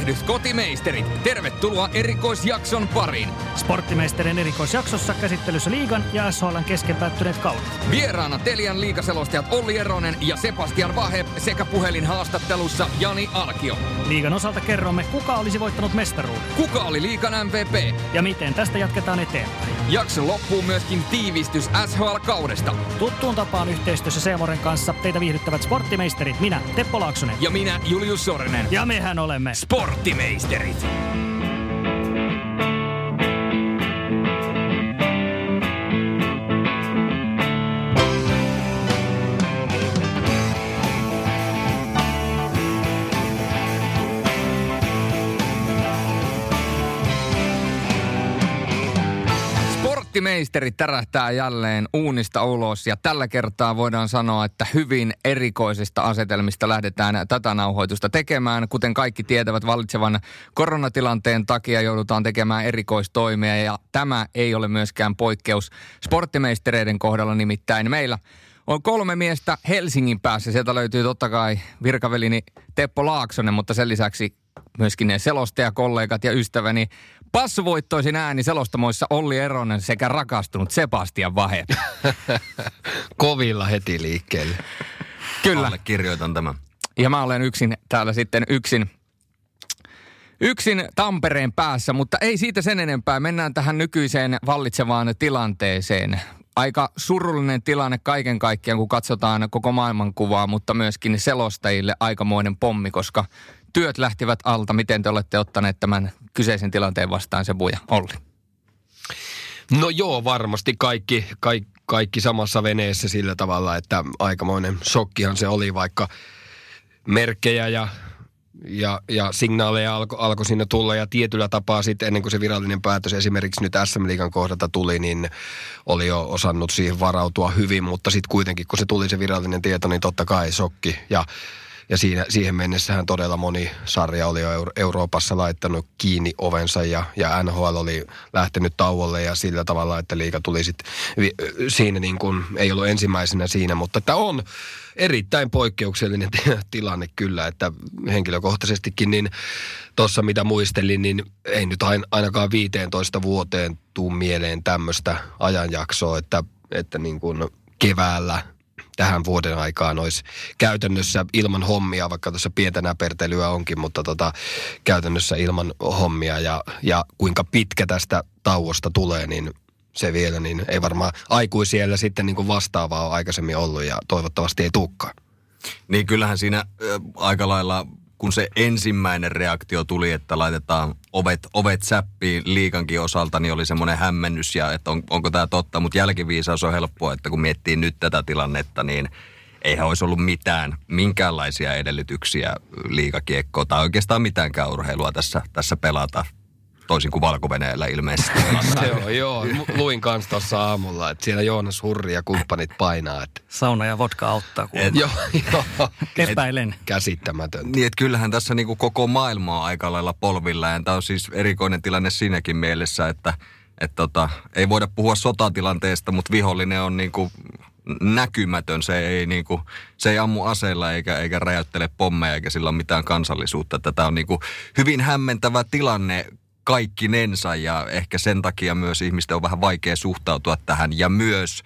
Tervehdys kotimeisterit! Tervetuloa erikoisjakson pariin. Sporttimeisterin erikoisjaksossa käsittelyssä liigan ja SHLn kesken päättyneet kaudet. Vieraana Telian liigaselostajat Olli Eronen ja Sebastian Vahe sekä puhelinhaastattelussa Jani Alkio. Liigan osalta kerromme, kuka olisi voittanut mestaruuden Kuka oli liigan MVP? ja miten tästä jatketaan eteenpäin. Jakson loppuu myöskin tiivistys SHL-kaudesta. Tuttuun tapaan yhteistyössä Seemoren kanssa teitä viihdyttävät sporttimeisterit minä, Teppo Laaksonen. Ja minä, Julius Sorinen. Ja mehän olemme Korttimeisterit! Sporttimeisterit tärähtää jälleen uunista ulos ja tällä kertaa voidaan sanoa, että hyvin erikoisista asetelmista lähdetään tätä nauhoitusta tekemään. Kuten kaikki tietävät, vallitsevan koronatilanteen takia joudutaan tekemään erikoistoimia ja tämä ei ole myöskään poikkeus sporttimeistereiden kohdalla nimittäin meillä on kolme miestä Helsingin päässä. Sieltä löytyy totta kai virkavelini Teppo Laaksonen, mutta sen lisäksi myöskin ne selostajakollegat ja ystäväni passuvoittoisin ääni selostamoissa Olli Eronen sekä rakastunut Sebastian Vahe. kovilla heti liikkeelle. Kyllä. kirjoitan tämän. Ja mä olen yksin täällä sitten yksin, yksin Tampereen päässä, mutta ei siitä sen enempää. Mennään tähän nykyiseen vallitsevaan tilanteeseen. Aika surullinen tilanne kaiken kaikkiaan, kun katsotaan koko maailmankuvaa, mutta myöskin selostajille aikamoinen pommi, koska työt lähtivät alta. Miten te olette ottaneet tämän kyseisen tilanteen vastaan se buja, Olli? No joo, varmasti kaikki, kaikki, kaikki samassa veneessä sillä tavalla, että aikamoinen shokkihan se oli, vaikka merkkejä ja, ja, ja signaaleja alkoi alko siinä tulla. Ja tietyllä tapaa sitten ennen kuin se virallinen päätös esimerkiksi nyt SM Liigan kohdalta tuli, niin oli jo osannut siihen varautua hyvin, mutta sitten kuitenkin kun se tuli se virallinen tieto, niin totta kai shokki. Ja ja siinä, siihen mennessähän todella moni sarja oli jo Euro- Euroopassa laittanut kiinni ovensa ja, ja NHL oli lähtenyt tauolle ja sillä tavalla, että liiga tuli sitten siinä niin kuin, ei ollut ensimmäisenä siinä, mutta tämä on erittäin poikkeuksellinen tilanne kyllä, että henkilökohtaisestikin niin tuossa mitä muistelin, niin ei nyt ain- ainakaan 15 vuoteen tuu mieleen tämmöistä ajanjaksoa, että, että niin kuin keväällä tähän vuoden aikaan olisi käytännössä ilman hommia, vaikka tuossa pientä näpertelyä onkin, mutta tota, käytännössä ilman hommia ja, ja kuinka pitkä tästä tauosta tulee, niin se vielä, niin ei varmaan aikuisiellä sitten niin kuin vastaavaa ole aikaisemmin ollut ja toivottavasti ei tulekaan. Niin kyllähän siinä ö, aika lailla, kun se ensimmäinen reaktio tuli, että laitetaan ovet, ovet säppiin liikankin osalta, niin oli semmoinen hämmennys ja että on, onko tämä totta. Mutta jälkiviisaus on helppoa, että kun miettii nyt tätä tilannetta, niin eihän olisi ollut mitään, minkäänlaisia edellytyksiä liikakiekkoa tai oikeastaan mitäänkään urheilua tässä, tässä pelata. Toisin kuin valko ilmeisesti. joo, joo. Lu- Luin kanssa tuossa aamulla, että siellä Joonas Hurri ja kumppanit painaa. Että, sauna ja vodka auttaa. Kun Et- joo, joo. epäilen. Käsittämätöntä. Niin, että kyllähän tässä niinku koko maailma on aika lailla polvillaan. Tämä on siis erikoinen tilanne siinäkin mielessä, että et tota, ei voida puhua sotatilanteesta, mutta vihollinen on niinku näkymätön. Se ei, niinku, se ei ammu aseilla eikä, eikä räjäyttele pommeja eikä sillä ole mitään kansallisuutta. Tätä on niinku hyvin hämmentävä tilanne kaikkinensa ja ehkä sen takia myös ihmisten on vähän vaikea suhtautua tähän. Ja myös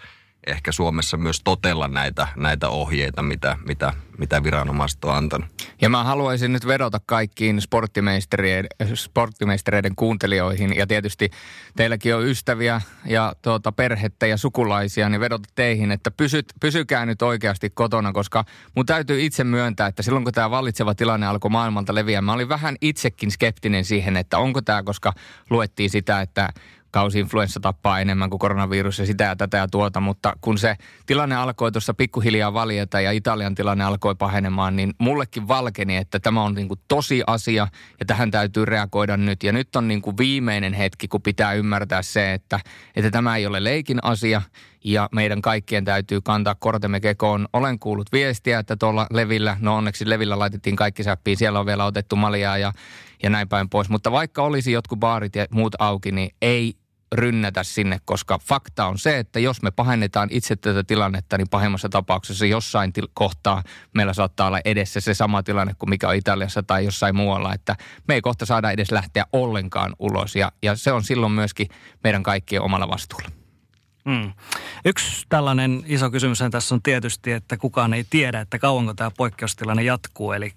ehkä Suomessa myös totella näitä, näitä ohjeita, mitä, mitä, mitä viranomaiset on antanut. Ja mä haluaisin nyt vedota kaikkiin sporttimeistereiden, sporttimeistereiden kuuntelijoihin ja tietysti teilläkin on ystäviä ja tuota, perhettä ja sukulaisia, niin vedota teihin, että pysyt, pysykää nyt oikeasti kotona, koska mun täytyy itse myöntää, että silloin kun tämä vallitseva tilanne alkoi maailmalta leviämään, mä olin vähän itsekin skeptinen siihen, että onko tämä, koska luettiin sitä, että kausi-influenssa tappaa enemmän kuin koronavirus ja sitä ja tätä ja tuota, mutta kun se tilanne alkoi tuossa pikkuhiljaa valjeta ja Italian tilanne alkoi pahenemaan, niin mullekin valkeni, että tämä on niin kuin tosi asia ja tähän täytyy reagoida nyt. Ja nyt on niin kuin viimeinen hetki, kun pitää ymmärtää se, että, että tämä ei ole leikin asia ja meidän kaikkien täytyy kantaa kortemme kekoon. Olen kuullut viestiä, että tuolla Levillä, no onneksi Levillä laitettiin kaikki säppiin, siellä on vielä otettu maljaa ja, ja näin päin pois. Mutta vaikka olisi jotkut baarit ja muut auki, niin ei rynnätä sinne, koska fakta on se, että jos me pahennetaan itse tätä tilannetta, niin pahimmassa tapauksessa jossain til- kohtaa meillä saattaa olla edessä se sama tilanne kuin mikä on Italiassa tai jossain muualla, että me ei kohta saada edes lähteä ollenkaan ulos ja, ja se on silloin myöskin meidän kaikkien omalla vastuulla. Mm. Yksi tällainen iso kysymys tässä on tietysti, että kukaan ei tiedä, että kauanko tämä poikkeustilanne jatkuu. Eli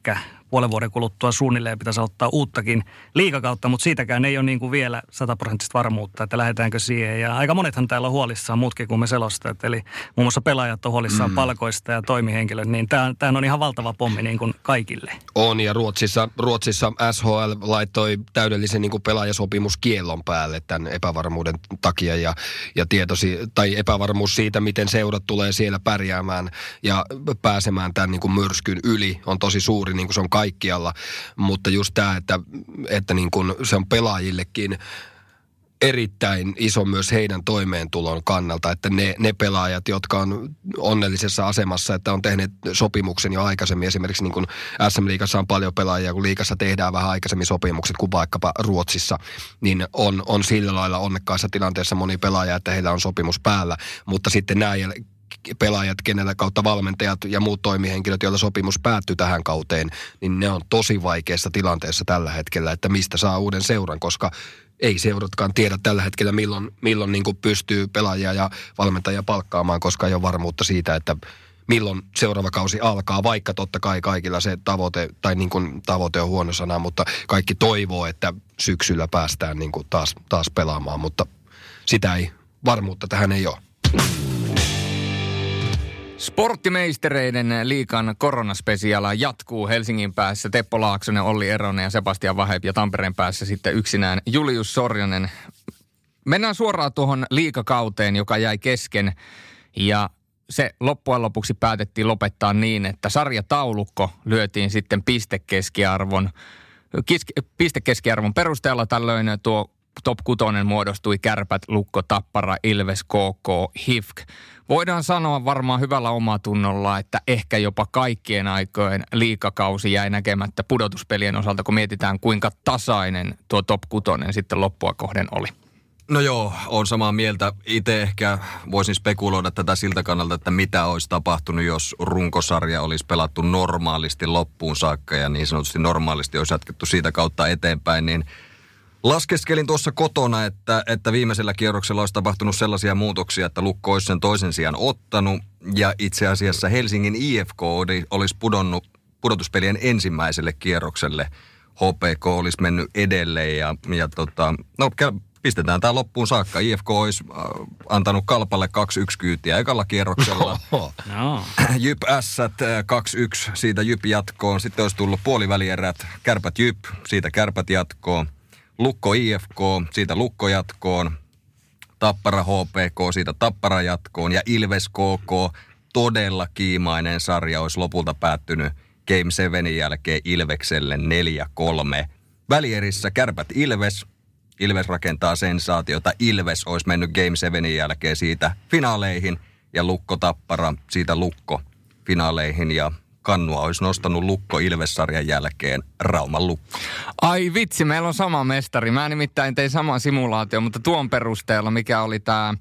puolen vuoden kuluttua suunnilleen pitäisi ottaa uuttakin liikakautta, mutta siitäkään ei ole niin kuin vielä sataprosenttista varmuutta, että lähdetäänkö siihen. Ja aika monethan täällä on huolissaan, muutkin kuin me selostajat, eli muun muassa pelaajat on huolissaan mm. palkoista ja toimihenkilöt, niin tämä, on ihan valtava pommi niin kuin kaikille. On, ja Ruotsissa, Ruotsissa SHL laittoi täydellisen niin kuin pelaajasopimuskiellon päälle tämän epävarmuuden takia ja, ja tietosi, tai epävarmuus siitä, miten seurat tulee siellä pärjäämään ja pääsemään tämän niin kuin myrskyn yli on tosi suuri, niin kuin se on kaikkialla, mutta just tämä, että, että niin kun se on pelaajillekin erittäin iso myös heidän toimeentulon kannalta, että ne, ne pelaajat, jotka on onnellisessa asemassa, että on tehneet sopimuksen jo aikaisemmin, esimerkiksi niin kuin SM-liigassa on paljon pelaajia, kun liigassa tehdään vähän aikaisemmin sopimukset kuin vaikkapa Ruotsissa, niin on, on sillä lailla onnekkaassa tilanteessa moni pelaaja, että heillä on sopimus päällä, mutta sitten nämä pelaajat, kenellä kautta valmentajat ja muut toimihenkilöt, joilla sopimus päättyy tähän kauteen, niin ne on tosi vaikeassa tilanteessa tällä hetkellä, että mistä saa uuden seuran, koska ei seuratkaan tiedä tällä hetkellä, milloin, milloin niin kuin pystyy pelaajia ja valmentajia palkkaamaan, koska ei ole varmuutta siitä, että milloin seuraava kausi alkaa, vaikka totta kai kaikilla se tavoite, tai niin kuin tavoite on huono sana, mutta kaikki toivoo, että syksyllä päästään niin kuin taas, taas pelaamaan, mutta sitä ei, varmuutta tähän ei ole. Sporttimeistereiden liikan koronaspesiaala jatkuu Helsingin päässä. Teppo Laaksonen, Olli Eronen ja Sebastian Vahep ja Tampereen päässä sitten yksinään Julius Sorjonen. Mennään suoraan tuohon liikakauteen, joka jäi kesken ja se loppujen lopuksi päätettiin lopettaa niin, että sarjataulukko lyötiin sitten pistekeskiarvon, pistekeskiarvon perusteella tällöin tuo top 6 muodostui Kärpät, Lukko, Tappara, Ilves, KK, HIFK. Voidaan sanoa varmaan hyvällä omatunnolla, että ehkä jopa kaikkien aikojen liikakausi jäi näkemättä pudotuspelien osalta, kun mietitään kuinka tasainen tuo top 6 sitten loppua kohden oli. No joo, on samaa mieltä. Itse ehkä voisin spekuloida tätä siltä kannalta, että mitä olisi tapahtunut, jos runkosarja olisi pelattu normaalisti loppuun saakka ja niin sanotusti normaalisti olisi jatkettu siitä kautta eteenpäin, niin – Laskeskelin tuossa kotona, että, että viimeisellä kierroksella olisi tapahtunut sellaisia muutoksia, että Lukko olisi sen toisen sijaan ottanut. Ja itse asiassa Helsingin IFK olisi pudonnut pudotuspelien ensimmäiselle kierrokselle. HPK olisi mennyt edelleen ja, ja tota, no pistetään tämä loppuun saakka. IFK olisi äh, antanut Kalpalle 2-1 kyytiä ekalla kierroksella. No. Jyp S 2-1, siitä Jyp jatkoon. Sitten olisi tullut puolivälierät, kärpät Jyp, siitä kärpät jatkoon. Lukko IFK, siitä Lukko jatkoon, Tappara HPK, siitä Tappara jatkoon. Ja Ilves KK, todella kiimainen sarja olisi lopulta päättynyt Game 7 jälkeen Ilvekselle 4-3. Välierissä kärpät Ilves, Ilves rakentaa sensaatiota. Ilves olisi mennyt Game 7 jälkeen siitä finaaleihin. Ja Lukko Tappara siitä Lukko finaaleihin. Ja kannua olisi nostanut Lukko Ilvessarjan jälkeen Rauman Lukko. Ai vitsi, meillä on sama mestari. Mä nimittäin tein saman simulaatio, mutta tuon perusteella, mikä oli tämä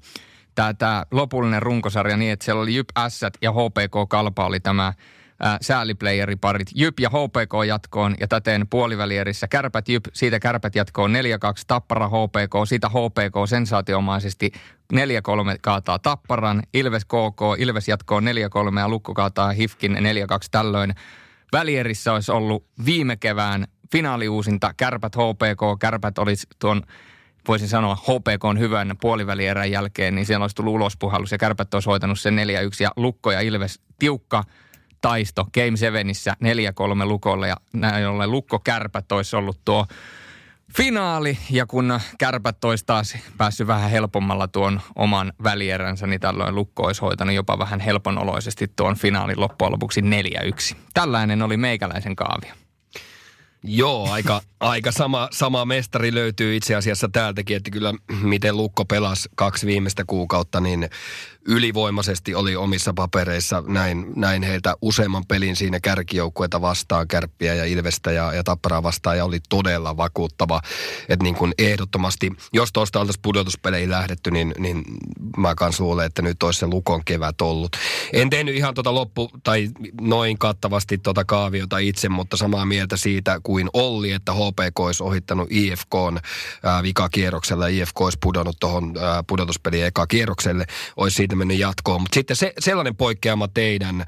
tää, tää lopullinen runkosarja niin, että siellä oli Jyp S ja HPK Kalpa oli tämä äh, sääliplayeriparit Jyp ja HPK jatkoon ja täten puolivälierissä Kärpät Jyp, siitä Kärpät jatkoon 4-2, Tappara HPK, siitä HPK sensaatiomaisesti 4-3 kaataa Tapparan, Ilves KK, Ilves jatkoon 4-3 ja Lukko kaataa Hifkin 4-2 tällöin. Välierissä olisi ollut viime kevään finaaliuusinta Kärpät HPK, Kärpät olisi tuon voisin sanoa HPK on hyvän puolivälierän jälkeen, niin siellä olisi tullut ulospuhallus ja kärpät olisi hoitanut sen 4-1 ja Lukko ja Ilves tiukka taisto Game 7 4-3 Lukolle ja näin ollen Lukko Kärpät olisi ollut tuo finaali. Ja kun kärpät olisi taas päässyt vähän helpommalla tuon oman välieränsä, niin tällöin Lukko olisi hoitanut jopa vähän helponoloisesti tuon finaalin loppujen lopuksi 4-1. Tällainen oli meikäläisen kaavio. Joo, aika, aika sama, sama mestari löytyy itse asiassa täältäkin, että kyllä miten Lukko pelasi kaksi viimeistä kuukautta, niin ylivoimaisesti oli omissa papereissa. Näin, näin heiltä useamman pelin siinä kärkijoukkueita vastaan, kärppiä ja Ilvestä ja, ja Tapparaa vastaan ja oli todella vakuuttava. Että niin kuin ehdottomasti, jos tuosta oltaisiin pudotuspeleihin lähdetty, niin, niin mä kans luulen, että nyt olisi se Lukon kevät ollut. En tehnyt ihan tota loppu tai noin kattavasti tota kaaviota itse, mutta samaa mieltä siitä kuin Olli, että HPK olisi ohittanut IFK vikakierroksella ja IFK olisi pudonnut tuohon pudotuspeliin eka kierrokselle. Olisi siitä mennyt jatkoon. Mutta sitten se, sellainen poikkeama teidän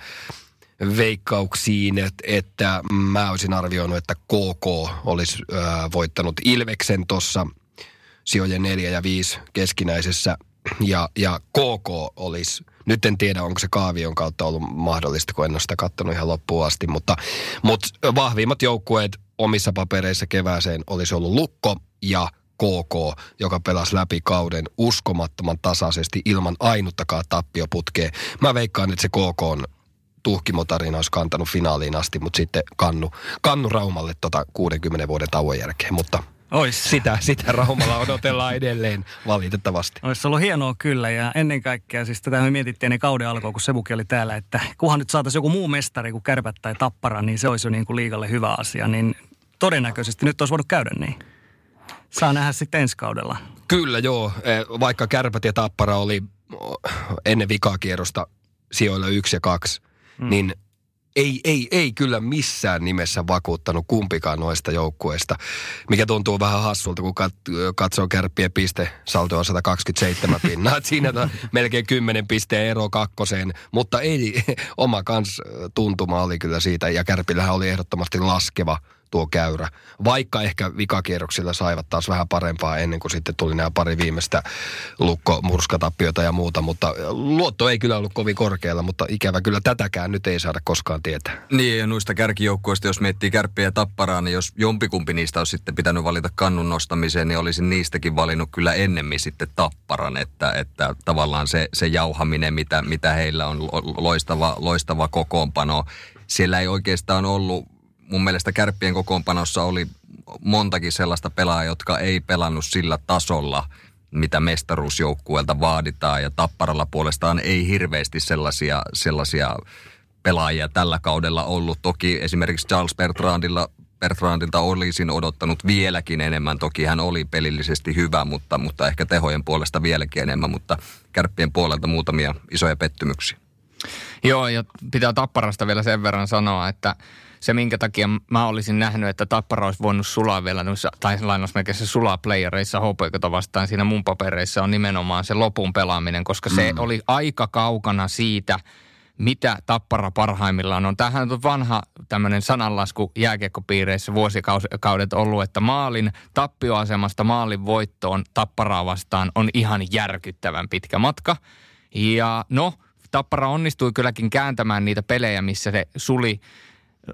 veikkauksiin, että, että mä olisin arvioinut, että KK olisi ää, voittanut Ilveksen tuossa sijojen 4 ja 5 keskinäisessä ja, ja KK olisi, nyt en tiedä onko se kaavion kautta ollut mahdollista, kun en ole sitä katsonut ihan loppuun asti, mutta, mutta vahvimmat joukkueet omissa papereissa kevääseen olisi ollut Lukko ja KK, joka pelasi läpi kauden uskomattoman tasaisesti ilman ainuttakaan tappioputkea. Mä veikkaan, että se KK on tuhkimotarina olisi kantanut finaaliin asti, mutta sitten kannu, kannu Raumalle tota 60 vuoden tauon jälkeen, mutta Ois. Sitä, sitä Raumalla odotellaan edelleen valitettavasti. Olisi ollut hienoa kyllä ja ennen kaikkea siis tätä me mietittiin ennen kauden alkoa, kun Sebuki oli täällä, että kunhan nyt saataisiin joku muu mestari kuin Kärpät tai Tappara, niin se olisi jo niin kuin liikalle hyvä asia. Niin todennäköisesti nyt olisi voinut käydä niin. Saa nähdä sitten ensi kaudella. Kyllä joo, e, vaikka Kärpät ja Tappara oli ennen vikakierrosta sijoilla yksi ja kaksi, mm. niin ei, ei, ei kyllä missään nimessä vakuuttanut kumpikaan noista joukkueista, mikä tuntuu vähän hassulta, kun katsoo kärppien piste, salto on 127 pinnaa. Siinä on melkein 10 pisteen ero kakkoseen, mutta ei, oma kans tuntuma oli kyllä siitä, ja kärpillähän oli ehdottomasti laskeva tuo käyrä. Vaikka ehkä vikakierroksilla saivat taas vähän parempaa ennen kuin sitten tuli nämä pari viimeistä lukko, murskatappiota ja muuta, mutta luotto ei kyllä ollut kovin korkealla, mutta ikävä kyllä tätäkään nyt ei saada koskaan tietää. Niin ja noista kärkijoukkoista, jos miettii kärppiä ja tapparaa, niin jos jompikumpi niistä olisi sitten pitänyt valita kannun nostamiseen, niin olisin niistäkin valinnut kyllä ennemmin sitten tapparan, että, että tavallaan se, se jauhaminen, mitä, mitä heillä on loistava, loistava kokoonpano, siellä ei oikeastaan ollut mun mielestä kärppien kokoonpanossa oli montakin sellaista pelaajaa, jotka ei pelannut sillä tasolla, mitä mestaruusjoukkueelta vaaditaan. Ja Tapparalla puolestaan ei hirveästi sellaisia, sellaisia pelaajia tällä kaudella ollut. Toki esimerkiksi Charles Bertrandilla Bertrandilta olisin odottanut vieläkin enemmän. Toki hän oli pelillisesti hyvä, mutta, mutta ehkä tehojen puolesta vieläkin enemmän, mutta kärppien puolelta muutamia isoja pettymyksiä. Joo, ja pitää Tapparasta vielä sen verran sanoa, että se, minkä takia mä olisin nähnyt, että Tappara olisi voinut sulaa vielä, tai lainausmerkeissä sulaa playereissa HPKta vastaan siinä mun papereissa on nimenomaan se lopun pelaaminen, koska se mm. oli aika kaukana siitä, mitä Tappara parhaimmillaan on. Tämähän on vanha tämmöinen sananlasku jääkiekkopiireissä vuosikaudet ollut, että maalin tappioasemasta maalin voittoon Tapparaa vastaan on ihan järkyttävän pitkä matka. Ja no, Tappara onnistui kylläkin kääntämään niitä pelejä, missä se suli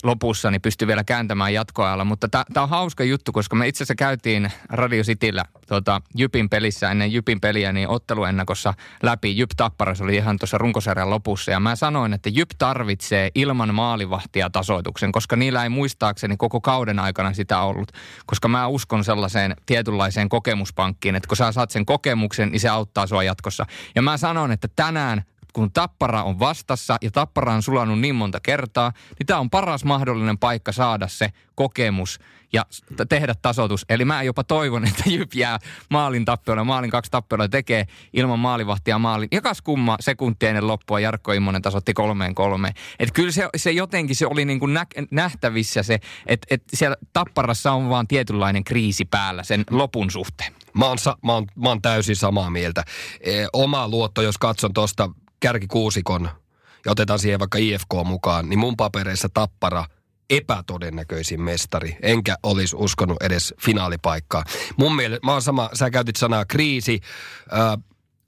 lopussa, niin pystyi vielä kääntämään jatkoajalla. Mutta tämä on hauska juttu, koska me itse asiassa käytiin Radio Cityllä tota, Jypin pelissä ennen Jypin peliä, niin otteluennakossa läpi. Jyp Tapparas oli ihan tuossa runkosarjan lopussa. Ja mä sanoin, että Jyp tarvitsee ilman maalivahtia tasoituksen, koska niillä ei muistaakseni koko kauden aikana sitä ollut. Koska mä uskon sellaiseen tietynlaiseen kokemuspankkiin, että kun sä saat sen kokemuksen, niin se auttaa sua jatkossa. Ja mä sanon, että tänään kun Tappara on vastassa ja Tappara on sulanut niin monta kertaa, niin tämä on paras mahdollinen paikka saada se kokemus ja tehdä tasoitus. Eli mä jopa toivon, että Jyp jää maalin tappiolla, maalin kaksi tappiolla tekee ilman maalivahtia maalin. Ja kas kumma sekuntia ennen loppua Jarkko Immonen tasotti kolmeen kolmeen. Että kyllä se, se jotenkin se oli niin kuin nä, nähtävissä se, että et siellä Tapparassa on vaan tietynlainen kriisi päällä sen lopun suhteen. Mä oon, mä oon, mä oon täysin samaa mieltä. E, oma luotto, jos katson tuosta kärkikuusikon ja otetaan siihen vaikka IFK mukaan, niin mun papereissa Tappara epätodennäköisin mestari. Enkä olisi uskonut edes finaalipaikkaa. Mun mielestä, mä oon sama, sä käytit sanaa kriisi. Äh,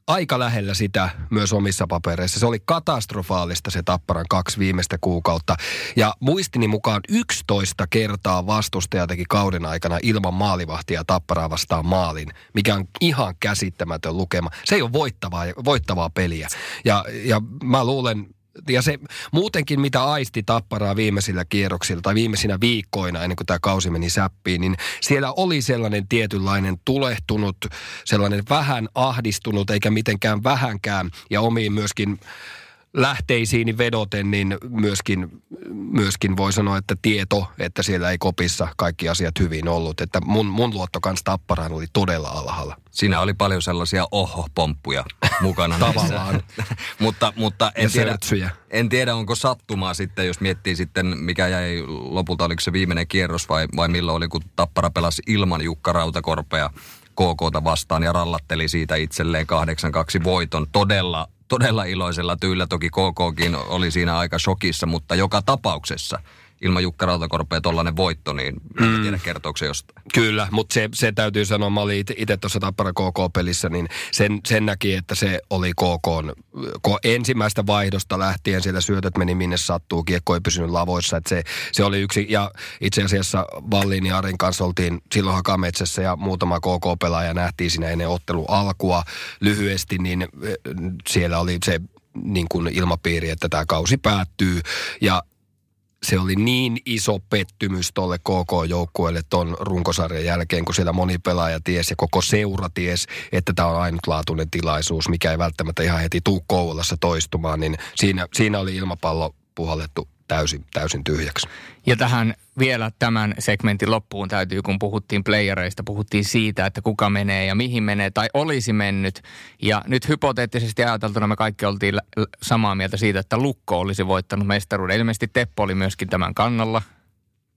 aika lähellä sitä myös omissa papereissa. Se oli katastrofaalista se Tapparan kaksi viimeistä kuukautta. Ja muistini mukaan 11 kertaa vastustaja teki kauden aikana ilman maalivahtia Tapparaa vastaan maalin, mikä on ihan käsittämätön lukema. Se ei ole voittavaa, voittavaa peliä. Ja, ja mä luulen, ja se muutenkin mitä aisti tapparaa viimeisillä kierroksilla tai viimeisinä viikkoina ennen kuin tämä kausi meni säppiin, niin siellä oli sellainen tietynlainen tulehtunut, sellainen vähän ahdistunut eikä mitenkään vähänkään ja omiin myöskin lähteisiin vedoten, niin myöskin, myöskin voi sanoa, että tieto, että siellä ei kopissa kaikki asiat hyvin ollut. Että mun, mun luotto kanssa tapparaan oli todella alhaalla. Siinä oli paljon sellaisia oho-pomppuja mukana. Tavallaan. mutta mutta en, Ja tiedä, sörtsyjä. en tiedä, onko sattumaa sitten, jos miettii sitten, mikä jäi lopulta, oliko se viimeinen kierros vai, vai milloin oli, kun Tappara pelasi ilman Jukka Rautakorpea KKta vastaan ja rallatteli siitä itselleen 8-2 voiton. Todella, todella iloisella tyylillä. Toki KKkin oli siinä aika shokissa, mutta joka tapauksessa ilman Jukka Rautakorpea tollainen voitto, niin en tiedä kertooko se jostain. Kyllä, mutta se, se täytyy sanoa, mä olin itse tuossa Tappara KK-pelissä, niin sen, sen näki, että se oli KK ensimmäistä vaihdosta lähtien, siellä syötöt meni minne sattuu, kiekko ei pysynyt lavoissa, että se, se oli yksi, ja itse asiassa Vallin ja Arin kanssa oltiin silloin Hakametsässä ja muutama KK-pelaaja nähtiin siinä ennen ottelu alkua lyhyesti, niin eh, siellä oli se niin kuin ilmapiiri, että tämä kausi päättyy, ja se oli niin iso pettymys tolle KK-joukkueelle ton runkosarjan jälkeen, kun siellä moni pelaaja ties ja koko seura ties, että tämä on ainutlaatuinen tilaisuus, mikä ei välttämättä ihan heti tuu Kouvolassa toistumaan, niin siinä, siinä oli ilmapallo puhallettu täysin, täysin tyhjäksi. Ja tähän vielä tämän segmentin loppuun täytyy, kun puhuttiin playereista, puhuttiin siitä, että kuka menee ja mihin menee tai olisi mennyt. Ja nyt hypoteettisesti ajateltuna me kaikki oltiin samaa mieltä siitä, että Lukko olisi voittanut mestaruuden. Ilmeisesti Teppo oli myöskin tämän kannalla.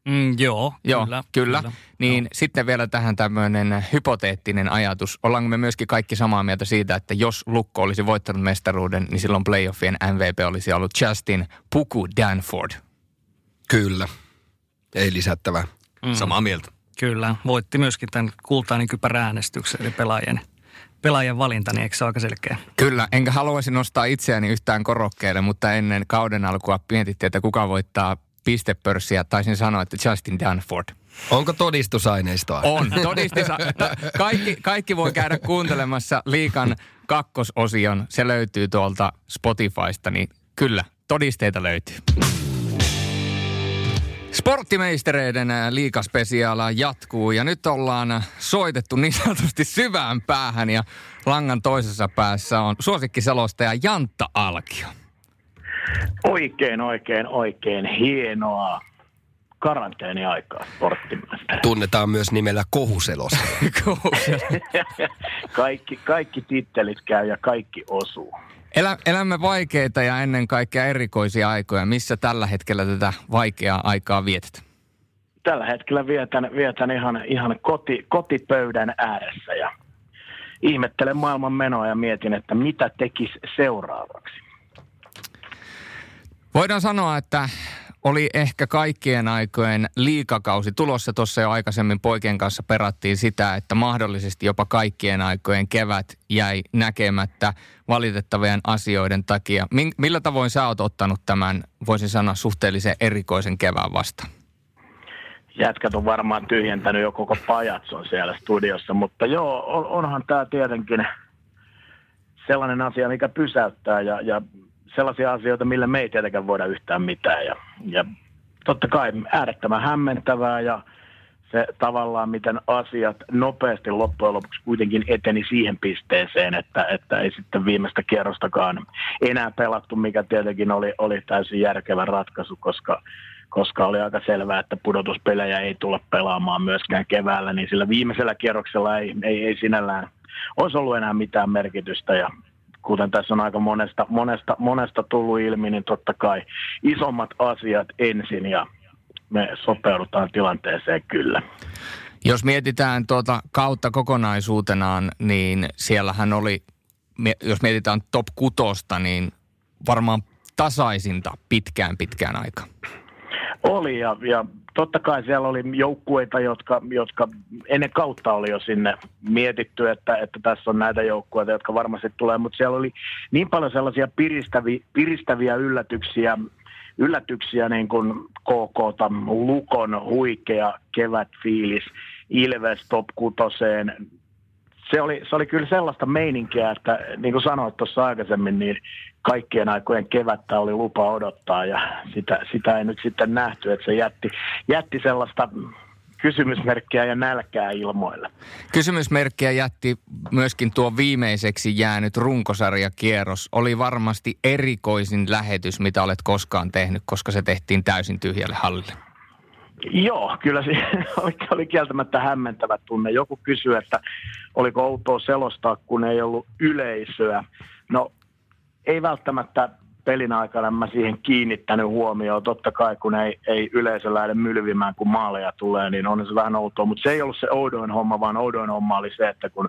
Mm, joo, Joo, kyllä. kyllä. kyllä. Niin sitten vielä tähän tämmöinen hypoteettinen ajatus. Ollaanko me myöskin kaikki samaa mieltä siitä, että jos Lukko olisi voittanut mestaruuden, niin silloin playoffien MVP olisi ollut Justin Puku Danford. Kyllä, ei lisättävää. Mm. Samaa mieltä. Kyllä, voitti myöskin tämän kultainen kypäräänestyksen, eli pelaajien, pelaajien valinta, niin eikö se ole aika selkeä? Kyllä, enkä haluaisi nostaa itseäni yhtään korokkeelle, mutta ennen kauden alkua mietittiin, että kuka voittaa pistepörssiä. Taisin sanoa, että Justin Danford. Onko todistusaineistoa? On, todisti. Kaikki, kaikki voi käydä kuuntelemassa liikan kakkososion. Se löytyy tuolta Spotifysta, niin kyllä, todisteita löytyy. Sporttimeistereiden ää, liikaspesiaala jatkuu ja nyt ollaan soitettu niin sanotusti syvään päähän ja langan toisessa päässä on suosikkiselostaja Jantta Alkio. Oikein, oikein, oikein hienoa karanteeniaikaa sporttimaista. Tunnetaan myös nimellä kohuselosta. kaikki, kaikki tittelit käy ja kaikki osuu. Elä, elämme vaikeita ja ennen kaikkea erikoisia aikoja. Missä tällä hetkellä tätä vaikeaa aikaa vietet? Tällä hetkellä vietän, vietän ihan, ihan koti, kotipöydän ääressä ja ihmettelen maailman menoa ja mietin, että mitä tekisi seuraavaksi. Voidaan sanoa, että oli ehkä kaikkien aikojen liikakausi tulossa. Tuossa jo aikaisemmin poikien kanssa perattiin sitä, että mahdollisesti jopa kaikkien aikojen kevät jäi näkemättä valitettavien asioiden takia. Millä tavoin sä oot ottanut tämän, voisin sanoa, suhteellisen erikoisen kevään vastaan? Jätkät on varmaan tyhjentänyt jo koko pajatson siellä studiossa, mutta joo, on, onhan tämä tietenkin sellainen asia, mikä pysäyttää ja, ja sellaisia asioita, millä me ei tietenkään voida yhtään mitään. Ja, ja totta kai äärettömän hämmentävää ja se tavallaan, miten asiat nopeasti loppujen lopuksi kuitenkin eteni siihen pisteeseen, että, että ei sitten viimeistä kierrostakaan enää pelattu, mikä tietenkin oli, oli täysin järkevä ratkaisu, koska, koska oli aika selvää, että pudotuspelejä ei tulla pelaamaan myöskään keväällä, niin sillä viimeisellä kierroksella ei, ei, ei sinällään olisi ollut enää mitään merkitystä ja kuten tässä on aika monesta, monesta, monesta tullut ilmi, niin totta kai isommat asiat ensin ja me sopeudutaan tilanteeseen kyllä. Jos mietitään tuota kautta kokonaisuutenaan, niin siellähän oli, jos mietitään top kutosta, niin varmaan tasaisinta pitkään pitkään aikaan. Oli ja, ja totta kai siellä oli joukkueita, jotka, jotka ennen kautta oli jo sinne mietitty, että, että tässä on näitä joukkueita, jotka varmasti tulee, mutta siellä oli niin paljon sellaisia piristäviä, piristäviä yllätyksiä, yllätyksiä niin kuin KK, Lukon huikea kevätfiilis, Ilves top kutoseen, se oli, se oli kyllä sellaista meininkiä, että niin kuin sanoit tuossa aikaisemmin, niin kaikkien aikojen kevättä oli lupa odottaa ja sitä, sitä ei nyt sitten nähty, että se jätti, jätti sellaista kysymysmerkkiä ja nälkää ilmoille. Kysymysmerkkiä jätti myöskin tuo viimeiseksi jäänyt runkosarjakierros. Oli varmasti erikoisin lähetys, mitä olet koskaan tehnyt, koska se tehtiin täysin tyhjälle hallille. Joo, kyllä se oli, oli kieltämättä hämmentävä tunne. Joku kysyi, että oliko outoa selostaa, kun ei ollut yleisöä. No, ei välttämättä pelin aikana mä siihen kiinnittänyt huomioon. Totta kai, kun ei, ei yleisö lähde mylvimään, kun maaleja tulee, niin on se vähän outoa. Mutta se ei ollut se oudoin homma, vaan oudoin homma oli se, että kun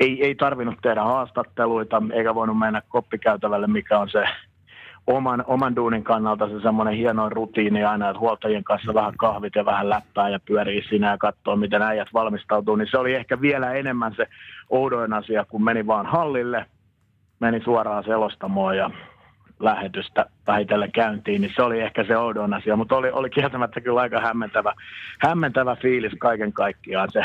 ei, ei tarvinnut tehdä haastatteluita, eikä voinut mennä koppikäytävälle, mikä on se oman, oman duunin kannalta se semmoinen hieno rutiini aina, että huoltajien kanssa vähän kahvit ja vähän läppää ja pyörii sinä ja katsoo, miten äijät valmistautuu, niin se oli ehkä vielä enemmän se oudoin asia, kun meni vaan hallille, meni suoraan selostamoon ja lähetystä vähitellen käyntiin, niin se oli ehkä se oudon asia, mutta oli, oli kieltämättä kyllä aika hämmentävä, hämmentävä fiilis kaiken kaikkiaan se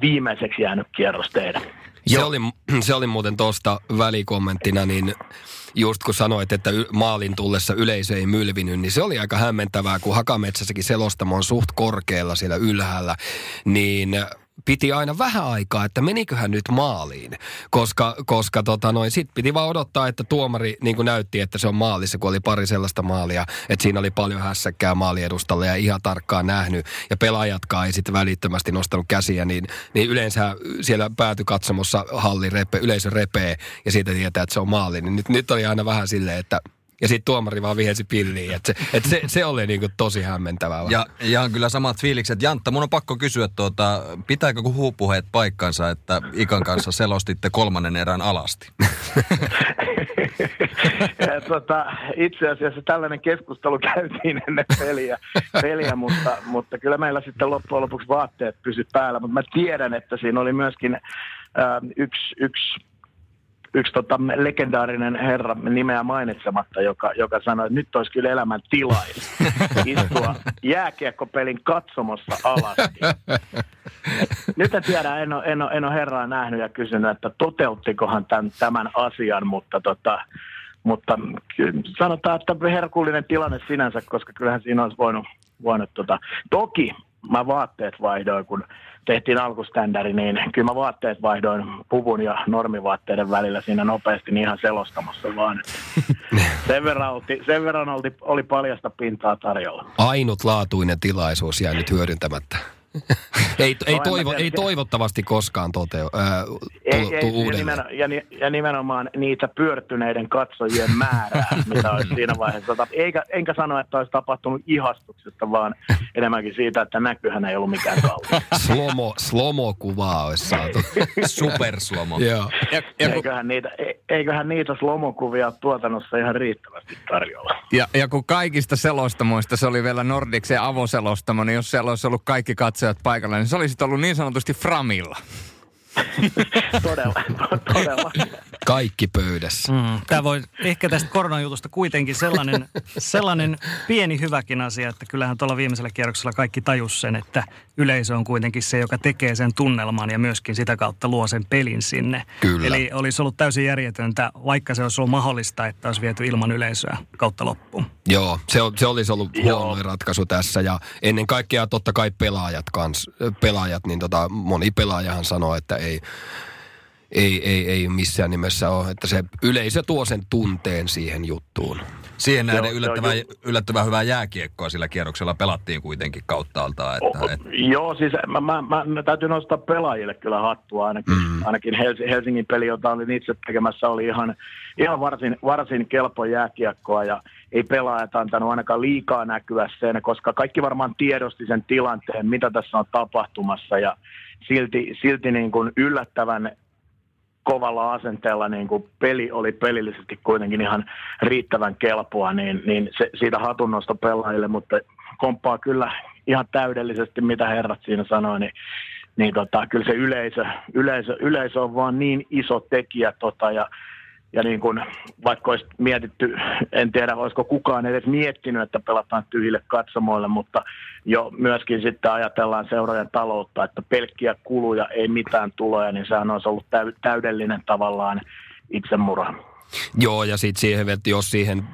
viimeiseksi jäänyt kierros tehdä. Se oli, se oli muuten tuosta välikommenttina, niin just kun sanoit, että maalin tullessa yleisö ei mylvinyt, niin se oli aika hämmentävää, kun Hakametsässäkin selostamo on suht korkealla siellä ylhäällä, niin piti aina vähän aikaa, että meniköhän nyt maaliin. Koska, koska tota noin, sit piti vaan odottaa, että tuomari niin näytti, että se on maalissa, kun oli pari sellaista maalia, että siinä oli paljon hässäkkää maaliedustalle ja ihan tarkkaan nähnyt. Ja pelaajatkaan ei sitten välittömästi nostanut käsiä, niin, niin yleensä siellä päätykatsomossa halli repe, yleisö repee ja siitä tietää, että se on maali. Niin nyt, nyt oli aina vähän silleen, että ja sitten tuomari vaan vihelsi pilliin. Et se, et se, se oli niinku tosi hämmentävää. Ja, ja on kyllä samat fiilikset. Jantta, mun on pakko kysyä, tuota, pitääkö huupuheet paikkansa, että Ikan kanssa selostitte kolmannen erän alasti? tota, itse asiassa tällainen keskustelu käytiin ennen peliä, peliä mutta, mutta kyllä meillä sitten loppujen lopuksi vaatteet pysy päällä. Mutta mä tiedän, että siinä oli myöskin äh, yksi, yksi yksi tota, legendaarinen herra nimeä mainitsematta, joka, joka sanoi, että nyt olisi kyllä elämän tilais istua jääkiekkopelin katsomossa alasti. Nyt en tiedä, en ole, en, ole, en ole herraa nähnyt ja kysynyt, että toteuttikohan tämän, tämän asian, mutta, tota, mutta sanotaan, että herkullinen tilanne sinänsä, koska kyllähän siinä olisi voinut, voinut tota, toki mä vaatteet vaihdoin, kun tehtiin alkuständäri, niin kyllä mä vaatteet vaihdoin puvun ja normivaatteiden välillä siinä nopeasti niin ihan selostamassa vaan. sen verran, olti, sen verran olti, oli paljasta pintaa tarjolla. Ainutlaatuinen tilaisuus jäi nyt hyödyntämättä. ei, ei, toivo, ei toivottavasti koskaan toteu, ää, ei, ei, uudelleen. Ja, nimen, ja, ja nimenomaan niitä pyörtyneiden katsojien määrää, mitä olisi siinä vaiheessa. Eikä, enkä sano, että olisi tapahtunut ihastuksesta, vaan enemmänkin siitä, että näkyhän ei ollut mikään kaunis. slomo, slomo-kuvaa olisi saatu. Superslomo. Joo. Ja, ja eiköhän, niitä, eiköhän niitä slomokuvia tuotannossa ihan riittävästi tarjolla. Ja, ja kun kaikista selostamoista se oli vielä Nordiksen avoselostamo, niin jos siellä olisi ollut kaikki katsojat katsojat paikalla, niin se olisi ollut niin sanotusti framilla. todella, todella. Kaikki pöydässä. Mm, tämä voi ehkä tästä koronajutusta kuitenkin sellainen, sellainen pieni hyväkin asia, että kyllähän tuolla viimeisellä kierroksella kaikki tajus sen, että yleisö on kuitenkin se, joka tekee sen tunnelman ja myöskin sitä kautta luo sen pelin sinne. Kyllä. Eli olisi ollut täysin järjetöntä, vaikka se olisi ollut mahdollista, että olisi viety ilman yleisöä kautta loppuun. Joo, se, se olisi ollut huono ratkaisu tässä ja ennen kaikkea totta kai pelaajat kans, pelaajat, niin tota, moni pelaajahan sanoo, että ei, ei, ei, ei missään nimessä ole, että se yleisö tuo sen tunteen siihen juttuun. Siihen nähden yllättävän, yllättävän hyvää jääkiekkoa sillä kierroksella pelattiin kuitenkin kauttaaltaan. Että, et... Joo, siis mä, mä, mä, mä, täytyy nostaa pelaajille kyllä hattua ainakin. Mm. Ainakin Helsingin peli, jota olin itse tekemässä, oli ihan, ihan varsin, varsin kelpo jääkiekkoa ja ei pelaajat antanut ainakaan liikaa näkyä sen, koska kaikki varmaan tiedosti sen tilanteen, mitä tässä on tapahtumassa ja silti, silti niin kuin yllättävän kovalla asenteella niin kuin peli oli pelillisesti kuitenkin ihan riittävän kelpoa, niin, niin se, siitä hatunnosta pelaajille, mutta komppaa kyllä ihan täydellisesti, mitä herrat siinä sanoi, niin, niin tota, kyllä se yleisö, yleisö, yleisö on vaan niin iso tekijä tota, ja ja niin kuin, vaikka olisi mietitty, en tiedä olisiko kukaan edes miettinyt, että pelataan tyhjille katsomoille, mutta jo myöskin sitten ajatellaan seurojen taloutta, että pelkkiä kuluja, ei mitään tuloja, niin sehän olisi ollut täydellinen tavallaan itsemurha. Joo, ja sitten siihen, että jos siihen,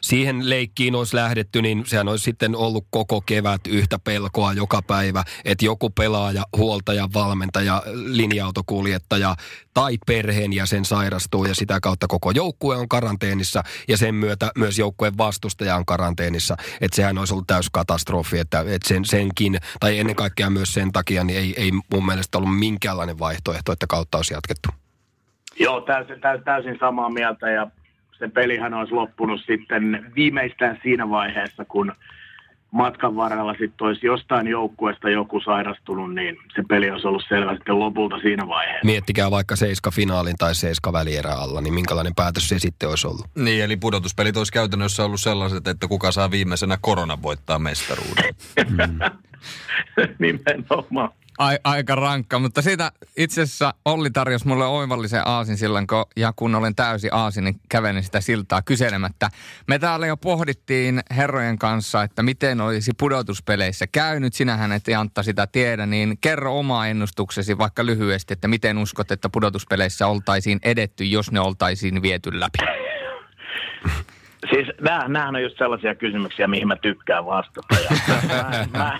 siihen leikkiin olisi lähdetty, niin sehän olisi sitten ollut koko kevät yhtä pelkoa joka päivä, että joku pelaaja, huoltaja, valmentaja, linja-autokuljettaja tai perheenjäsen sairastuu ja sitä kautta koko joukkue on karanteenissa ja sen myötä myös joukkueen vastustaja on karanteenissa. Että sehän olisi ollut täys katastrofi, että, että sen, senkin, tai ennen kaikkea myös sen takia, niin ei, ei mun mielestä ollut minkäänlainen vaihtoehto, että kautta olisi jatkettu. Joo, täysin, täysin, täysin samaa mieltä ja se pelihän olisi loppunut sitten viimeistään siinä vaiheessa, kun matkan varrella sitten olisi jostain joukkueesta joku sairastunut, niin se peli olisi ollut selvä sitten lopulta siinä vaiheessa. Miettikää vaikka seiska finaalin tai seiska välierä alla, niin minkälainen päätös se sitten olisi ollut? Niin, eli pudotuspelit olisi käytännössä ollut sellaiset, että kuka saa viimeisenä korona voittaa mestaruuden. mm. Nimenomaan ai, aika rankka, mutta siitä itse asiassa Olli tarjosi mulle oivallisen aasin silloin, kun, ja kun olen täysi aasin, niin kävelin sitä siltaa kyselemättä. Me täällä jo pohdittiin herrojen kanssa, että miten olisi pudotuspeleissä käynyt. Sinähän et Jantta sitä tiedä, niin kerro oma ennustuksesi vaikka lyhyesti, että miten uskot, että pudotuspeleissä oltaisiin edetty, jos ne oltaisiin viety läpi? Siis nämä, on just sellaisia kysymyksiä, mihin mä tykkään vastata. Ja mä, mä,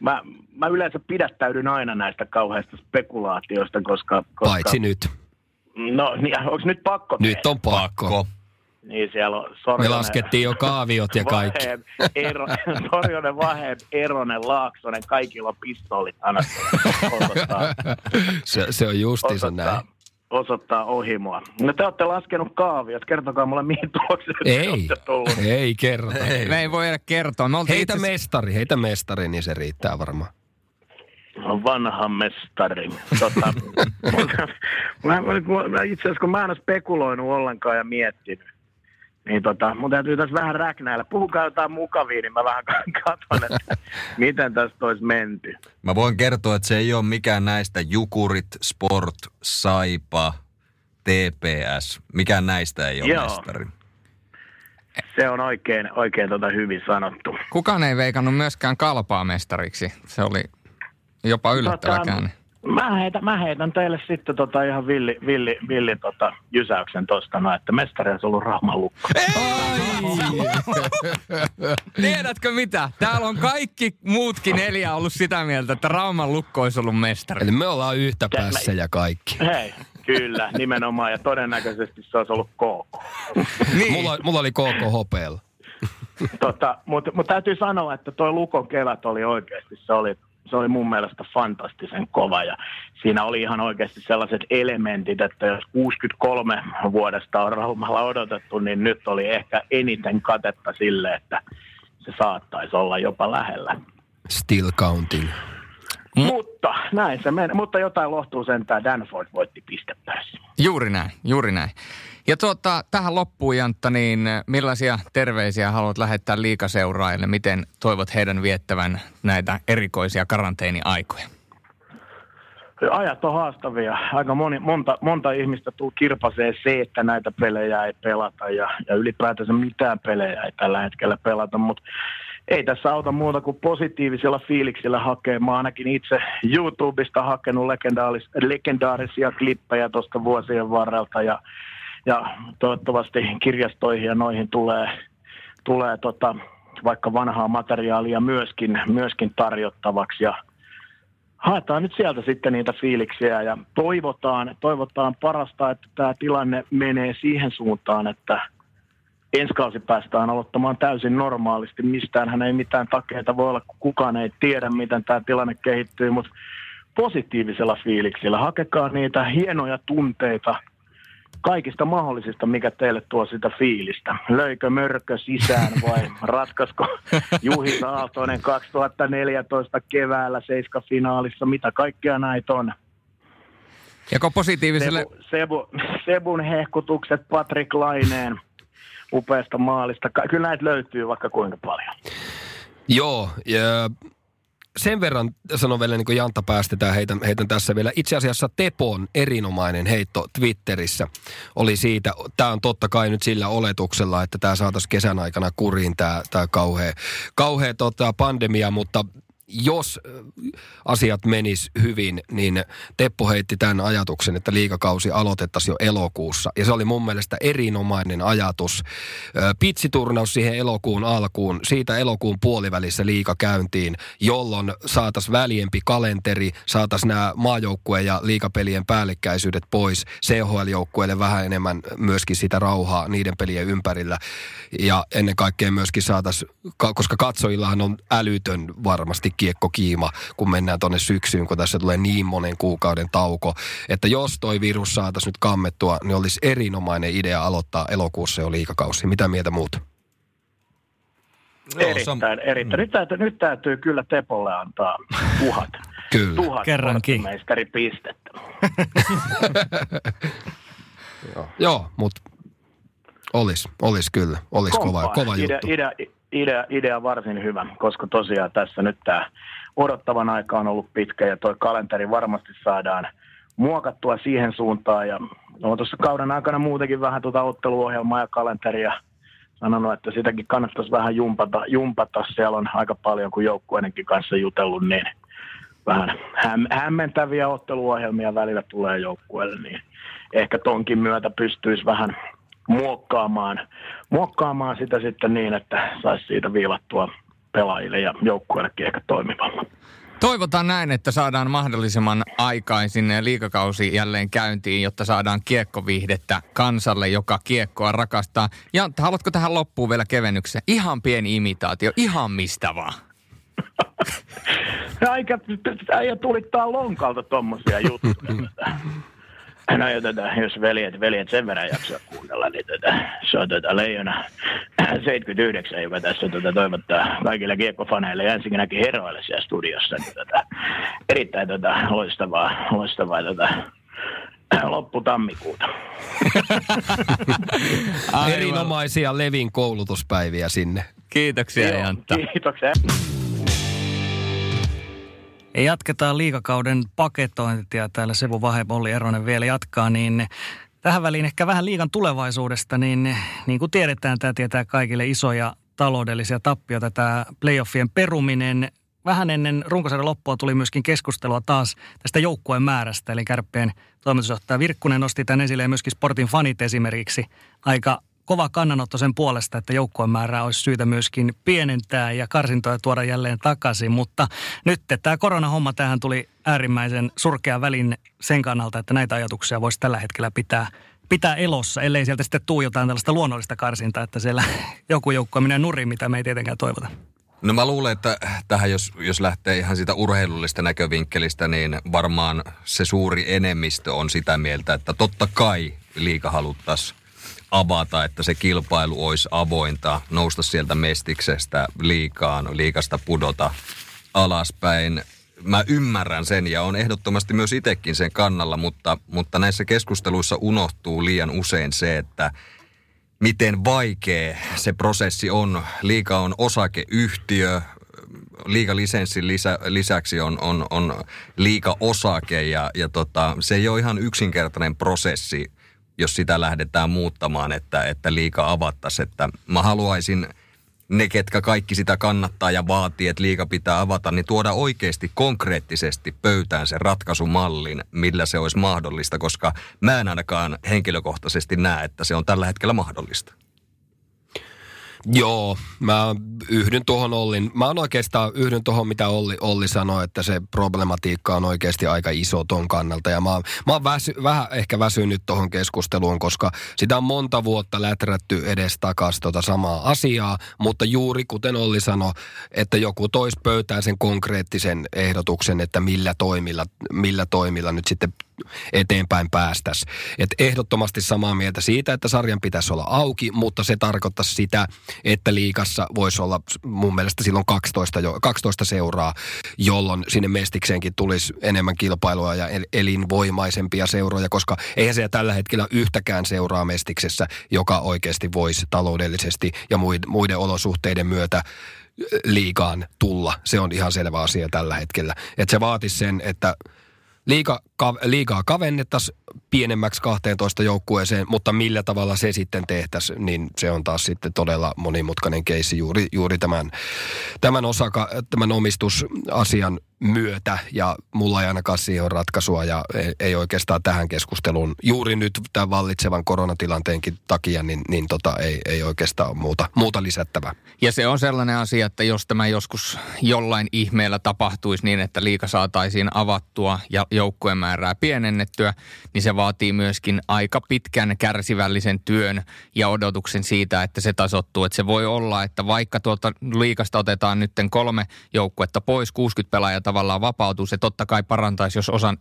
mä, mä yleensä pidättäydyn aina näistä kauheista spekulaatioista, koska... koska Paitsi nyt. No, niin, onko nyt pakko Nyt on pakko. pakko. Niin siellä on Sorjonen, Me laskettiin jo kaaviot ja kaikki. Vaheem, Ero, Sorjonen, Vaheem, Eronen, Laaksonen, kaikilla on pistoolit se, se on justiinsa näin osoittaa ohi mua. No te olette laskenut kaaviot, kertokaa mulle mihin tulokseen ei, ei kerro. Ei. Me ei voi edes kertoa. Me heitä itse... mestari, heitä mestari, niin se riittää varmaan. Vanha mestari. Tota, mä, mä, mä, itse asiassa kun mä en ole spekuloinut ollenkaan ja miettinyt, niin tota, mun täytyy tässä vähän räknäillä. Puhukaa jotain mukavia, niin mä vähän katson, että miten tästä olisi menty. Mä voin kertoa, että se ei ole mikään näistä Jukurit, Sport, Saipa, TPS. Mikään näistä ei ole Joo. mestari. Se on oikein, oikein tota hyvin sanottu. Kukaan ei veikannut myöskään kalpaa mestariksi. Se oli jopa yllättävä tota, käänne. Mä heitän, mä heitän teille sitten tota ihan villi, villi, villi tota jysäyksen tosta, no, että mestari olisi ollut Rauman lukko. Tiedätkö mitä? Täällä on kaikki muutkin neljä ollut sitä mieltä, että Rauman lukko olisi ollut mestari. Eli me ollaan yhtä päässä ja kaikki. Hei, kyllä, nimenomaan. Ja todennäköisesti se olisi ollut KK. niin. mulla, mulla oli KK hopeella. tota, Mutta mut täytyy sanoa, että tuo Lukon kevät oli oikeasti, se oli se oli mun mielestä fantastisen kova ja siinä oli ihan oikeasti sellaiset elementit, että jos 63 vuodesta on Raumalla odotettu, niin nyt oli ehkä eniten katetta sille, että se saattaisi olla jopa lähellä. Still counting. Mm. Mutta näin se menee. Mutta jotain lohtuu sentään. Danford voitti pistepörssin. Juuri näin, juuri näin. Ja tuota, tähän loppuun Jantta, niin millaisia terveisiä haluat lähettää liikaseuraajille? Miten toivot heidän viettävän näitä erikoisia karanteeniaikoja? Ajat on haastavia. Aika moni, monta, monta ihmistä tuu kirpasee se, että näitä pelejä ei pelata ja, ja ylipäätänsä mitään pelejä ei tällä hetkellä pelata, mutta ei tässä auta muuta kuin positiivisilla fiiliksillä hakea. Mä ainakin itse YouTubesta hakenut legendaarisia klippejä tuosta vuosien varrelta ja ja toivottavasti kirjastoihin ja noihin tulee, tulee tota, vaikka vanhaa materiaalia myöskin, myöskin tarjottavaksi ja haetaan nyt sieltä sitten niitä fiiliksiä ja toivotaan, toivotaan parasta, että tämä tilanne menee siihen suuntaan, että ensi kausi päästään aloittamaan täysin normaalisti. Mistään hän ei mitään takeita voi olla, kun kukaan ei tiedä, miten tämä tilanne kehittyy, mutta positiivisella fiiliksillä. Hakekaa niitä hienoja tunteita – kaikista mahdollisista, mikä teille tuo sitä fiilistä. Löikö mörkö sisään vai ratkasko Juhi Aaltoinen 2014 keväällä Seiska-finaalissa, mitä kaikkea näitä on. Joko positiiviselle... Sebu, Sebu, Sebun hehkutukset Patrick Laineen upeasta maalista. Kyllä näitä löytyy vaikka kuinka paljon. Joo, ja sen verran sanon vielä, niin kuin Jantta päästetään, heitän, heitän tässä vielä. Itse asiassa Tepon erinomainen heitto Twitterissä oli siitä, tämä on totta kai nyt sillä oletuksella, että tämä saataisiin kesän aikana kuriin, tämä, tämä kauhea, kauhea tota, pandemia, mutta jos asiat menis hyvin, niin Teppo heitti tämän ajatuksen, että liikakausi aloitettaisiin jo elokuussa. Ja se oli mun mielestä erinomainen ajatus. Pitsiturnaus siihen elokuun alkuun, siitä elokuun puolivälissä liika käyntiin, jolloin saataisiin väliempi kalenteri, saataisiin nämä maajoukkueen ja liikapelien päällekkäisyydet pois, CHL-joukkueelle vähän enemmän myöskin sitä rauhaa niiden pelien ympärillä. Ja ennen kaikkea myöskin saataisiin, koska katsojillahan on älytön varmasti kiekkokiima, kun mennään tuonne syksyyn, kun tässä tulee niin monen kuukauden tauko. Että jos toi virus saataisiin nyt kammettua, niin olisi erinomainen idea aloittaa elokuussa jo liikakausi. Mitä mieltä muut? Erittäin, erittäin. Nyt, täytyy, nyt täytyy kyllä Tepolle antaa tuhat. Kyllä. Tuhat Kerrankin. pistettä. Joo, Joo mutta olisi, olisi kyllä. Olisi kova, kova idea, juttu. Idea, idea, idea varsin hyvä, koska tosiaan tässä nyt tämä odottavan aika on ollut pitkä ja tuo kalenteri varmasti saadaan muokattua siihen suuntaan ja olen tuossa kauden aikana muutenkin vähän tuota otteluohjelmaa ja kalenteria sanonut, että sitäkin kannattaisi vähän jumpata. jumpata. Siellä on aika paljon, kun joukkueidenkin kanssa jutellut, niin vähän häm, hämmentäviä otteluohjelmia välillä tulee joukkueelle, niin ehkä tonkin myötä pystyisi vähän muokkaamaan, muokkaamaan sitä sitten niin, että saisi siitä viilattua pelaajille ja joukkueellekin ehkä toimivalla. Toivotaan näin, että saadaan mahdollisimman aikaisin liikakausi jälleen käyntiin, jotta saadaan kiekkovihdettä kansalle, joka kiekkoa rakastaa. Ja haluatko tähän loppuun vielä kevennyksen? Ihan pieni imitaatio, ihan mistä vaan. Aika, äijä tulittaa lonkalta tommosia juttuja. No ja tota, jos veljet, veljet sen verran jaksaa kuunnella, niin tota, se on tota Leijona 79, joka tässä tota, toivottaa kaikille kiekkofaneille ja ensinnäkin heroille siellä studiossa. Niin, tota, erittäin tota, loistavaa, loistavaa tota, lopputammikuuta. Erinomaisia Levin koulutuspäiviä sinne. Kiitoksia Joo, Jantta. Kiitoksia. Ja jatketaan liikakauden paketointia. Täällä Sevu Vahe, Olli Eronen vielä jatkaa, niin tähän väliin ehkä vähän liikan tulevaisuudesta, niin niin kuin tiedetään, tämä tietää kaikille isoja taloudellisia tappioita, tämä playoffien peruminen. Vähän ennen runkosarjan loppua tuli myöskin keskustelua taas tästä joukkueen määrästä, eli kärppien toimitusjohtaja Virkkunen nosti tämän esille ja myöskin Sportin fanit esimerkiksi aika kova kannanotto sen puolesta, että joukkojen määrää olisi syytä myöskin pienentää ja karsintoja tuoda jälleen takaisin. Mutta nyt tämä koronahomma tähän tuli äärimmäisen surkea välin sen kannalta, että näitä ajatuksia voisi tällä hetkellä pitää, pitää elossa, ellei sieltä sitten tuu jotain tällaista luonnollista karsintaa, että siellä joku joukko menee nurin, mitä me ei tietenkään toivota. No mä luulen, että tähän jos, jos lähtee ihan siitä urheilullista näkövinkkelistä, niin varmaan se suuri enemmistö on sitä mieltä, että totta kai liika haluttaisiin avata, että se kilpailu olisi avointa, nousta sieltä mestiksestä liikaan, liikasta pudota alaspäin. Mä ymmärrän sen ja on ehdottomasti myös itsekin sen kannalla, mutta, mutta näissä keskusteluissa unohtuu liian usein se, että miten vaikea se prosessi on. Liika on osakeyhtiö, liikalisenssin lisä, lisäksi on, on, on liika-osake ja, ja tota, se ei ole ihan yksinkertainen prosessi, jos sitä lähdetään muuttamaan, että, että liika avattaisiin. Että mä haluaisin ne, ketkä kaikki sitä kannattaa ja vaatii, että liika pitää avata, niin tuoda oikeasti konkreettisesti pöytään sen ratkaisumallin, millä se olisi mahdollista, koska mä en ainakaan henkilökohtaisesti näe, että se on tällä hetkellä mahdollista. Joo, mä yhdyn tuohon Ollin. Mä oikeastaan yhdyn tuohon, mitä Olli, Olli sanoi, että se problematiikka on oikeasti aika iso ton kannalta. Ja mä, mä oon väsy, vähän ehkä väsynyt tuohon keskusteluun, koska sitä on monta vuotta läträtty edes takas tota samaa asiaa. Mutta juuri kuten Olli sanoi, että joku tois pöytään sen konkreettisen ehdotuksen, että millä toimilla, millä toimilla nyt sitten eteenpäin päästäisiin. Et ehdottomasti samaa mieltä siitä, että sarjan pitäisi olla auki, mutta se tarkoittaisi sitä, että liikassa voisi olla mun mielestä silloin 12, jo, 12 seuraa, jolloin sinne Mestikseenkin tulisi enemmän kilpailua ja el- elinvoimaisempia seuroja, koska eihän se tällä hetkellä yhtäkään seuraa Mestiksessä, joka oikeasti voisi taloudellisesti ja muid- muiden olosuhteiden myötä liikaan tulla. Se on ihan selvä asia tällä hetkellä. Että se vaatisi sen, että liiga, ka, liigaa kavennettaisiin pienemmäksi 12 joukkueeseen, mutta millä tavalla se sitten tehtäisiin, niin se on taas sitten todella monimutkainen keissi juuri, juuri tämän, tämän, osaka, tämän omistusasian myötä ja mulla ei ainakaan siihen ole ratkaisua ja ei, ei oikeastaan tähän keskusteluun juuri nyt tämän vallitsevan koronatilanteenkin takia, niin, niin tota, ei, ei oikeastaan ole muuta, muuta lisättävää. Ja se on sellainen asia, että jos tämä joskus jollain ihmeellä tapahtuisi niin, että liika saataisiin avattua ja joukkueen määrää pienennettyä, niin se vaatii myöskin aika pitkän kärsivällisen työn ja odotuksen siitä, että se tasottuu. Että se voi olla, että vaikka tuolta liikasta otetaan nyt kolme joukkuetta pois, 60 pelaajaa tavallaan vapautuu, se totta kai parantaisi, jos osan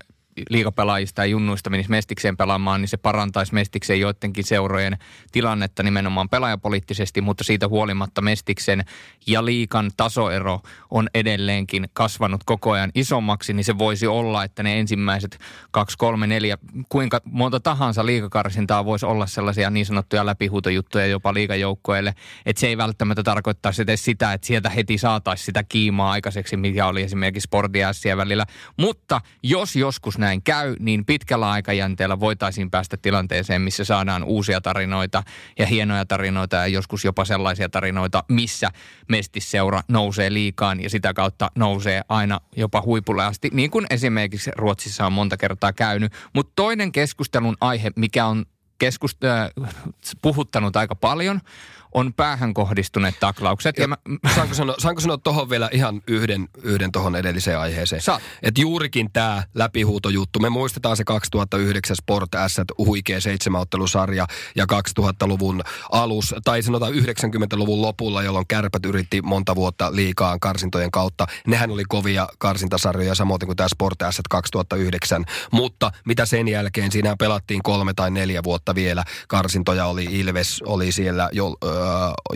liikapelaajista ja junnuista menisi Mestikseen pelaamaan, niin se parantaisi Mestikseen joidenkin seurojen tilannetta nimenomaan pelaajapoliittisesti, mutta siitä huolimatta Mestiksen ja liikan tasoero on edelleenkin kasvanut koko ajan isommaksi, niin se voisi olla, että ne ensimmäiset kaksi, kolme, neljä, kuinka monta tahansa liikakarsintaa voisi olla sellaisia niin sanottuja läpihuutojuttuja jopa liikajoukkoille, että se ei välttämättä tarkoittaisi edes sitä, että sieltä heti saataisiin sitä kiimaa aikaiseksi, mikä oli esimerkiksi sportiässiä välillä. Mutta jos joskus näin käy, niin pitkällä aikajänteellä voitaisiin päästä tilanteeseen, missä saadaan uusia tarinoita ja hienoja tarinoita ja joskus jopa sellaisia tarinoita, missä mestisseura nousee liikaan ja sitä kautta nousee aina jopa huipulle asti, niin kuin esimerkiksi Ruotsissa on monta kertaa käynyt. Mutta toinen keskustelun aihe, mikä on keskust- äh, puhuttanut aika paljon, on päähän kohdistuneet taklaukset. Ja, ja mä, saanko sanoa, saanko sanoa tuohon vielä ihan yhden, yhden tuohon edelliseen aiheeseen? Saat. Et juurikin tämä läpihuutojuttu. Me muistetaan se 2009 Sport S, huikea seitsemänottelusarja ja 2000-luvun alus, tai sanotaan 90-luvun lopulla, jolloin kärpät yritti monta vuotta liikaan karsintojen kautta. Nehän oli kovia karsintasarjoja, samoin kuin tämä Sport S 2009. Mutta mitä sen jälkeen, siinä pelattiin kolme tai neljä vuotta vielä. Karsintoja oli Ilves, oli siellä jo,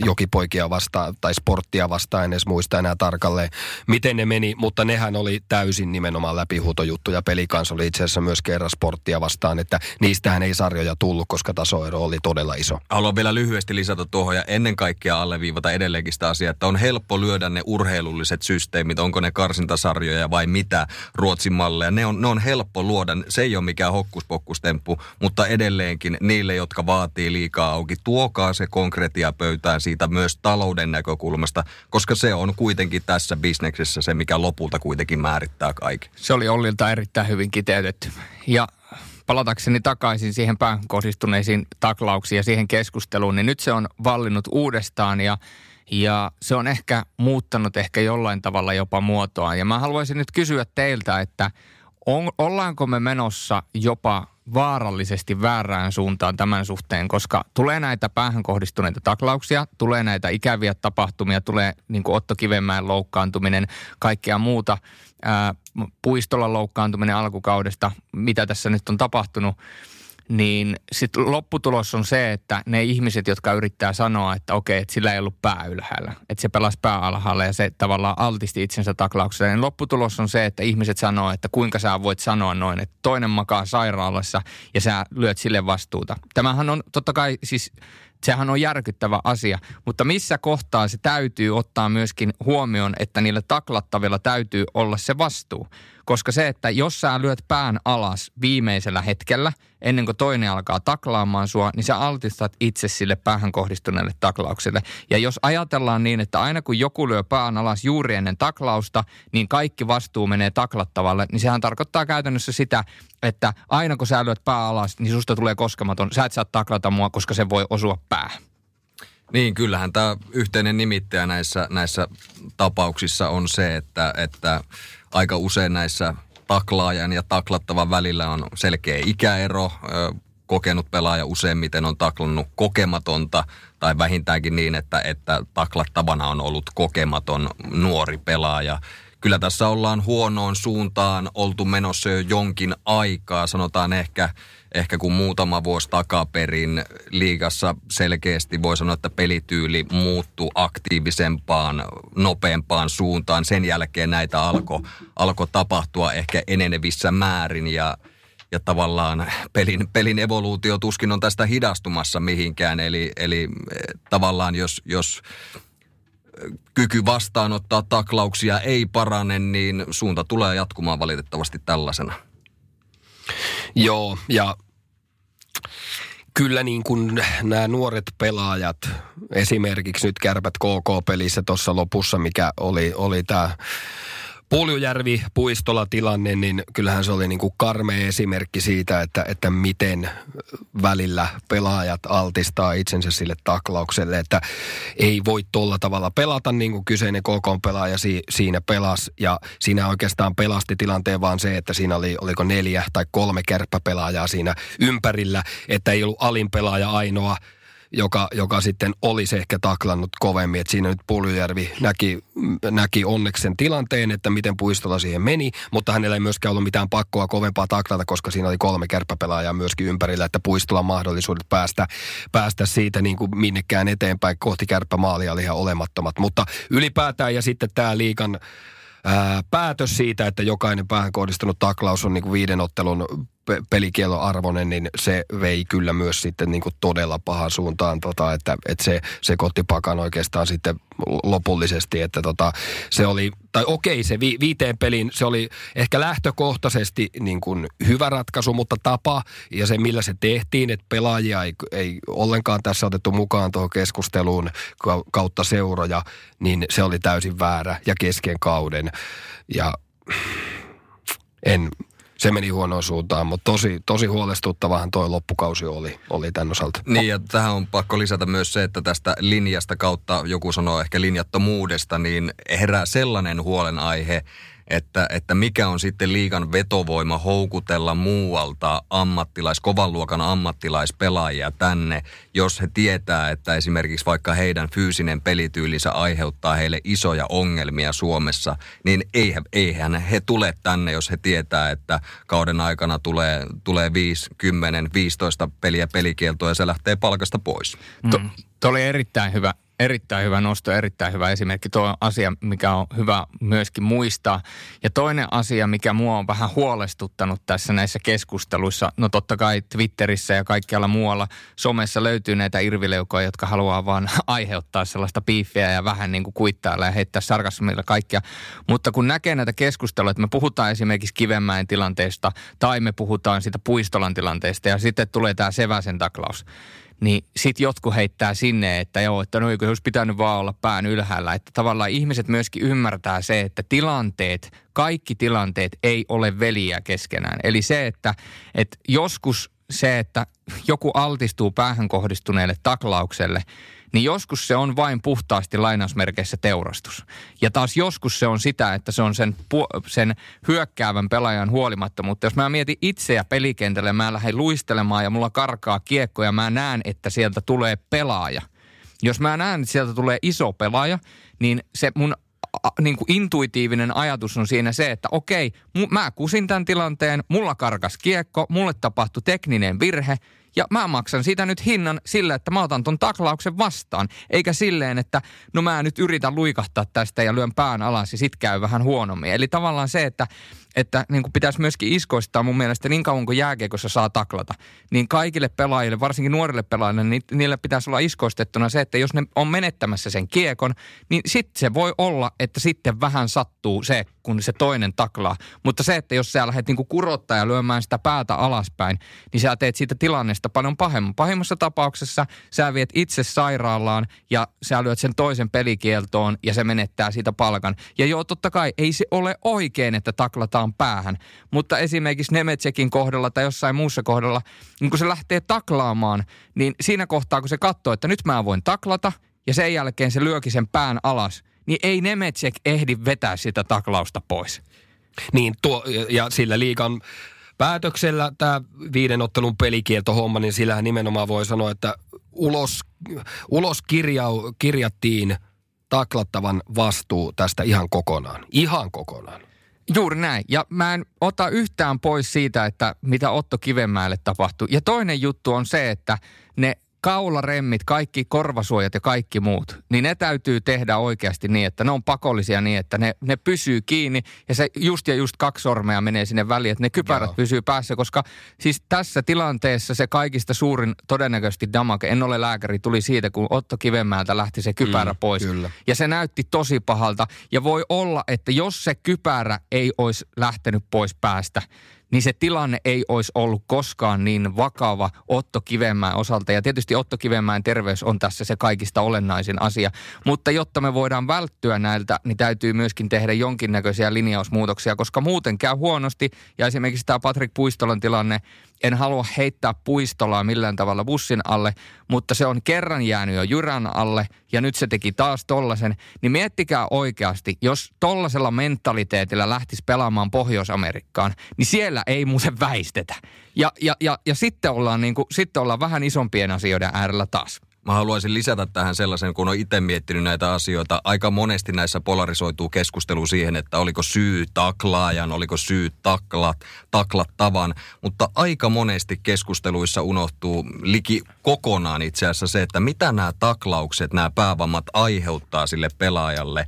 jokipoikia vastaan tai sporttia vastaan, en edes muista enää tarkalleen, miten ne meni, mutta nehän oli täysin nimenomaan läpihuutojuttuja. Pelikans oli itse asiassa myös kerran sporttia vastaan, että niistähän ei sarjoja tullut, koska tasoero oli todella iso. Haluan vielä lyhyesti lisätä tuohon ja ennen kaikkea alleviivata edelleenkin sitä asiaa, että on helppo lyödä ne urheilulliset systeemit, onko ne karsintasarjoja vai mitä Ruotsin malleja. Ne on, ne on helppo luoda, se ei ole mikään hokkuspokkustemppu, mutta edelleenkin niille, jotka vaatii liikaa auki, tuokaa se konkreettia pöytään siitä myös talouden näkökulmasta, koska se on kuitenkin tässä bisneksessä se, mikä lopulta kuitenkin määrittää kaiken. Se oli Ollilta erittäin hyvin kiteytetty. Ja palatakseni takaisin siihen pään kohdistuneisiin taklauksiin ja siihen keskusteluun, niin nyt se on vallinnut uudestaan ja ja se on ehkä muuttanut ehkä jollain tavalla jopa muotoa. Ja mä haluaisin nyt kysyä teiltä, että on, ollaanko me menossa jopa vaarallisesti väärään suuntaan tämän suhteen, koska tulee näitä päähän kohdistuneita taklauksia, tulee näitä ikäviä tapahtumia, tulee niin kuin Otto Kivenmäen loukkaantuminen, kaikkea muuta, ää, puistolla loukkaantuminen alkukaudesta, mitä tässä nyt on tapahtunut – niin sitten lopputulos on se, että ne ihmiset, jotka yrittää sanoa, että okei, että sillä ei ollut pää ylhäällä, että se pelasi pää alhaalla ja se tavallaan altisti itsensä taklaukselle, niin lopputulos on se, että ihmiset sanoo, että kuinka sä voit sanoa noin, että toinen makaa sairaalassa ja sä lyöt sille vastuuta. Tämähän on totta kai siis Sehän on järkyttävä asia, mutta missä kohtaa se täytyy ottaa myöskin huomioon, että niillä taklattavilla täytyy olla se vastuu. Koska se, että jos sä lyöt pään alas viimeisellä hetkellä, ennen kuin toinen alkaa taklaamaan sua, niin sä altistat itse sille päähän kohdistuneelle taklaukselle. Ja jos ajatellaan niin, että aina kun joku lyö pään alas juuri ennen taklausta, niin kaikki vastuu menee taklattavalle, niin sehän tarkoittaa käytännössä sitä, että aina kun sä lyöt pää alas, niin susta tulee koskematon. Sä et saa taklata mua, koska se voi osua päähän. Niin, kyllähän tämä yhteinen nimittäjä näissä, näissä tapauksissa on se, että, että aika usein näissä taklaajan ja taklattavan välillä on selkeä ikäero. Kokenut pelaaja useimmiten on taklannut kokematonta tai vähintäänkin niin, että, että taklattavana on ollut kokematon nuori pelaaja. Kyllä tässä ollaan huonoon suuntaan oltu menossa jo jonkin aikaa, sanotaan ehkä – ehkä kun muutama vuosi takaperin liigassa selkeästi voi sanoa, että pelityyli muuttui aktiivisempaan, nopeampaan suuntaan. Sen jälkeen näitä alkoi alko tapahtua ehkä enenevissä määrin ja ja tavallaan pelin, pelin evoluutio tuskin on tästä hidastumassa mihinkään. Eli, eli eh, tavallaan jos, jos kyky vastaanottaa taklauksia ei parane, niin suunta tulee jatkumaan valitettavasti tällaisena. Joo, ja kyllä niin kuin nämä nuoret pelaajat, esimerkiksi nyt kärpät KK-pelissä tuossa lopussa, mikä oli, oli tämä Puljujärvi puistolla tilanne, niin kyllähän se oli niin kuin karmea esimerkki siitä, että, että miten välillä pelaajat altistaa itsensä sille taklaukselle, että ei voi tuolla tavalla pelata niin kuin kyseinen KK-pelaaja si, siinä pelas ja siinä oikeastaan pelasti tilanteen vaan se, että siinä oli, oliko neljä tai kolme kärppäpelaajaa siinä ympärillä, että ei ollut alin pelaaja ainoa joka, joka sitten olisi ehkä taklannut kovemmin. Et siinä nyt Puljujärvi näki, näki onneksi sen tilanteen, että miten puistolla siihen meni, mutta hänellä ei myöskään ollut mitään pakkoa kovempaa taklata, koska siinä oli kolme kärppäpelaajaa myöskin ympärillä, että puistolla mahdollisuudet päästä, päästä siitä niin kuin minnekään eteenpäin kohti kärppämaalia oli ihan olemattomat. Mutta ylipäätään ja sitten tämä liikan ää, päätös siitä, että jokainen päähän kohdistunut taklaus on niin kuin viiden ottelun pelikielon arvoinen, niin se vei kyllä myös sitten niin kuin todella pahan suuntaan, tota, että, että se sekoitti pakan oikeastaan sitten lopullisesti, että tota, se oli, tai okei se vi, viiteen peliin, se oli ehkä lähtökohtaisesti niin kuin hyvä ratkaisu, mutta tapa ja se millä se tehtiin, että pelaajia ei, ei ollenkaan tässä otettu mukaan tuohon keskusteluun kautta seuroja, niin se oli täysin väärä ja kesken kauden. Ja en, se meni huonoon suuntaan, mutta tosi, tosi huolestuttavahan toi loppukausi oli, oli tämän osalta. Niin ja tähän on pakko lisätä myös se, että tästä linjasta kautta, joku sanoo ehkä linjattomuudesta, niin herää sellainen huolenaihe, että, että mikä on sitten liigan vetovoima houkutella muualta ammattilais, kovan luokan ammattilaispelaajia tänne, jos he tietää, että esimerkiksi vaikka heidän fyysinen pelityylinsä aiheuttaa heille isoja ongelmia Suomessa, niin eihän he tule tänne, jos he tietää, että kauden aikana tulee, tulee 5, 10, 15 peliä pelikieltoa ja se lähtee palkasta pois. Mm. Tuo oli erittäin hyvä, Erittäin hyvä nosto, erittäin hyvä esimerkki. Tuo on asia, mikä on hyvä myöskin muistaa. Ja toinen asia, mikä mua on vähän huolestuttanut tässä näissä keskusteluissa, no totta kai Twitterissä ja kaikkialla muualla somessa löytyy näitä irvileukoja, jotka haluaa vaan aiheuttaa sellaista piiffiä ja vähän niin kuin kuittailla ja heittää sarkasmilla kaikkia. Mutta kun näkee näitä keskusteluja, että me puhutaan esimerkiksi Kivenmäen tilanteesta tai me puhutaan siitä Puistolan tilanteesta ja sitten tulee tämä Seväsen taklaus niin sit jotkut heittää sinne, että joo, että no eikö olisi pitänyt vaan olla pään ylhäällä. Että tavallaan ihmiset myöskin ymmärtää se, että tilanteet, kaikki tilanteet ei ole veliä keskenään. Eli se, että, että joskus se, että joku altistuu päähän kohdistuneelle taklaukselle – niin joskus se on vain puhtaasti lainausmerkeissä teurastus. Ja taas joskus se on sitä, että se on sen, sen hyökkäävän pelaajan huolimatta. Mutta jos mä mietin itseä pelikentälle, mä lähden luistelemaan ja mulla karkaa kiekko ja mä näen, että sieltä tulee pelaaja. Jos mä näen, että sieltä tulee iso pelaaja, niin se mun niin kuin intuitiivinen ajatus on siinä se, että okei, mä kusin tämän tilanteen, mulla karkas kiekko, mulle tapahtui tekninen virhe ja mä maksan siitä nyt hinnan sillä, että mä otan ton taklauksen vastaan. Eikä silleen, että no mä nyt yritän luikahtaa tästä ja lyön pään alas ja sit käy vähän huonommin. Eli tavallaan se, että että niin kuin pitäisi myöskin iskoistaa mun mielestä niin kauan kuin jääkiekossa saa taklata, niin kaikille pelaajille, varsinkin nuorille pelaajille, niin niille pitäisi olla iskoistettuna se, että jos ne on menettämässä sen kiekon, niin sitten se voi olla, että sitten vähän sattuu se, kun se toinen taklaa. Mutta se, että jos sä lähdet niin kuin kurottaa ja lyömään sitä päätä alaspäin, niin sä teet siitä tilannesta paljon pahemman. Pahimmassa tapauksessa sä viet itse sairaalaan ja sä lyöt sen toisen pelikieltoon ja se menettää siitä palkan. Ja joo, totta kai ei se ole oikein, että taklataan taklataan päähän. Mutta esimerkiksi Nemetsekin kohdalla tai jossain muussa kohdalla, niin kun se lähtee taklaamaan, niin siinä kohtaa kun se katsoo, että nyt mä voin taklata ja sen jälkeen se lyökin sen pään alas, niin ei Nemetsek ehdi vetää sitä taklausta pois. Niin, tuo, ja sillä liikan päätöksellä tämä viiden ottelun pelikieltohomma, niin sillähän nimenomaan voi sanoa, että ulos, ulos kirjau, kirjattiin taklattavan vastuu tästä ihan kokonaan. Ihan kokonaan. Juuri näin. Ja mä en ota yhtään pois siitä, että mitä Otto Kivenmäelle tapahtui. Ja toinen juttu on se, että ne kaularemmit, kaikki korvasuojat ja kaikki muut, niin ne täytyy tehdä oikeasti niin, että ne on pakollisia niin, että ne, ne pysyy kiinni ja se just ja just kaksi sormea menee sinne väliin, että ne kypärät Joo. pysyy päässä, koska siis tässä tilanteessa se kaikista suurin todennäköisesti damake, en ole lääkäri, tuli siitä, kun Otto Kivemäältä lähti se kypärä mm, pois. Kyllä. Ja se näytti tosi pahalta ja voi olla, että jos se kypärä ei olisi lähtenyt pois päästä, niin se tilanne ei olisi ollut koskaan niin vakava Otto Kivenmäen osalta. Ja tietysti Otto Kivenmäen terveys on tässä se kaikista olennaisin asia. Mutta jotta me voidaan välttyä näiltä, niin täytyy myöskin tehdä jonkinnäköisiä linjausmuutoksia, koska muuten käy huonosti. Ja esimerkiksi tämä Patrick Puistolan tilanne, en halua heittää puistolaa millään tavalla bussin alle, mutta se on kerran jäänyt jo jyrän alle ja nyt se teki taas tollasen. Niin miettikää oikeasti, jos tollasella mentaliteetillä lähtisi pelaamaan Pohjois-Amerikkaan, niin siellä ei muuten väistetä. Ja, ja, ja, ja sitten, ollaan niin kuin, sitten ollaan vähän isompien asioiden äärellä taas. Mä haluaisin lisätä tähän sellaisen, kun on itse miettinyt näitä asioita. Aika monesti näissä polarisoituu keskustelu siihen, että oliko syy taklaajan, oliko syy taklat, taklattavan. Mutta aika monesti keskusteluissa unohtuu liki kokonaan itse asiassa se, että mitä nämä taklaukset, nämä päävammat aiheuttaa sille pelaajalle.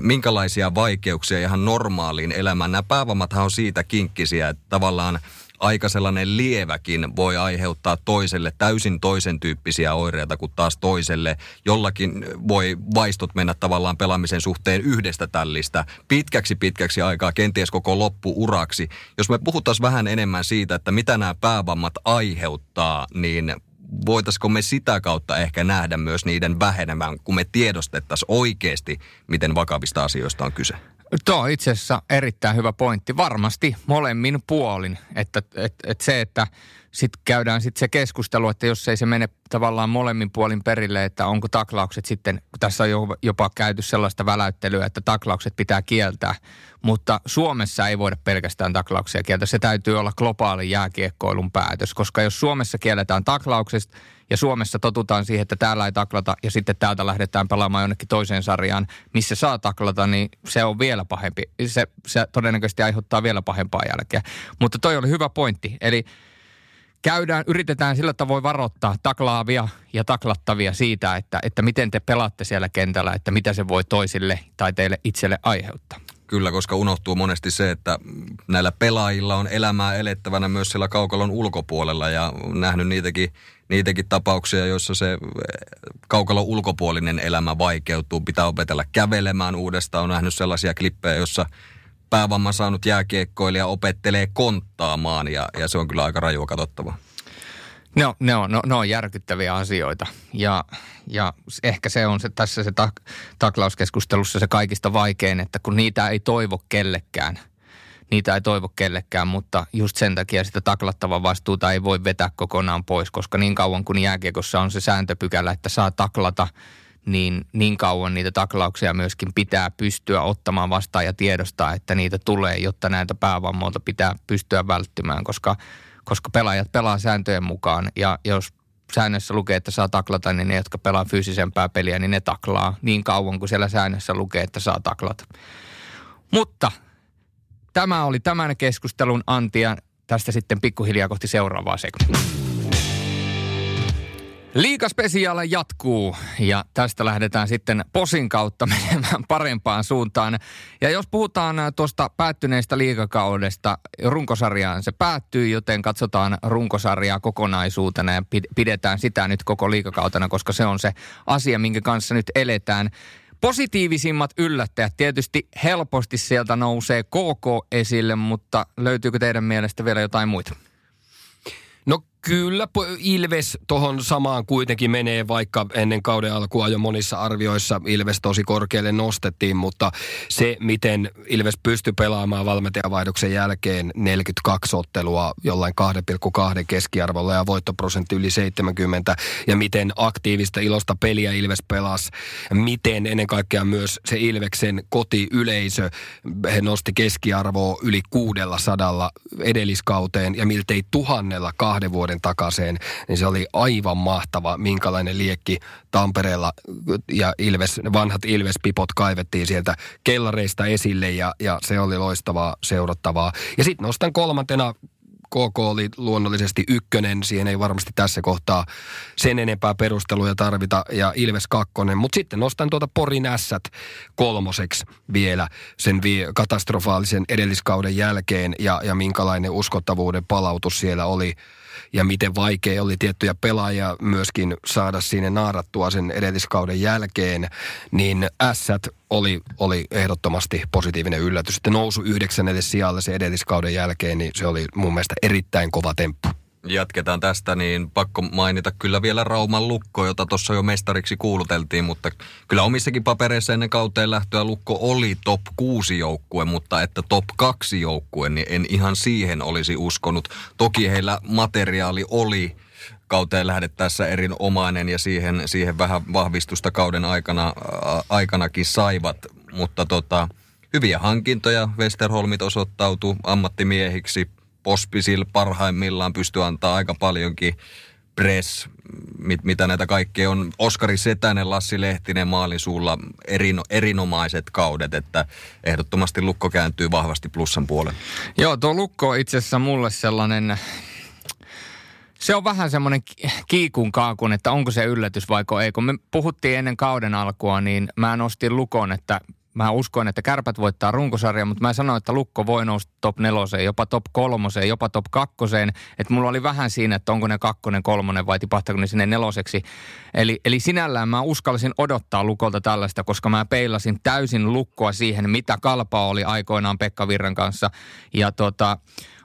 Minkälaisia vaikeuksia ihan normaaliin elämään. Nämä päävammathan on siitä kinkkisiä, että tavallaan – aika sellainen lieväkin voi aiheuttaa toiselle täysin toisen tyyppisiä oireita kuin taas toiselle. Jollakin voi vaistot mennä tavallaan pelaamisen suhteen yhdestä tällistä pitkäksi pitkäksi aikaa, kenties koko loppuuraksi. Jos me puhutaan vähän enemmän siitä, että mitä nämä päävammat aiheuttaa, niin voitaisiko me sitä kautta ehkä nähdä myös niiden vähenemään, kun me tiedostettaisiin oikeasti, miten vakavista asioista on kyse? Tuo on itse asiassa erittäin hyvä pointti. Varmasti molemmin puolin. Että et, et se, että sitten käydään sitten se keskustelu, että jos ei se mene tavallaan molemmin puolin perille, että onko taklaukset sitten, tässä on jopa käyty sellaista väläyttelyä, että taklaukset pitää kieltää, mutta Suomessa ei voida pelkästään taklauksia kieltää. Se täytyy olla globaali jääkiekkoilun päätös, koska jos Suomessa kielletään taklaukset ja Suomessa totutaan siihen, että täällä ei taklata ja sitten täältä lähdetään pelaamaan jonnekin toiseen sarjaan, missä saa taklata, niin se on vielä pahempi. Se, se todennäköisesti aiheuttaa vielä pahempaa jälkeä. Mutta toi oli hyvä pointti. Eli käydään, yritetään sillä tavoin varoittaa taklaavia ja taklattavia siitä, että, että miten te pelaatte siellä kentällä, että mitä se voi toisille tai teille itselle aiheuttaa. Kyllä, koska unohtuu monesti se, että näillä pelaajilla on elämää elettävänä myös siellä kaukalon ulkopuolella ja nähnyt niitäkin, niitäkin tapauksia, joissa se kaukalon ulkopuolinen elämä vaikeutuu. Pitää opetella kävelemään uudestaan. On nähnyt sellaisia klippejä, joissa päävamman saanut jääkiekkoilija opettelee konttaamaan ja, ja se on kyllä aika rajua katsottavaa. No, ne, on, no, ne on järkyttäviä asioita ja, ja ehkä se on se, tässä se tak, taklauskeskustelussa se kaikista vaikein, että kun niitä ei toivo kellekään, niitä ei toivo kellekään, mutta just sen takia sitä taklattavaa vastuuta ei voi vetää kokonaan pois, koska niin kauan kun jääkiekossa on se sääntöpykälä, että saa taklata – niin niin kauan niitä taklauksia myöskin pitää pystyä ottamaan vastaan ja tiedostaa, että niitä tulee, jotta näitä päävammoilta pitää pystyä välttymään, koska, koska pelaajat pelaa sääntöjen mukaan ja jos säännössä lukee, että saa taklata, niin ne, jotka pelaa fyysisempää peliä, niin ne taklaa niin kauan kuin siellä säännössä lukee, että saa taklata. Mutta tämä oli tämän keskustelun antia. Tästä sitten pikkuhiljaa kohti seuraavaa segmenttiä. Liikaspesiaala jatkuu ja tästä lähdetään sitten posin kautta menemään parempaan suuntaan. Ja jos puhutaan tuosta päättyneestä liikakaudesta, runkosarjaan se päättyy, joten katsotaan runkosarjaa kokonaisuutena ja pidetään sitä nyt koko liikakautena, koska se on se asia, minkä kanssa nyt eletään. Positiivisimmat yllättäjät tietysti helposti sieltä nousee KK esille, mutta löytyykö teidän mielestä vielä jotain muita? Kyllä, Ilves tuohon samaan kuitenkin menee, vaikka ennen kauden alkua jo monissa arvioissa Ilves tosi korkealle nostettiin, mutta se, miten Ilves pystyi pelaamaan valmentajavaihdoksen jälkeen 42 ottelua jollain 2,2 keskiarvolla ja voittoprosentti yli 70, ja miten aktiivista ilosta peliä Ilves pelasi, miten ennen kaikkea myös se Ilveksen kotiyleisö, he nosti keskiarvoa yli 600 edelliskauteen ja miltei tuhannella kahden vuoden vuoden takaisin, niin se oli aivan mahtava, minkälainen liekki Tampereella ja Ilves, vanhat Ilves-pipot kaivettiin sieltä kellareista esille ja, ja se oli loistavaa seurattavaa. Ja sitten nostan kolmantena KK oli luonnollisesti ykkönen, siihen ei varmasti tässä kohtaa sen enempää perusteluja tarvita, ja Ilves kakkonen. Mutta sitten nostan tuota Porin ässät kolmoseksi vielä sen vie katastrofaalisen edelliskauden jälkeen, ja, ja minkälainen uskottavuuden palautus siellä oli ja miten vaikea oli tiettyjä pelaajia myöskin saada sinne naarattua sen edelliskauden jälkeen, niin ässät oli, oli ehdottomasti positiivinen yllätys. Sitten nousu yhdeksännelle sijalle se edelliskauden jälkeen, niin se oli mun mielestä erittäin kova temppu jatketaan tästä, niin pakko mainita kyllä vielä Rauman Lukko, jota tuossa jo mestariksi kuuluteltiin, mutta kyllä omissakin papereissa ennen kauteen lähtöä Lukko oli top 6 joukkue, mutta että top 2 joukkue, niin en ihan siihen olisi uskonut. Toki heillä materiaali oli kauteen lähdettäessä erinomainen ja siihen, siihen vähän vahvistusta kauden aikana, ä, aikanakin saivat, mutta tota, hyviä hankintoja. Westerholmit osoittautui ammattimiehiksi, Pospisil parhaimmillaan pystyy antaa aika paljonkin press, mit, mitä näitä kaikkea on. Oskari Setänen, Lassi Lehtinen maalin suulla erino, erinomaiset kaudet, että ehdottomasti Lukko kääntyy vahvasti plussan puolelle. Joo, tuo Lukko on itse asiassa mulle sellainen, se on vähän semmoinen kiikun kaakun, että onko se yllätys vai ei. Kun me puhuttiin ennen kauden alkua, niin mä nostin Lukon, että Mä uskoin, että kärpät voittaa runkosarja, mutta mä sanoin, että Lukko voi nousta top neloseen, jopa top kolmoseen, jopa top kakkoseen. Että mulla oli vähän siinä, että onko ne kakkonen, kolmonen vai tipahtaako ne sinne neloseksi. Eli, eli sinällään mä uskallisin odottaa Lukolta tällaista, koska mä peilasin täysin Lukkoa siihen, mitä kalpaa oli aikoinaan Pekka Virran kanssa. Ja tota,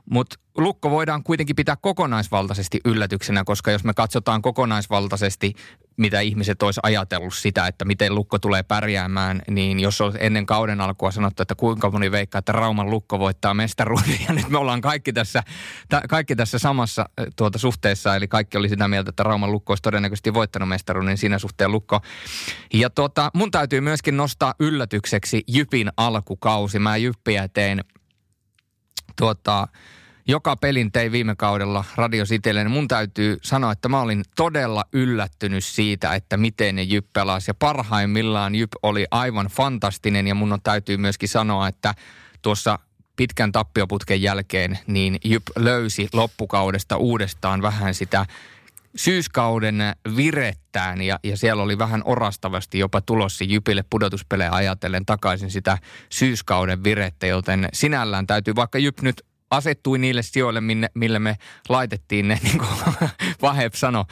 mutta lukko voidaan kuitenkin pitää kokonaisvaltaisesti yllätyksenä, koska jos me katsotaan kokonaisvaltaisesti, mitä ihmiset olisi ajatellut sitä, että miten lukko tulee pärjäämään, niin jos olisi ennen kauden alkua sanottu, että kuinka moni veikkaa, että Rauman lukko voittaa mestaruuden, ja nyt me ollaan kaikki tässä, kaikki tässä samassa tuota suhteessa, eli kaikki oli sitä mieltä, että Rauman lukko olisi todennäköisesti voittanut mestaruuden, niin siinä suhteen lukko. Ja tuota, mun täytyy myöskin nostaa yllätykseksi Jypin alkukausi. Mä Jyppiä tein tuota, joka pelin tein viime kaudella Radio Citylle, niin mun täytyy sanoa, että mä olin todella yllättynyt siitä, että miten ne Jyp pelasi. Ja parhaimmillaan Jyp oli aivan fantastinen ja mun on täytyy myöskin sanoa, että tuossa pitkän tappioputken jälkeen, niin Jyp löysi loppukaudesta uudestaan vähän sitä syyskauden virettään ja, ja siellä oli vähän orastavasti jopa tulossa Jypille pudotuspelejä ajatellen takaisin sitä syyskauden virettä, joten sinällään täytyy, vaikka Jyp nyt asettui niille sijoille, minne, mille me laitettiin ne, niin kuin Vaheb sanoi,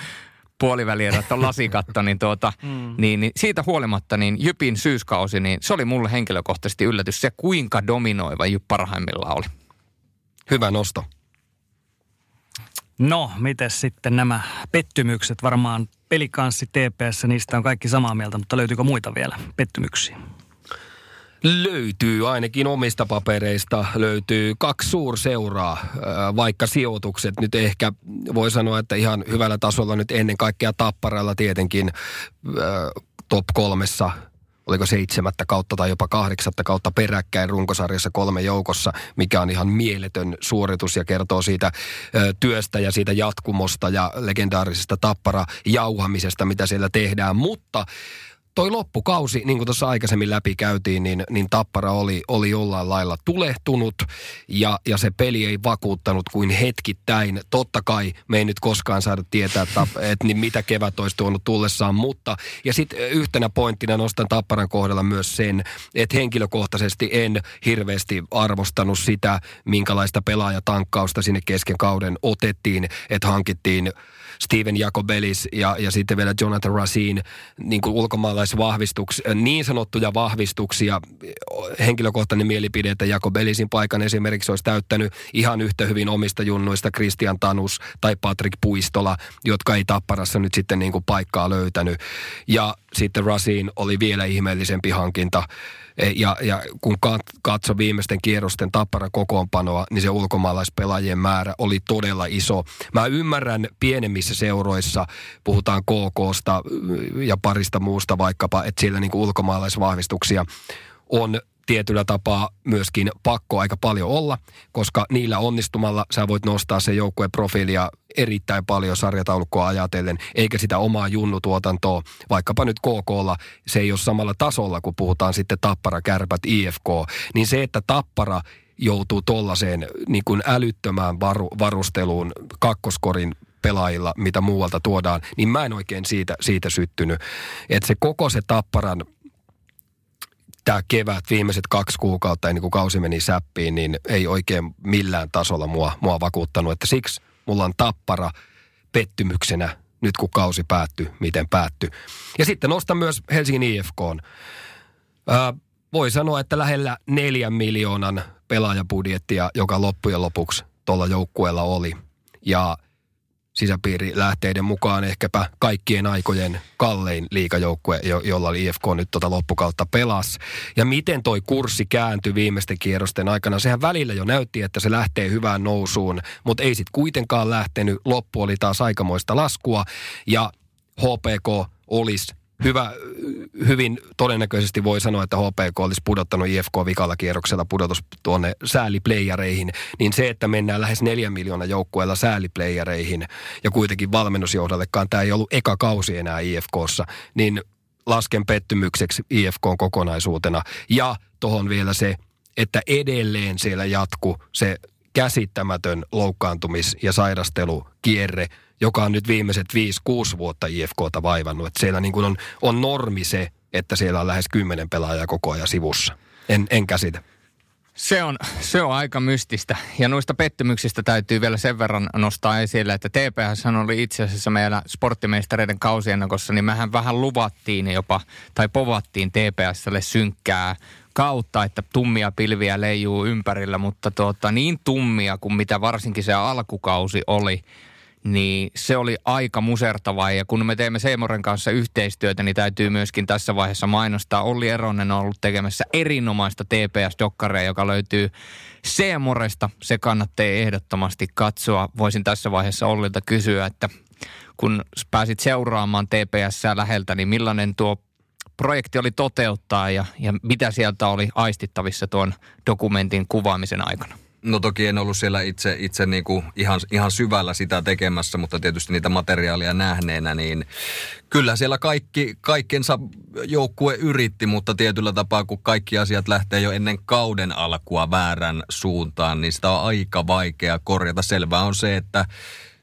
puolivälierät on lasikatto, niin, tuota, mm. niin, niin siitä huolimatta niin Jypin syyskausi, niin se oli mulle henkilökohtaisesti yllätys se, kuinka dominoiva Jyp parhaimmillaan oli. Hyvä nosto. No, miten sitten nämä pettymykset? Varmaan pelikanssi TPS, niistä on kaikki samaa mieltä, mutta löytyykö muita vielä pettymyksiä? Löytyy ainakin omista papereista, löytyy kaksi suurseuraa, vaikka sijoitukset nyt ehkä voi sanoa, että ihan hyvällä tasolla nyt ennen kaikkea Tapparalla tietenkin top kolmessa oliko seitsemättä kautta tai jopa kahdeksatta kautta peräkkäin runkosarjassa kolme joukossa, mikä on ihan mieletön suoritus ja kertoo siitä ö, työstä ja siitä jatkumosta ja legendaarisesta tappara jauhamisesta, mitä siellä tehdään. Mutta toi loppukausi, niin kuin tuossa aikaisemmin läpi käytiin, niin, niin Tappara oli, oli jollain lailla tulehtunut ja, ja se peli ei vakuuttanut kuin hetkittäin. Totta kai me ei nyt koskaan saada tietää, että, että niin mitä kevät olisi tuonut tullessaan, mutta ja sitten yhtenä pointtina nostan Tapparan kohdalla myös sen, että henkilökohtaisesti en hirveästi arvostanut sitä, minkälaista pelaajatankkausta sinne kesken kauden otettiin, että hankittiin Steven Jakobelis ja, ja sitten vielä Jonathan Racine niin kuin ulkomaalaisvahvistuksia, niin sanottuja vahvistuksia. Henkilökohtainen mielipide, että Jakobelisin paikan esimerkiksi olisi täyttänyt ihan yhtä hyvin omista junnuista Christian Tanus tai Patrick Puistola, jotka ei Tapparassa nyt sitten niin kuin paikkaa löytänyt. Ja sitten Racine oli vielä ihmeellisempi hankinta ja, ja kun katso viimeisten kierrosten tappara kokoonpanoa, niin se ulkomaalaispelaajien määrä oli todella iso. Mä ymmärrän pienemmissä seuroissa, puhutaan KKsta ja parista muusta vaikkapa, että siellä niin ulkomaalaisvahvistuksia on tietyllä tapaa myöskin pakko aika paljon olla, koska niillä onnistumalla sä voit nostaa se joukkueen profiilia erittäin paljon sarjataulukkoa ajatellen, eikä sitä omaa junnutuotantoa, vaikkapa nyt KKlla, se ei ole samalla tasolla, kun puhutaan sitten Tappara, Kärpät, IFK, niin se, että Tappara joutuu tollaiseen niin kuin älyttömään varu, varusteluun kakkoskorin pelaajilla, mitä muualta tuodaan, niin mä en oikein siitä, siitä syttynyt. Että se koko se tapparan tämä kevät, viimeiset kaksi kuukautta ennen kuin kausi meni säppiin, niin ei oikein millään tasolla mua, mua vakuuttanut. Että siksi mulla on tappara pettymyksenä nyt kun kausi päättyi, miten päättyi. Ja sitten nostan myös Helsingin IFK. Ää, voi sanoa, että lähellä neljän miljoonan pelaajabudjettia, joka loppujen lopuksi tuolla joukkueella oli. Ja sisäpiirilähteiden mukaan ehkäpä kaikkien aikojen kallein liikajoukkue, jo, jolla IFK nyt tota loppukautta pelas. Ja miten toi kurssi kääntyi viimeisten kierrosten aikana, sehän välillä jo näytti, että se lähtee hyvään nousuun, mutta ei sitten kuitenkaan lähtenyt. Loppu oli taas aikamoista laskua ja HPK olisi hyvä, hyvin todennäköisesti voi sanoa, että HPK olisi pudottanut IFK vikalla kierroksella pudotus tuonne sääliplayereihin, niin se, että mennään lähes neljän miljoonaa joukkueella sääliplayereihin ja kuitenkin valmennusjohdallekaan tämä ei ollut eka kausi enää IFKssa, niin lasken pettymykseksi IFK kokonaisuutena. Ja tuohon vielä se, että edelleen siellä jatku se käsittämätön loukkaantumis- ja sairastelukierre, joka on nyt viimeiset 5-6 vuotta IFKta vaivannut. Että siellä niin kuin on, on normi se, että siellä on lähes kymmenen pelaajaa koko ajan sivussa. En, en käsitä. Se on, se on aika mystistä. Ja noista pettymyksistä täytyy vielä sen verran nostaa esille, että TPS oli itse asiassa meillä sporttimeistereiden kausiennakossa, niin mehän vähän luvattiin jopa, tai povattiin TPSlle synkkää kautta, että tummia pilviä leijuu ympärillä, mutta tuota, niin tummia kuin mitä varsinkin se alkukausi oli, niin se oli aika musertavaa. Ja kun me teemme Seemoren kanssa yhteistyötä, niin täytyy myöskin tässä vaiheessa mainostaa. Olli Eronen on ollut tekemässä erinomaista TPS-dokkaria, joka löytyy Seemoresta. Se kannattaa ehdottomasti katsoa. Voisin tässä vaiheessa Ollilta kysyä, että kun pääsit seuraamaan TPS läheltä, niin millainen tuo projekti oli toteuttaa ja, ja mitä sieltä oli aistittavissa tuon dokumentin kuvaamisen aikana? No toki en ollut siellä itse, itse niin kuin ihan, ihan syvällä sitä tekemässä, mutta tietysti niitä materiaalia nähneenä, niin kyllä siellä kaikki, kaikkensa joukkue yritti, mutta tietyllä tapaa, kun kaikki asiat lähtee jo ennen kauden alkua väärän suuntaan, niin sitä on aika vaikea korjata. Selvää on se, että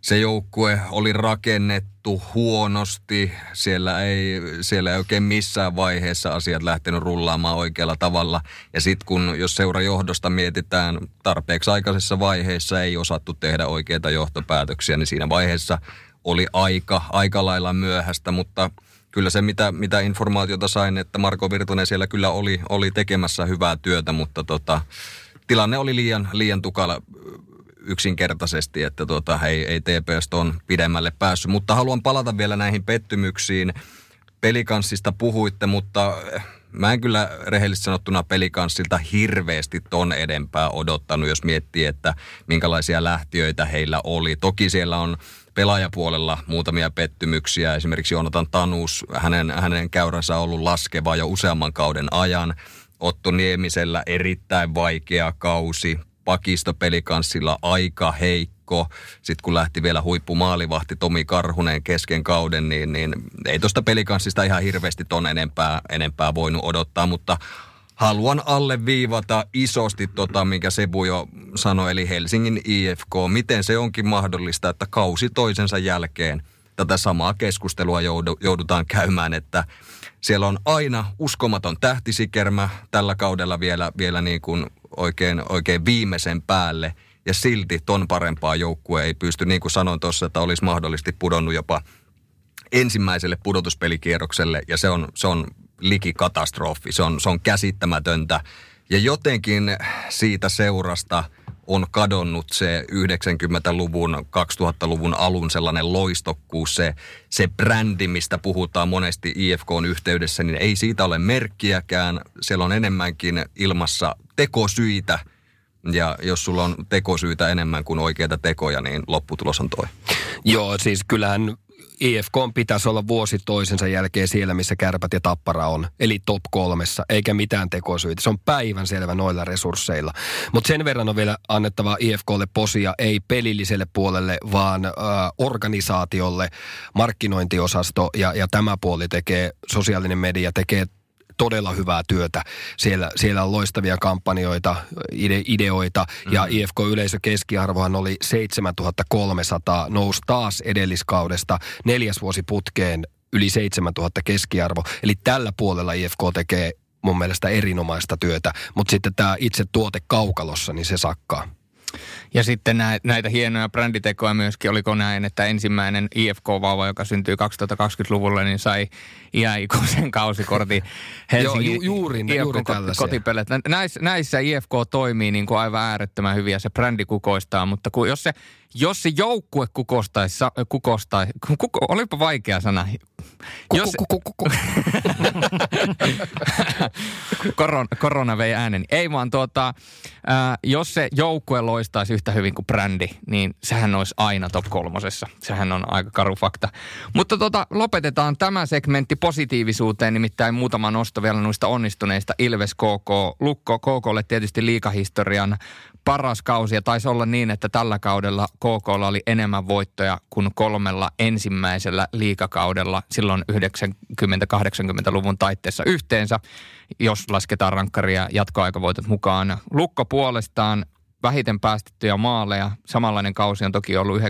se joukkue oli rakennettu huonosti. Siellä ei, siellä ei oikein missään vaiheessa asiat lähtenyt rullaamaan oikealla tavalla. Ja sitten kun, jos seurajohdosta mietitään tarpeeksi aikaisessa vaiheessa, ei osattu tehdä oikeita johtopäätöksiä, niin siinä vaiheessa oli aika, aika lailla myöhäistä, mutta kyllä se, mitä, mitä informaatiota sain, että Marko Virtonen siellä kyllä oli, oli tekemässä hyvää työtä, mutta tota, tilanne oli liian, liian tukala yksinkertaisesti, että tuota, ei, ei TPS on pidemmälle päässyt. Mutta haluan palata vielä näihin pettymyksiin. Pelikanssista puhuitte, mutta eh, mä en kyllä rehellisesti sanottuna pelikanssilta hirveästi ton edempää odottanut, jos miettii, että minkälaisia lähtiöitä heillä oli. Toki siellä on pelaajapuolella muutamia pettymyksiä. Esimerkiksi Joonatan Tanus, hänen, hänen käyränsä on ollut laskeva jo useamman kauden ajan. Otto Niemisellä erittäin vaikea kausi pakistopelikanssilla aika heikko. Sitten kun lähti vielä huippumaalivahti Tomi Karhunen kesken kauden, niin, niin ei tuosta pelikanssista ihan hirveästi ton enempää, enempää voinut odottaa, mutta haluan alleviivata isosti tota, minkä Sebu jo sanoi, eli Helsingin IFK. Miten se onkin mahdollista, että kausi toisensa jälkeen tätä samaa keskustelua joudutaan käymään, että siellä on aina uskomaton tähtisikermä tällä kaudella vielä, vielä niin kuin oikein, oikein viimeisen päälle. Ja silti ton parempaa joukkue ei pysty, niin kuin sanoin tuossa, että olisi mahdollisesti pudonnut jopa ensimmäiselle pudotuspelikierrokselle. Ja se on, se on liki katastrofi, se on, se on käsittämätöntä. Ja jotenkin siitä seurasta – on kadonnut se 90-luvun, 2000-luvun alun sellainen loistokkuus, se, se brändi, mistä puhutaan monesti IFKn yhteydessä, niin ei siitä ole merkkiäkään. Siellä on enemmänkin ilmassa tekosyitä, ja jos sulla on tekosyitä enemmän kuin oikeita tekoja, niin lopputulos on toi. Joo, siis kyllähän IFK pitäisi olla vuosi toisensa jälkeen siellä, missä kärpät ja tappara on. Eli top kolmessa, eikä mitään tekosyitä. Se on päivän selvä noilla resursseilla. Mutta sen verran on vielä annettava IFKlle posia, ei pelilliselle puolelle, vaan äh, organisaatiolle, markkinointiosasto ja, ja tämä puoli tekee, sosiaalinen media tekee todella hyvää työtä. Siellä, siellä on loistavia kampanjoita, ide, ideoita mm. ja IFK-yleisökeskiarvohan oli 7300, nousi taas edelliskaudesta neljäs vuosi putkeen yli 7000 keskiarvo. Eli tällä puolella IFK tekee mun mielestä erinomaista työtä, mutta sitten tämä itse tuote kaukalossa, niin se sakkaa. Ja sitten näitä hienoja bränditekoja myöskin, oliko näin, että ensimmäinen IFK-vauva, joka syntyi 2020-luvulla, niin sai iäikuisen kausikortin Helsingin Joo, ju, juuri, IFK juuri kotipelet. Näissä, näissä IFK toimii niin kuin aivan äärettömän hyvin ja se brändi kukoistaa, mutta kun, jos se jos se joukkue kukostaisi, kukostaisi, kuko, olipa vaikea sana. Jos, korona, korona vei äänen. Ei vaan tuota, ää, jos se joukkue loistaisi yhtä hyvin kuin brändi, niin sehän olisi aina top kolmosessa. Sehän on aika karu fakta. Mutta tota, lopetetaan tämä segmentti positiivisuuteen, nimittäin muutama nosto vielä noista onnistuneista Ilves KK. Lukko KKlle tietysti liikahistorian paras kausi ja taisi olla niin, että tällä kaudella KK oli enemmän voittoja kuin kolmella ensimmäisellä liikakaudella silloin 90-80-luvun taitteessa yhteensä, jos lasketaan rankkaria jatkoaikavoitot mukaan. Lukko puolestaan vähiten päästettyjä maaleja. Samanlainen kausi on toki ollut 91-92.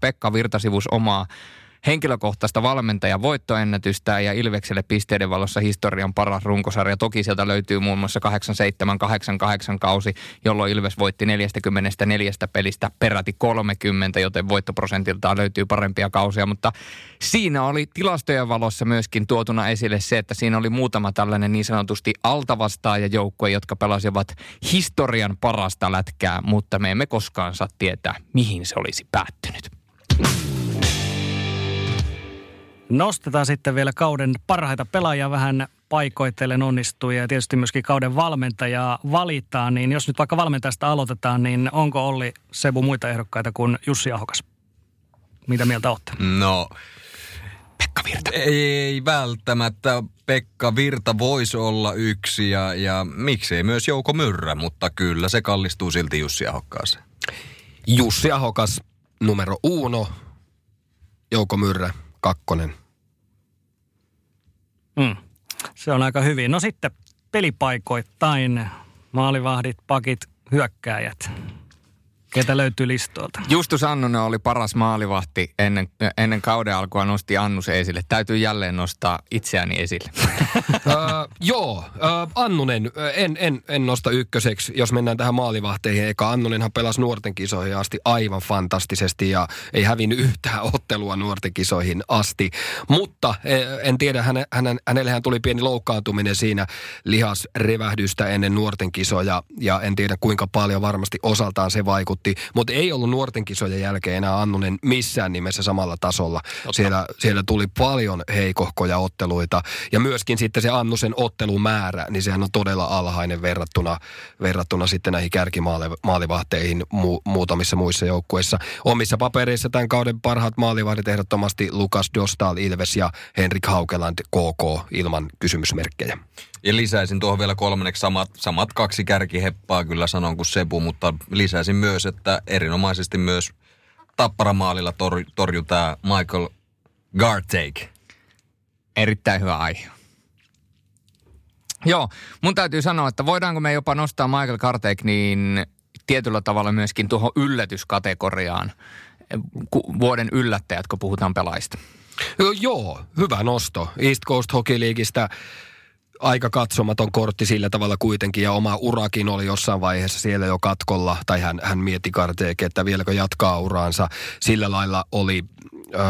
Pekka Virtasivus omaa henkilökohtaista valmentajan voittoennätystä ja Ilvekselle pisteiden valossa historian paras runkosarja. Toki sieltä löytyy muun muassa 87-88 kausi, jolloin Ilves voitti 44 pelistä peräti 30, joten voittoprosentiltaan löytyy parempia kausia. Mutta siinä oli tilastojen valossa myöskin tuotuna esille se, että siinä oli muutama tällainen niin sanotusti altavastaaja joukkue, jotka pelasivat historian parasta lätkää, mutta me emme koskaan saa tietää, mihin se olisi päättynyt. Nostetaan sitten vielä kauden parhaita pelaajia vähän paikoitellen onnistui ja tietysti myöskin kauden valmentajaa valitaan, niin jos nyt vaikka valmentajasta aloitetaan, niin onko Olli Sebu muita ehdokkaita kuin Jussi Ahokas? Mitä mieltä olette? No, Pekka Virta. Ei välttämättä. Pekka Virta voisi olla yksi ja, ja miksei myös Jouko Myrrä, mutta kyllä se kallistuu silti Jussi Ahokkaaseen. Jussi Ahokas numero uno, Jouko Myrrä kakkonen. Mm. Se on aika hyvin. No sitten pelipaikoittain maalivahdit, pakit, hyökkääjät. Ketä löytyy listoilta? Justus Annunen oli paras maalivahti ennen, ennen kauden alkua nosti Annus esille. Täytyy jälleen nostaa itseäni esille. uh, joo, uh, Annunen en, en, en nosta ykköseksi, jos mennään tähän maalivahteihin. Eikä Annunenhan pelasi nuorten kisoihin asti aivan fantastisesti ja ei hävinnyt yhtään ottelua nuorten kisoihin asti. Mutta en tiedä, häne, hänen, hänellähän tuli pieni loukkaantuminen siinä lihasrevähdystä ennen nuorten kisoja ja en tiedä kuinka paljon varmasti osaltaan se vaikutti vaikutti, mutta ei ollut nuorten kisojen jälkeen enää Annunen missään nimessä samalla tasolla. Siellä, siellä tuli paljon heikohkoja otteluita ja myöskin sitten se Annusen ottelumäärä, niin sehän on todella alhainen verrattuna, verrattuna sitten näihin kärkimaalivahteihin mu, muutamissa muissa joukkueissa. Omissa papereissa tämän kauden parhaat maalivahdit ehdottomasti Lukas Dostal Ilves ja Henrik Haukeland KK ilman kysymysmerkkejä. Ja lisäisin tuohon vielä kolmanneksi samat, samat kaksi kärkiheppaa kyllä sanon kuin Sebu, mutta lisäisin myös, että erinomaisesti myös tapparamaalilla tor, torju tämä Michael Gartake. Erittäin hyvä aihe. Joo, mun täytyy sanoa, että voidaanko me jopa nostaa Michael Gartake niin tietyllä tavalla myöskin tuohon yllätyskategoriaan. Vuoden yllättäjät, kun puhutaan pelaista. Joo, hyvä nosto. East Coast Hockey Leagueistä aika katsomaton kortti sillä tavalla kuitenkin ja oma urakin oli jossain vaiheessa siellä jo katkolla tai hän, hän mietti Karteekin, että vieläkö jatkaa uraansa. Sillä lailla oli äh,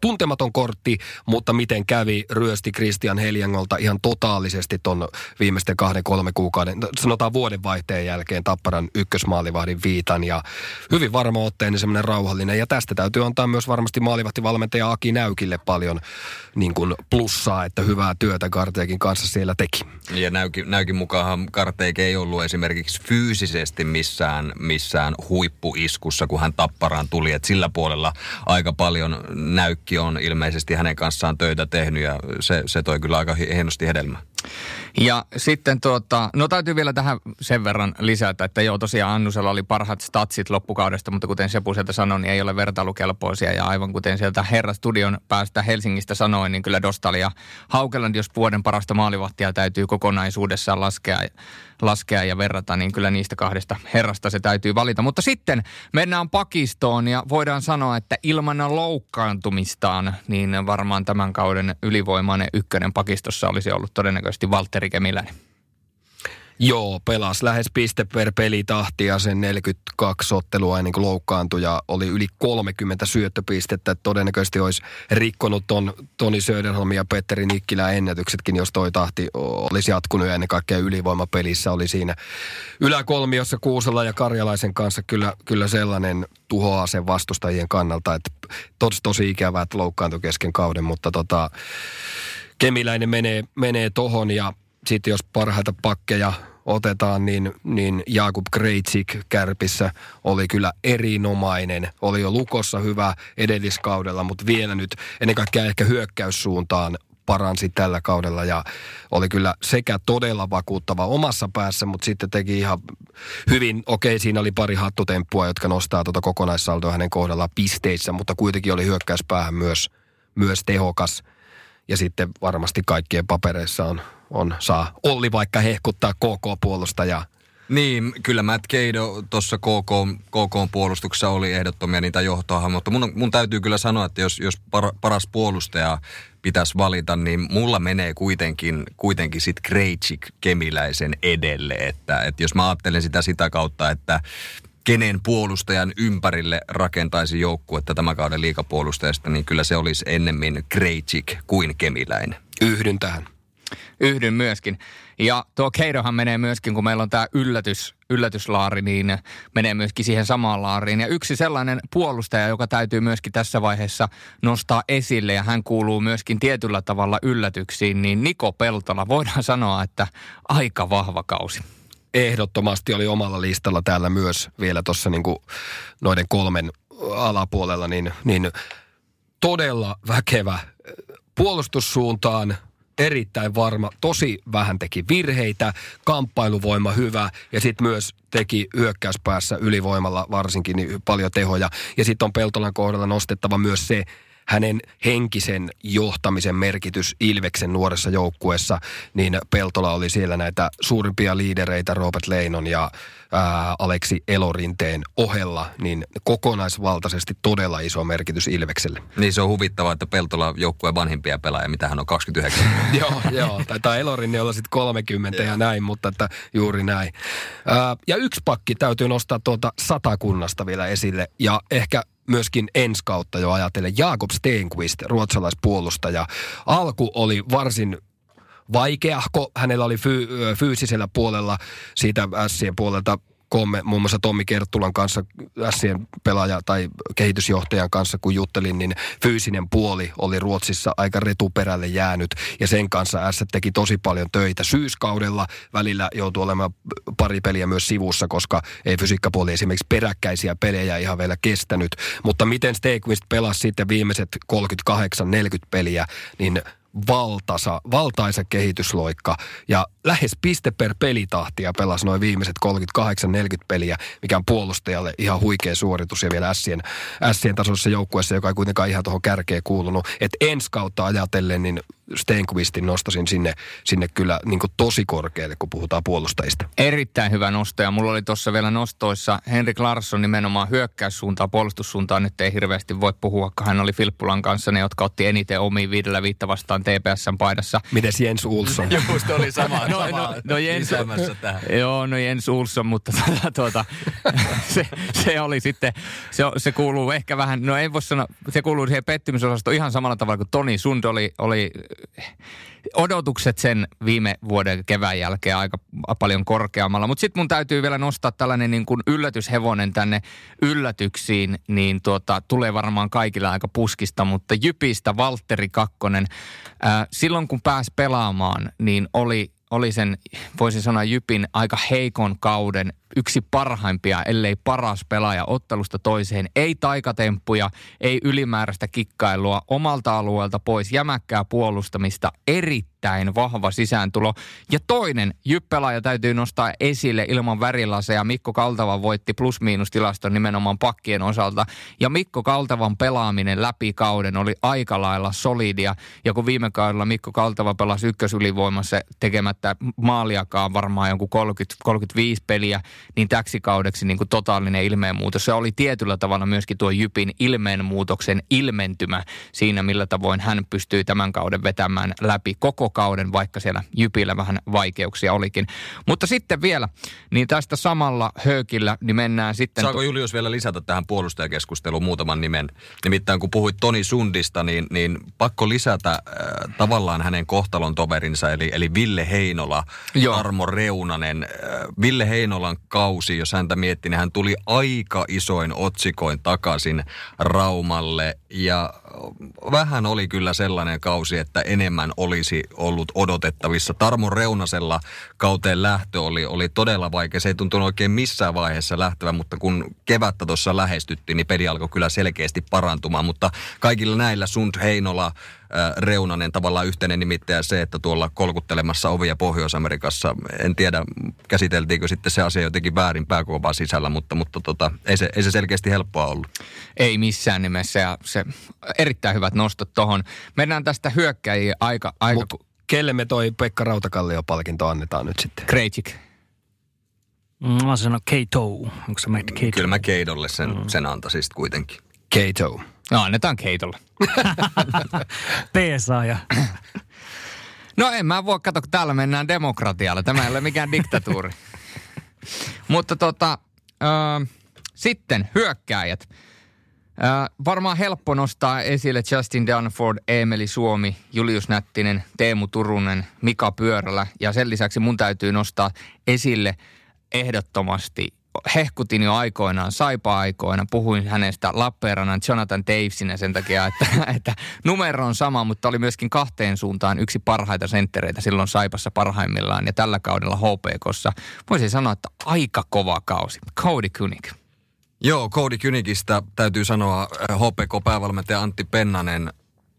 tuntematon kortti, mutta miten kävi, ryösti Christian Heljangolta ihan totaalisesti ton viimeisten kahden, kolme kuukauden, no, sanotaan vuodenvaihteen jälkeen Tapparan ykkösmaalivahdin viitan. Ja hyvin varma otteinen semmoinen rauhallinen. Ja tästä täytyy antaa myös varmasti maalivahtivalmentaja Aki Näykille paljon niin kuin plussaa, että hyvää työtä Karteekin kanssa siellä teki. Ja Näykin, Näykin mukaan Karteek ei ollut esimerkiksi fyysisesti missään, missään huippuiskussa, kun hän Tapparaan tuli, että sillä puolella aika paljon Näykki on ilmeisesti hänen kanssaan töitä tehnyt ja se, se toi kyllä aika hienosti hedelmä. Ja sitten tuota, no täytyy vielä tähän sen verran lisätä, että joo tosiaan Annusella oli parhaat statsit loppukaudesta, mutta kuten Sepu sieltä sanoi, niin ei ole vertailukelpoisia. Ja aivan kuten sieltä Herra Studion päästä Helsingistä sanoi, niin kyllä Dostali ja Haukeland, jos vuoden parasta maalivahtia täytyy kokonaisuudessaan laskea, laskea ja verrata, niin kyllä niistä kahdesta herrasta se täytyy valita. Mutta sitten mennään pakistoon ja voidaan sanoa, että ilman loukkaantumistaan, niin varmaan tämän kauden ylivoimainen ykkönen pakistossa olisi ollut todennäköisesti Valtteri Kemiläinen. Joo, pelasi lähes piste per peli tahtia sen 42 ottelua ennen kuin loukkaantui ja oli yli 30 syöttöpistettä. Todennäköisesti olisi rikkonut ton Toni Söderholm ja Petteri Nikkilä ennätyksetkin, jos toi tahti olisi jatkunut ja ennen kaikkea ylivoimapelissä oli siinä yläkolmiossa Kuusella ja Karjalaisen kanssa kyllä, kyllä sellainen tuhoaa sen vastustajien kannalta, että tosi, tosi ikävää, että loukkaantui kesken kauden, mutta tota, Kemiläinen menee, menee tohon ja sitten jos parhaita pakkeja otetaan, niin, niin Jakub Kreitsik kärpissä oli kyllä erinomainen. Oli jo lukossa hyvä edelliskaudella, mutta vielä nyt ennen kaikkea ehkä hyökkäyssuuntaan paransi tällä kaudella ja oli kyllä sekä todella vakuuttava omassa päässä, mutta sitten teki ihan hyvin, okei siinä oli pari hattutemppua, jotka nostaa tuota kokonaissaltoa hänen kohdallaan pisteissä, mutta kuitenkin oli hyökkäyspäähän myös, myös tehokas. Ja sitten varmasti kaikkien papereissa on on, saa Olli vaikka hehkuttaa KK-puolustajaa. Niin, kyllä Matt Keido tuossa KK, KK-puolustuksessa oli ehdottomia niitä johtoa, mutta mun, mun täytyy kyllä sanoa, että jos, jos par, paras puolustaja pitäisi valita, niin mulla menee kuitenkin, kuitenkin sit Krejcik Kemiläisen edelle, että, että jos mä ajattelen sitä sitä kautta, että kenen puolustajan ympärille rakentaisi joukkuetta tämän kauden liikapuolustajasta, niin kyllä se olisi ennemmin Krejcik kuin Kemiläinen. Yhdyn tähän. Yhdyn myöskin. Ja tuo Keidohan menee myöskin, kun meillä on tämä yllätys, yllätyslaari, niin menee myöskin siihen samaan laariin. Ja yksi sellainen puolustaja, joka täytyy myöskin tässä vaiheessa nostaa esille, ja hän kuuluu myöskin tietyllä tavalla yllätyksiin, niin Niko Peltola. Voidaan sanoa, että aika vahva kausi. Ehdottomasti oli omalla listalla täällä myös vielä tuossa niin noiden kolmen alapuolella, niin, niin todella väkevä puolustussuuntaan – erittäin varma, tosi vähän teki virheitä, kamppailuvoima hyvä ja sitten myös teki hyökkäyspäässä ylivoimalla varsinkin niin paljon tehoja. Ja sitten on Peltolan kohdalla nostettava myös se, hänen henkisen johtamisen merkitys Ilveksen nuoressa joukkueessa, niin Peltola oli siellä näitä suurimpia liidereitä Robert Leinon ja ää, Aleksi Elorinteen ohella, niin kokonaisvaltaisesti todella iso merkitys Ilvekselle. Niin se on huvittavaa, että Peltola joukkueen vanhimpia pelaajia, mitä hän on 29. joo, joo. Taitaa Elorin olla sitten 30 ja näin, mutta että juuri näin. Ää, ja yksi pakki täytyy nostaa tuolta satakunnasta vielä esille ja ehkä myöskin ensi kautta jo ajatellen. Jakob Stenqvist, ruotsalaispuolustaja. Alku oli varsin vaikeahko. Hänellä oli fy- fyysisellä puolella siitä ässien puolelta komme, muun muassa Tommi Kerttulan kanssa, Sien pelaaja tai kehitysjohtajan kanssa, kun juttelin, niin fyysinen puoli oli Ruotsissa aika retuperälle jäänyt. Ja sen kanssa S teki tosi paljon töitä. Syyskaudella välillä joutui olemaan pari peliä myös sivussa, koska ei fysiikkapuoli esimerkiksi peräkkäisiä pelejä ihan vielä kestänyt. Mutta miten Stegvist pelasi sitten viimeiset 38-40 peliä, niin valtasa, valtaisa kehitysloikka ja lähes piste per pelitahtia pelasi noin viimeiset 38-40 peliä, mikä on puolustajalle ihan huikea suoritus ja vielä Sien, Sien tasoisessa joukkueessa, joka ei kuitenkaan ihan tuohon kärkeen kuulunut. Että ensi kautta ajatellen, niin Stenqvistin nostasin sinne, sinne kyllä niin tosi korkealle, kun puhutaan puolustajista. Erittäin hyvä nosto ja mulla oli tuossa vielä nostoissa Henrik Larsson nimenomaan hyökkäyssuuntaan, puolustussuuntaan nyt ei hirveästi voi puhua, kun hän oli Filppulan kanssa ne, jotka otti eniten omiin viidellä viitta vastaan TPSn paidassa. Miten Jens Ulsson? Just oli sama, no, no, no, no Jens, Joo, no Jens Ulsson, mutta tuota, tuota, se, se, oli sitten, se, se kuuluu ehkä vähän, no ei voi sanoa, se kuuluu siihen pettymysosastoon ihan samalla tavalla kuin Toni Sund oli, oli odotukset sen viime vuoden kevään jälkeen aika paljon korkeammalla. Mutta sitten mun täytyy vielä nostaa tällainen niin kuin yllätyshevonen tänne yllätyksiin, niin tuota, tulee varmaan kaikille aika puskista, mutta Jypistä Valtteri Kakkonen, ää, silloin kun pääsi pelaamaan, niin oli oli sen, voisin sanoa Jypin aika heikon kauden yksi parhaimpia, ellei paras pelaaja ottelusta toiseen. Ei taikatemppuja, ei ylimääräistä kikkailua, omalta alueelta pois, jämäkkää puolustamista, erittäin vahva sisääntulo. Ja toinen jyppelaaja täytyy nostaa esille ilman värilaseja. Mikko Kaltava voitti plus-miinus-tilaston nimenomaan pakkien osalta. Ja Mikko Kaltavan pelaaminen läpi kauden oli aika lailla solidia. Ja kun viime kaudella Mikko Kaltava pelasi ykkösylivoimassa tekemättä maaliakaan varmaan jonkun 30-35 peliä, niin täksi kaudeksi niin kuin totaalinen ilmeenmuutos. Se oli tietyllä tavalla myöskin tuo Jypin ilmeenmuutoksen ilmentymä siinä, millä tavoin hän pystyy tämän kauden vetämään läpi koko kauden, vaikka siellä Jypillä vähän vaikeuksia olikin. Mutta sitten vielä, niin tästä samalla höökillä, niin mennään sitten... Saako Julius vielä lisätä tähän puolustajakeskusteluun muutaman nimen? Nimittäin kun puhuit Toni Sundista, niin, niin pakko lisätä äh, tavallaan hänen kohtalon toverinsa, eli, eli Ville Heinola, Joo. Armo Reunanen. Äh, Ville Heinolan kausi, jos häntä miettii, niin hän tuli aika isoin otsikoin takaisin Raumalle. Ja vähän oli kyllä sellainen kausi, että enemmän olisi ollut odotettavissa. Tarmo Reunasella kauteen lähtö oli, oli todella vaikea. Se ei tuntunut oikein missään vaiheessa lähtevä, mutta kun kevättä tuossa lähestyttiin, niin peli alkoi kyllä selkeästi parantumaan. Mutta kaikilla näillä Sund Heinola, Reunanen tavallaan yhteinen nimittäjä se, että tuolla kolkuttelemassa ovia Pohjois-Amerikassa, en tiedä käsiteltiinkö sitten se asia jotenkin väärin pääkuvaa sisällä, mutta, mutta tota, ei, se, ei se selkeästi helppoa ollut. Ei missään nimessä ja se erittäin hyvät nostot tuohon. Mennään tästä hyökkäjiä aika... aika Mut, kelle me toi Pekka Rautakallio-palkinto annetaan nyt sitten? Krejcik. Mm, mä sanon Keito. Onko se meitä Keito? Kyllä mä Keidolle sen, mm. sen antaisin kuitenkin. Keito. No annetaan Keitolle. Peesaaja. No en mä voi katsoa, kun täällä mennään demokratialle. Tämä ei ole mikään diktatuuri. Mutta tota, äh, sitten hyökkääjät. Äh, varmaan helppo nostaa esille Justin Dunford, Emeli Suomi, Julius Nättinen, Teemu Turunen, Mika Pyörälä. Ja sen lisäksi mun täytyy nostaa esille ehdottomasti hehkutin jo aikoinaan, saipa-aikoina, puhuin hänestä Lappeenrannan Jonathan Davesinä sen takia, että, että numero on sama, mutta oli myöskin kahteen suuntaan yksi parhaita senttereitä silloin Saipassa parhaimmillaan ja tällä kaudella HPKssa. Voisin sanoa, että aika kova kausi. Cody Kunig. Joo, Cody Kunigista täytyy sanoa, HPK-päävalmentaja Antti Pennanen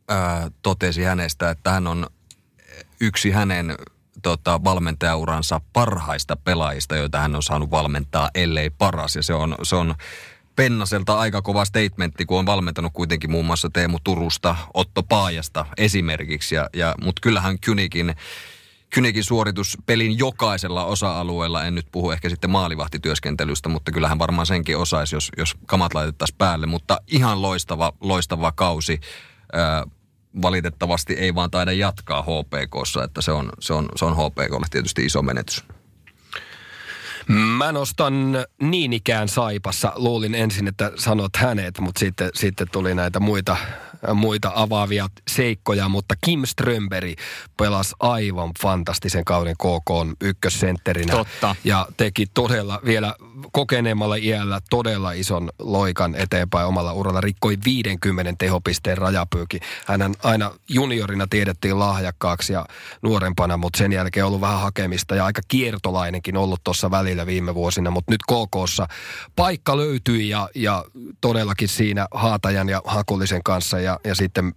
ää, totesi hänestä, että hän on yksi hänen tota, valmentajauransa parhaista pelaajista, joita hän on saanut valmentaa, ellei paras. Ja se on, se on Pennaselta aika kova statementti, kun on valmentanut kuitenkin muun muassa Teemu Turusta, Otto Paajasta esimerkiksi. Ja, ja, Mutta kyllähän Kynikin, Kynikin suoritus pelin jokaisella osa-alueella, en nyt puhu ehkä sitten maalivahtityöskentelystä, mutta kyllähän varmaan senkin osaisi, jos, jos kamat laitettaisiin päälle. Mutta ihan loistava, loistava kausi valitettavasti ei vaan taida jatkaa HPKssa, että se on, se on, se on HPKlle tietysti iso menetys. Mä nostan niin ikään Saipassa. Luulin ensin, että sanot hänet, mutta sitten, sitten tuli näitä muita muita avaavia seikkoja, mutta Kim Strömberg pelasi aivan fantastisen kauden KK ykkössentterinä. Totta. Ja teki todella vielä kokeneemmalla iällä todella ison loikan eteenpäin omalla uralla. Rikkoi 50 tehopisteen rajapyyki. Hän aina juniorina tiedettiin lahjakkaaksi ja nuorempana, mutta sen jälkeen ollut vähän hakemista ja aika kiertolainenkin ollut tuossa välillä viime vuosina. Mutta nyt KKssa paikka löytyi ja, ja todellakin siinä Haatajan ja Hakulisen kanssa ja ja, ja sitten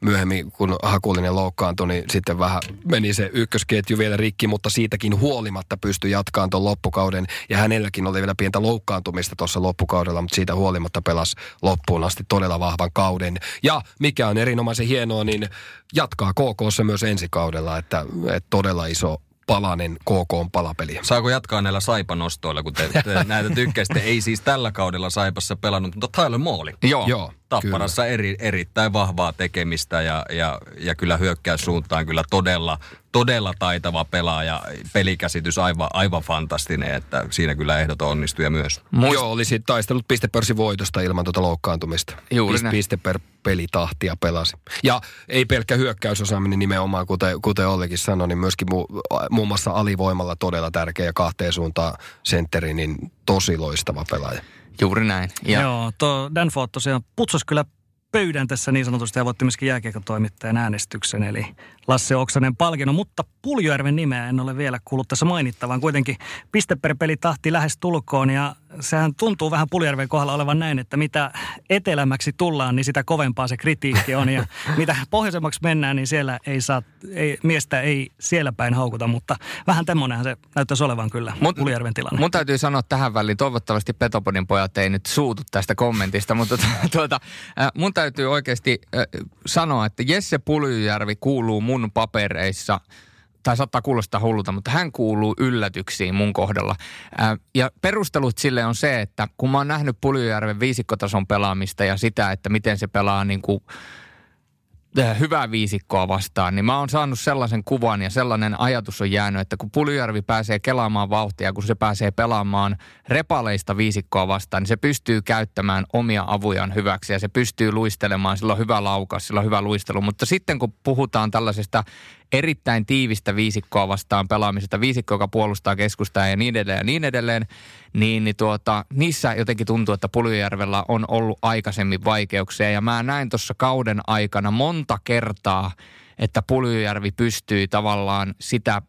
myöhemmin, kun Hakulinen loukkaantui, niin sitten vähän meni se ykkösketju vielä rikki, mutta siitäkin huolimatta pystyi jatkaan tuon loppukauden. Ja hänelläkin oli vielä pientä loukkaantumista tuossa loppukaudella, mutta siitä huolimatta pelasi loppuun asti todella vahvan kauden. Ja mikä on erinomaisen hienoa, niin jatkaa KKssa myös ensi kaudella, että, että todella iso palanen KK on palapeli. Saako jatkaa näillä Saipa-nostoilla, kun te, te näitä tykkäsitte? Ei siis tällä kaudella Saipassa pelannut, mutta Tyler Mooli. Joo, Joo Tapparassa eri, erittäin vahvaa tekemistä ja, ja, ja kyllä hyökkäyssuuntaan kyllä todella, todella taitava pelaaja. Pelikäsitys aivan, aivan fantastinen, että siinä kyllä ehdoton onnistuja myös. Muist... Joo, olisi taistellut pistepörssin voitosta ilman tuota loukkaantumista. Juuri Pist, piste per pelitahtia pelasi. Ja ei pelkkä hyökkäysosaaminen nimenomaan, kuten, kuten Ollikin sanoi, niin myöskin mu, muun muassa alivoimalla todella tärkeä kahteen suuntaan sentteri, niin tosi loistava pelaaja. Juuri näin. Ja... Joo, tuo Danford tosiaan putsas kyllä pöydän tässä niin sanotusti ja voitti myöskin jääkiekotoimittajan äänestyksen, eli Lasse Oksanen palkinnon. Mutta Puljujärven nimeä en ole vielä kuullut tässä mainittavan. Kuitenkin piste per peli tahti lähes tulkoon ja sehän tuntuu vähän Puljärven kohdalla olevan näin, että mitä etelämäksi tullaan, niin sitä kovempaa se kritiikki on. Ja mitä pohjoisemmaksi mennään, niin siellä ei saa, ei, miestä ei siellä päin haukuta, mutta vähän tämmöinenhän se näyttäisi olevan kyllä mun, Puljärven tilanne. Mun täytyy sanoa tähän väliin, toivottavasti Petopodin pojat ei nyt suutu tästä kommentista, mutta tuota, mun täytyy oikeasti sanoa, että Jesse Puljujärvi kuuluu mun papereissa – tai saattaa kuulostaa hullulta, mutta hän kuuluu yllätyksiin mun kohdalla. Ää, ja perustelut sille on se, että kun mä oon nähnyt Puljujärven viisikkotason pelaamista ja sitä, että miten se pelaa niin kuin hyvää viisikkoa vastaan, niin mä oon saanut sellaisen kuvan ja sellainen ajatus on jäänyt, että kun Puljärvi pääsee kelaamaan vauhtia, kun se pääsee pelaamaan repaleista viisikkoa vastaan, niin se pystyy käyttämään omia avujaan hyväksi ja se pystyy luistelemaan, sillä on hyvä laukaus, sillä on hyvä luistelu. Mutta sitten kun puhutaan tällaisesta erittäin tiivistä viisikkoa vastaan pelaamisesta, viisikko, joka puolustaa keskustaa ja niin edelleen ja niin edelleen, niin, niin tuota, niissä jotenkin tuntuu, että Puljujärvellä on ollut aikaisemmin vaikeuksia. Ja mä näin tuossa kauden aikana monta kertaa, että Puljujärvi pystyy tavallaan sitä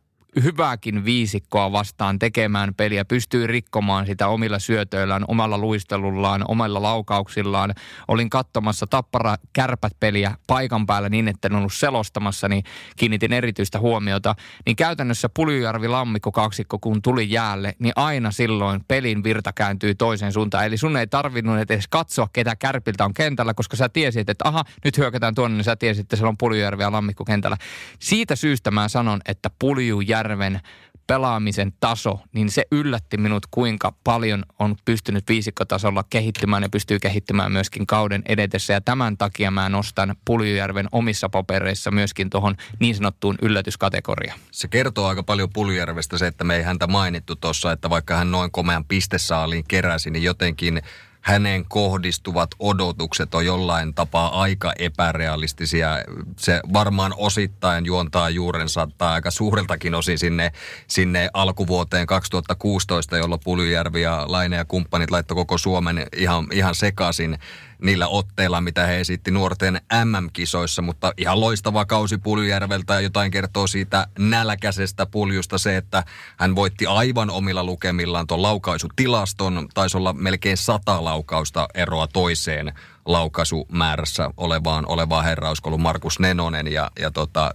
hyvääkin viisikkoa vastaan tekemään peliä, pystyy rikkomaan sitä omilla syötöillään, omalla luistelullaan, omilla laukauksillaan. Olin katsomassa tappara kärpät peliä paikan päällä niin, että en ollut selostamassa, niin kiinnitin erityistä huomiota. Niin käytännössä Puljujärvi Lammikko kaksikko, kun tuli jäälle, niin aina silloin pelin virta kääntyy toiseen suuntaan. Eli sun ei tarvinnut edes katsoa, ketä kärpiltä on kentällä, koska sä tiesit, että aha, nyt hyökätään tuonne, niin sä tiesit, että siellä on Puljujärvi ja Lammikko kentällä. Siitä syystä mä sanon, että Puljujärvi Järven pelaamisen taso, niin se yllätti minut, kuinka paljon on pystynyt viisikkotasolla kehittymään ja pystyy kehittymään myöskin kauden edetessä. Ja tämän takia mä nostan Puljujärven omissa papereissa myöskin tuohon niin sanottuun yllätyskategoriaan. Se kertoo aika paljon Puljujärvestä se, että me ei häntä mainittu tuossa, että vaikka hän noin komean pistesaaliin keräsi, niin jotenkin häneen kohdistuvat odotukset on jollain tapaa aika epärealistisia. Se varmaan osittain juontaa juurensa tai aika suureltakin osin sinne, sinne alkuvuoteen 2016, jolloin Puljujärvi ja Laine ja kumppanit laittoi koko Suomen ihan, ihan sekaisin niillä otteilla, mitä he esitti nuorten MM-kisoissa, mutta ihan loistava kausi Puljujärveltä ja jotain kertoo siitä nälkäisestä puljusta. Se, että hän voitti aivan omilla lukemillaan tuon laukaisutilaston, taisi olla melkein sata laukausta eroa toiseen laukaisumäärässä olevaan, olevaan herrauskolu Markus Nenonen. Ja, ja tota,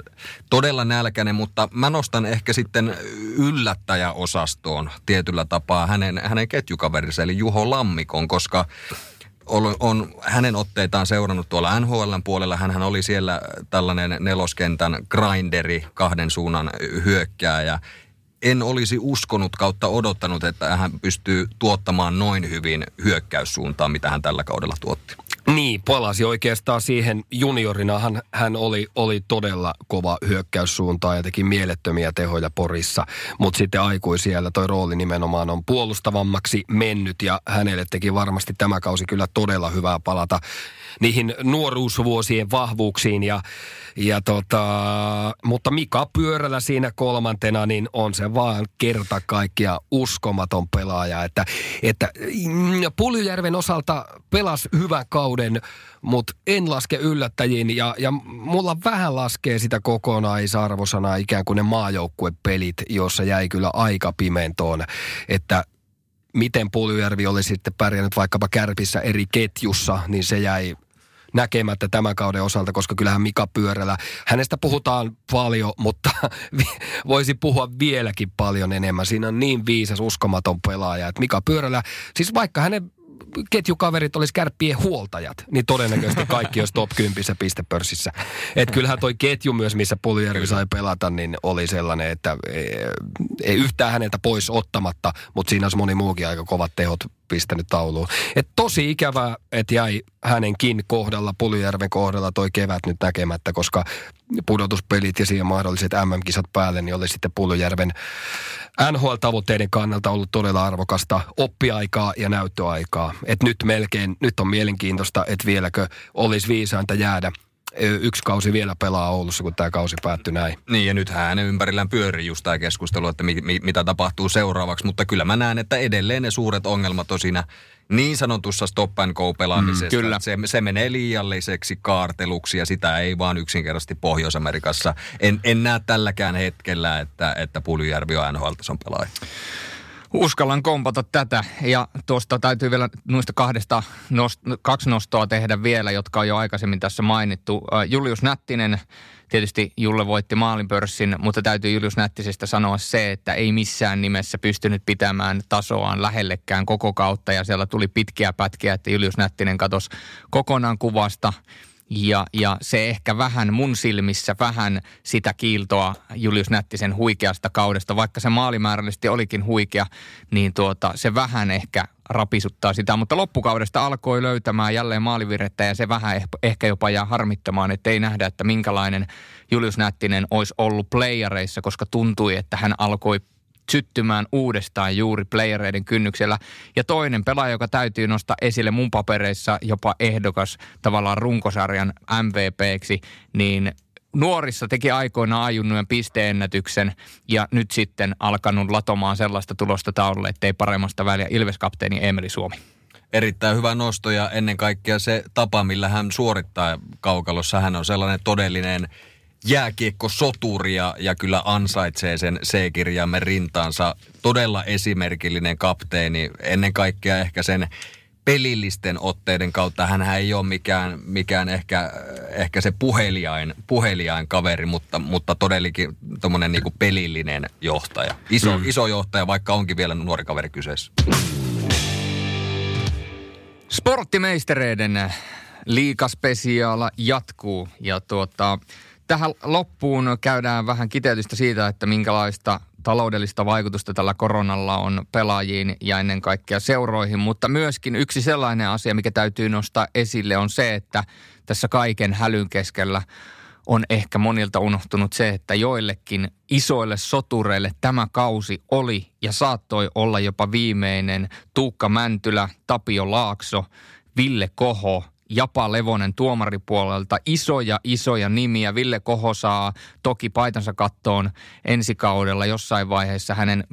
todella nälkäinen, mutta mä nostan ehkä sitten yllättäjäosastoon tietyllä tapaa hänen, hänen ketjukaverinsa eli Juho Lammikon, koska on, on hänen otteitaan seurannut tuolla NHLn puolella. hän oli siellä tällainen neloskentän grinderi, kahden suunnan hyökkääjä. En olisi uskonut kautta odottanut, että hän pystyy tuottamaan noin hyvin hyökkäyssuuntaan, mitä hän tällä kaudella tuotti. Niin, palasi oikeastaan siihen juniorina. Hän, hän oli, oli todella kova hyökkäyssuuntaan ja teki mielettömiä tehoja Porissa. Mutta sitten aikuisiellä toi rooli nimenomaan on puolustavammaksi mennyt ja hänelle teki varmasti tämä kausi kyllä todella hyvää palata niihin nuoruusvuosien vahvuuksiin. Ja, ja tota, mutta Mika Pyörällä siinä kolmantena, niin on se vaan kerta kaikkia uskomaton pelaaja. Että, että mm, Puljujärven osalta pelas hyvän kauden, mutta en laske yllättäjiin. Ja, ja mulla vähän laskee sitä kokonaisarvosanaa ikään kuin ne maajoukkuepelit, jossa jäi kyllä aika pimentoon. Että miten Puljujärvi oli sitten pärjännyt vaikkapa Kärpissä eri ketjussa, niin se jäi näkemättä tämän kauden osalta, koska kyllähän Mika Pyörällä, hänestä puhutaan paljon, mutta voisi puhua vieläkin paljon enemmän. Siinä on niin viisas, uskomaton pelaaja, että Mika Pyörällä, siis vaikka hänen ketjukaverit olisi kärppien huoltajat, niin todennäköisesti kaikki olisi top 10 pistepörssissä. Että kyllähän toi ketju myös, missä Puljärvi sai pelata, niin oli sellainen, että ei, ei yhtään häneltä pois ottamatta, mutta siinä olisi moni muukin aika kovat tehot pistänyt tauluun. Et tosi ikävää, että jäi hänenkin kohdalla, Puljärven kohdalla toi kevät nyt näkemättä, koska pudotuspelit ja siihen mahdolliset MM-kisat päälle, niin oli sitten Puljärven NHL-tavoitteiden kannalta ollut todella arvokasta oppiaikaa ja näyttöaikaa. Et nyt melkein, nyt on mielenkiintoista, että vieläkö olisi viisainta jäädä yksi kausi vielä pelaa Oulussa, kun tämä kausi päättyi näin. Niin, ja nythän hänen ympärillään pyörii just tämä keskustelu, että mi, mi, mitä tapahtuu seuraavaksi. Mutta kyllä mä näen, että edelleen ne suuret ongelmat on siinä niin sanotussa stop and go pelaamisesta. Mm, kyllä. Se, se menee liialliseksi kaarteluksi ja sitä ei vaan yksinkertaisesti Pohjois-Amerikassa. En, en näe tälläkään hetkellä, että, että Puljujärvi on NHL-tason pelaaja. Uskallan kompata tätä. Ja tuosta täytyy vielä noista kahdesta nost- kaksi nostoa tehdä vielä, jotka on jo aikaisemmin tässä mainittu. Julius Nättinen, tietysti Julle voitti maalinpörssin, mutta täytyy Julius Nättisestä sanoa se, että ei missään nimessä pystynyt pitämään tasoaan lähellekään koko kautta. Ja siellä tuli pitkiä pätkiä, että Julius Nättinen katosi kokonaan kuvasta – ja, ja se ehkä vähän mun silmissä vähän sitä kiiltoa Julius Nättisen huikeasta kaudesta, vaikka se maalimäärällisesti olikin huikea, niin tuota, se vähän ehkä rapisuttaa sitä. Mutta loppukaudesta alkoi löytämään jälleen maalivirrettä ja se vähän ehkä jopa jää harmittamaan, että ei nähdä, että minkälainen Julius Nättinen olisi ollut playareissa, koska tuntui, että hän alkoi syttymään uudestaan juuri playereiden kynnyksellä. Ja toinen pelaaja, joka täytyy nostaa esille mun papereissa jopa ehdokas tavallaan runkosarjan MVPksi, niin nuorissa teki aikoinaan ajunnujen pisteennätyksen ja nyt sitten alkanut latomaan sellaista tulosta taululle, ettei paremmasta väliä Ilves-kapteeni Emeli Suomi. Erittäin hyvä nosto ja ennen kaikkea se tapa, millä hän suorittaa kaukalossa. Hän on sellainen todellinen jääkiekko-soturi ja, ja kyllä ansaitsee sen C-kirjaimen rintaansa. Todella esimerkillinen kapteeni, ennen kaikkea ehkä sen pelillisten otteiden kautta. Hän ei ole mikään, mikään ehkä, ehkä se puheliain, puheliain kaveri, mutta, mutta todellakin tuommoinen niinku pelillinen johtaja. Iso, mm. iso johtaja, vaikka onkin vielä nuori kaveri kyseessä. Sporttimeistereiden liikaspesiaala jatkuu ja tuota, tähän loppuun käydään vähän kiteytystä siitä, että minkälaista taloudellista vaikutusta tällä koronalla on pelaajiin ja ennen kaikkea seuroihin, mutta myöskin yksi sellainen asia, mikä täytyy nostaa esille on se, että tässä kaiken hälyn keskellä on ehkä monilta unohtunut se, että joillekin isoille sotureille tämä kausi oli ja saattoi olla jopa viimeinen Tuukka Mäntylä, Tapio Laakso, Ville Koho Japa Levonen tuomaripuolelta. Isoja, isoja nimiä. Ville Koho saa toki paitansa kattoon ensi kaudella. Jossain vaiheessa hänen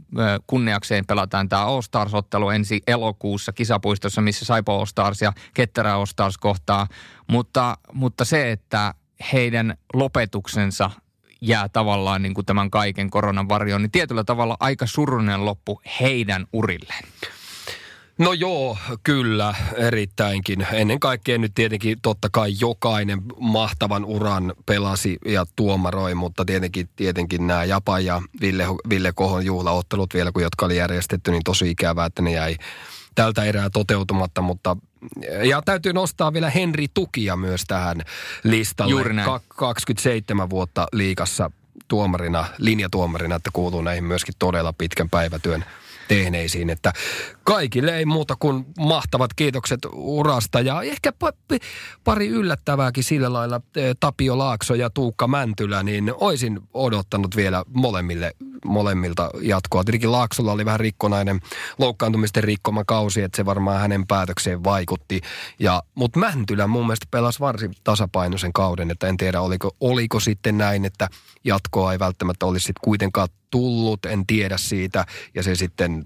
kunniakseen pelataan tämä All Stars-ottelu ensi elokuussa kisapuistossa, missä Saipo All Stars ja Ketterä All Stars kohtaa. Mutta, mutta se, että heidän lopetuksensa jää tavallaan niin kuin tämän kaiken koronan varjoon, niin tietyllä tavalla aika surullinen loppu heidän urilleen. No joo, kyllä, erittäinkin. Ennen kaikkea nyt tietenkin totta kai jokainen mahtavan uran pelasi ja tuomaroi, mutta tietenkin, tietenkin nämä Japa ja Ville, Ville Kohon juhlaottelut vielä, kun jotka oli järjestetty, niin tosi ikävää, että ne jäi tältä erää toteutumatta, mutta ja täytyy nostaa vielä Henri Tukia myös tähän listalle. Juuri näin. 27 vuotta liikassa tuomarina, linjatuomarina, että kuuluu näihin myöskin todella pitkän päivätyön tehneisiin. Että kaikille ei muuta kuin mahtavat kiitokset urasta ja ehkä pari yllättävääkin sillä lailla e, Tapio Laakso ja Tuukka Mäntylä, niin oisin odottanut vielä molemmille, molemmilta jatkoa. Tietenkin Laaksolla oli vähän rikkonainen loukkaantumisten rikkoma kausi, että se varmaan hänen päätökseen vaikutti. Ja, mutta Mäntylä mun mielestä pelasi varsin tasapainoisen kauden, että en tiedä oliko, oliko sitten näin, että jatkoa ei välttämättä olisi sitten kuitenkaan tullut, en tiedä siitä. Ja se sitten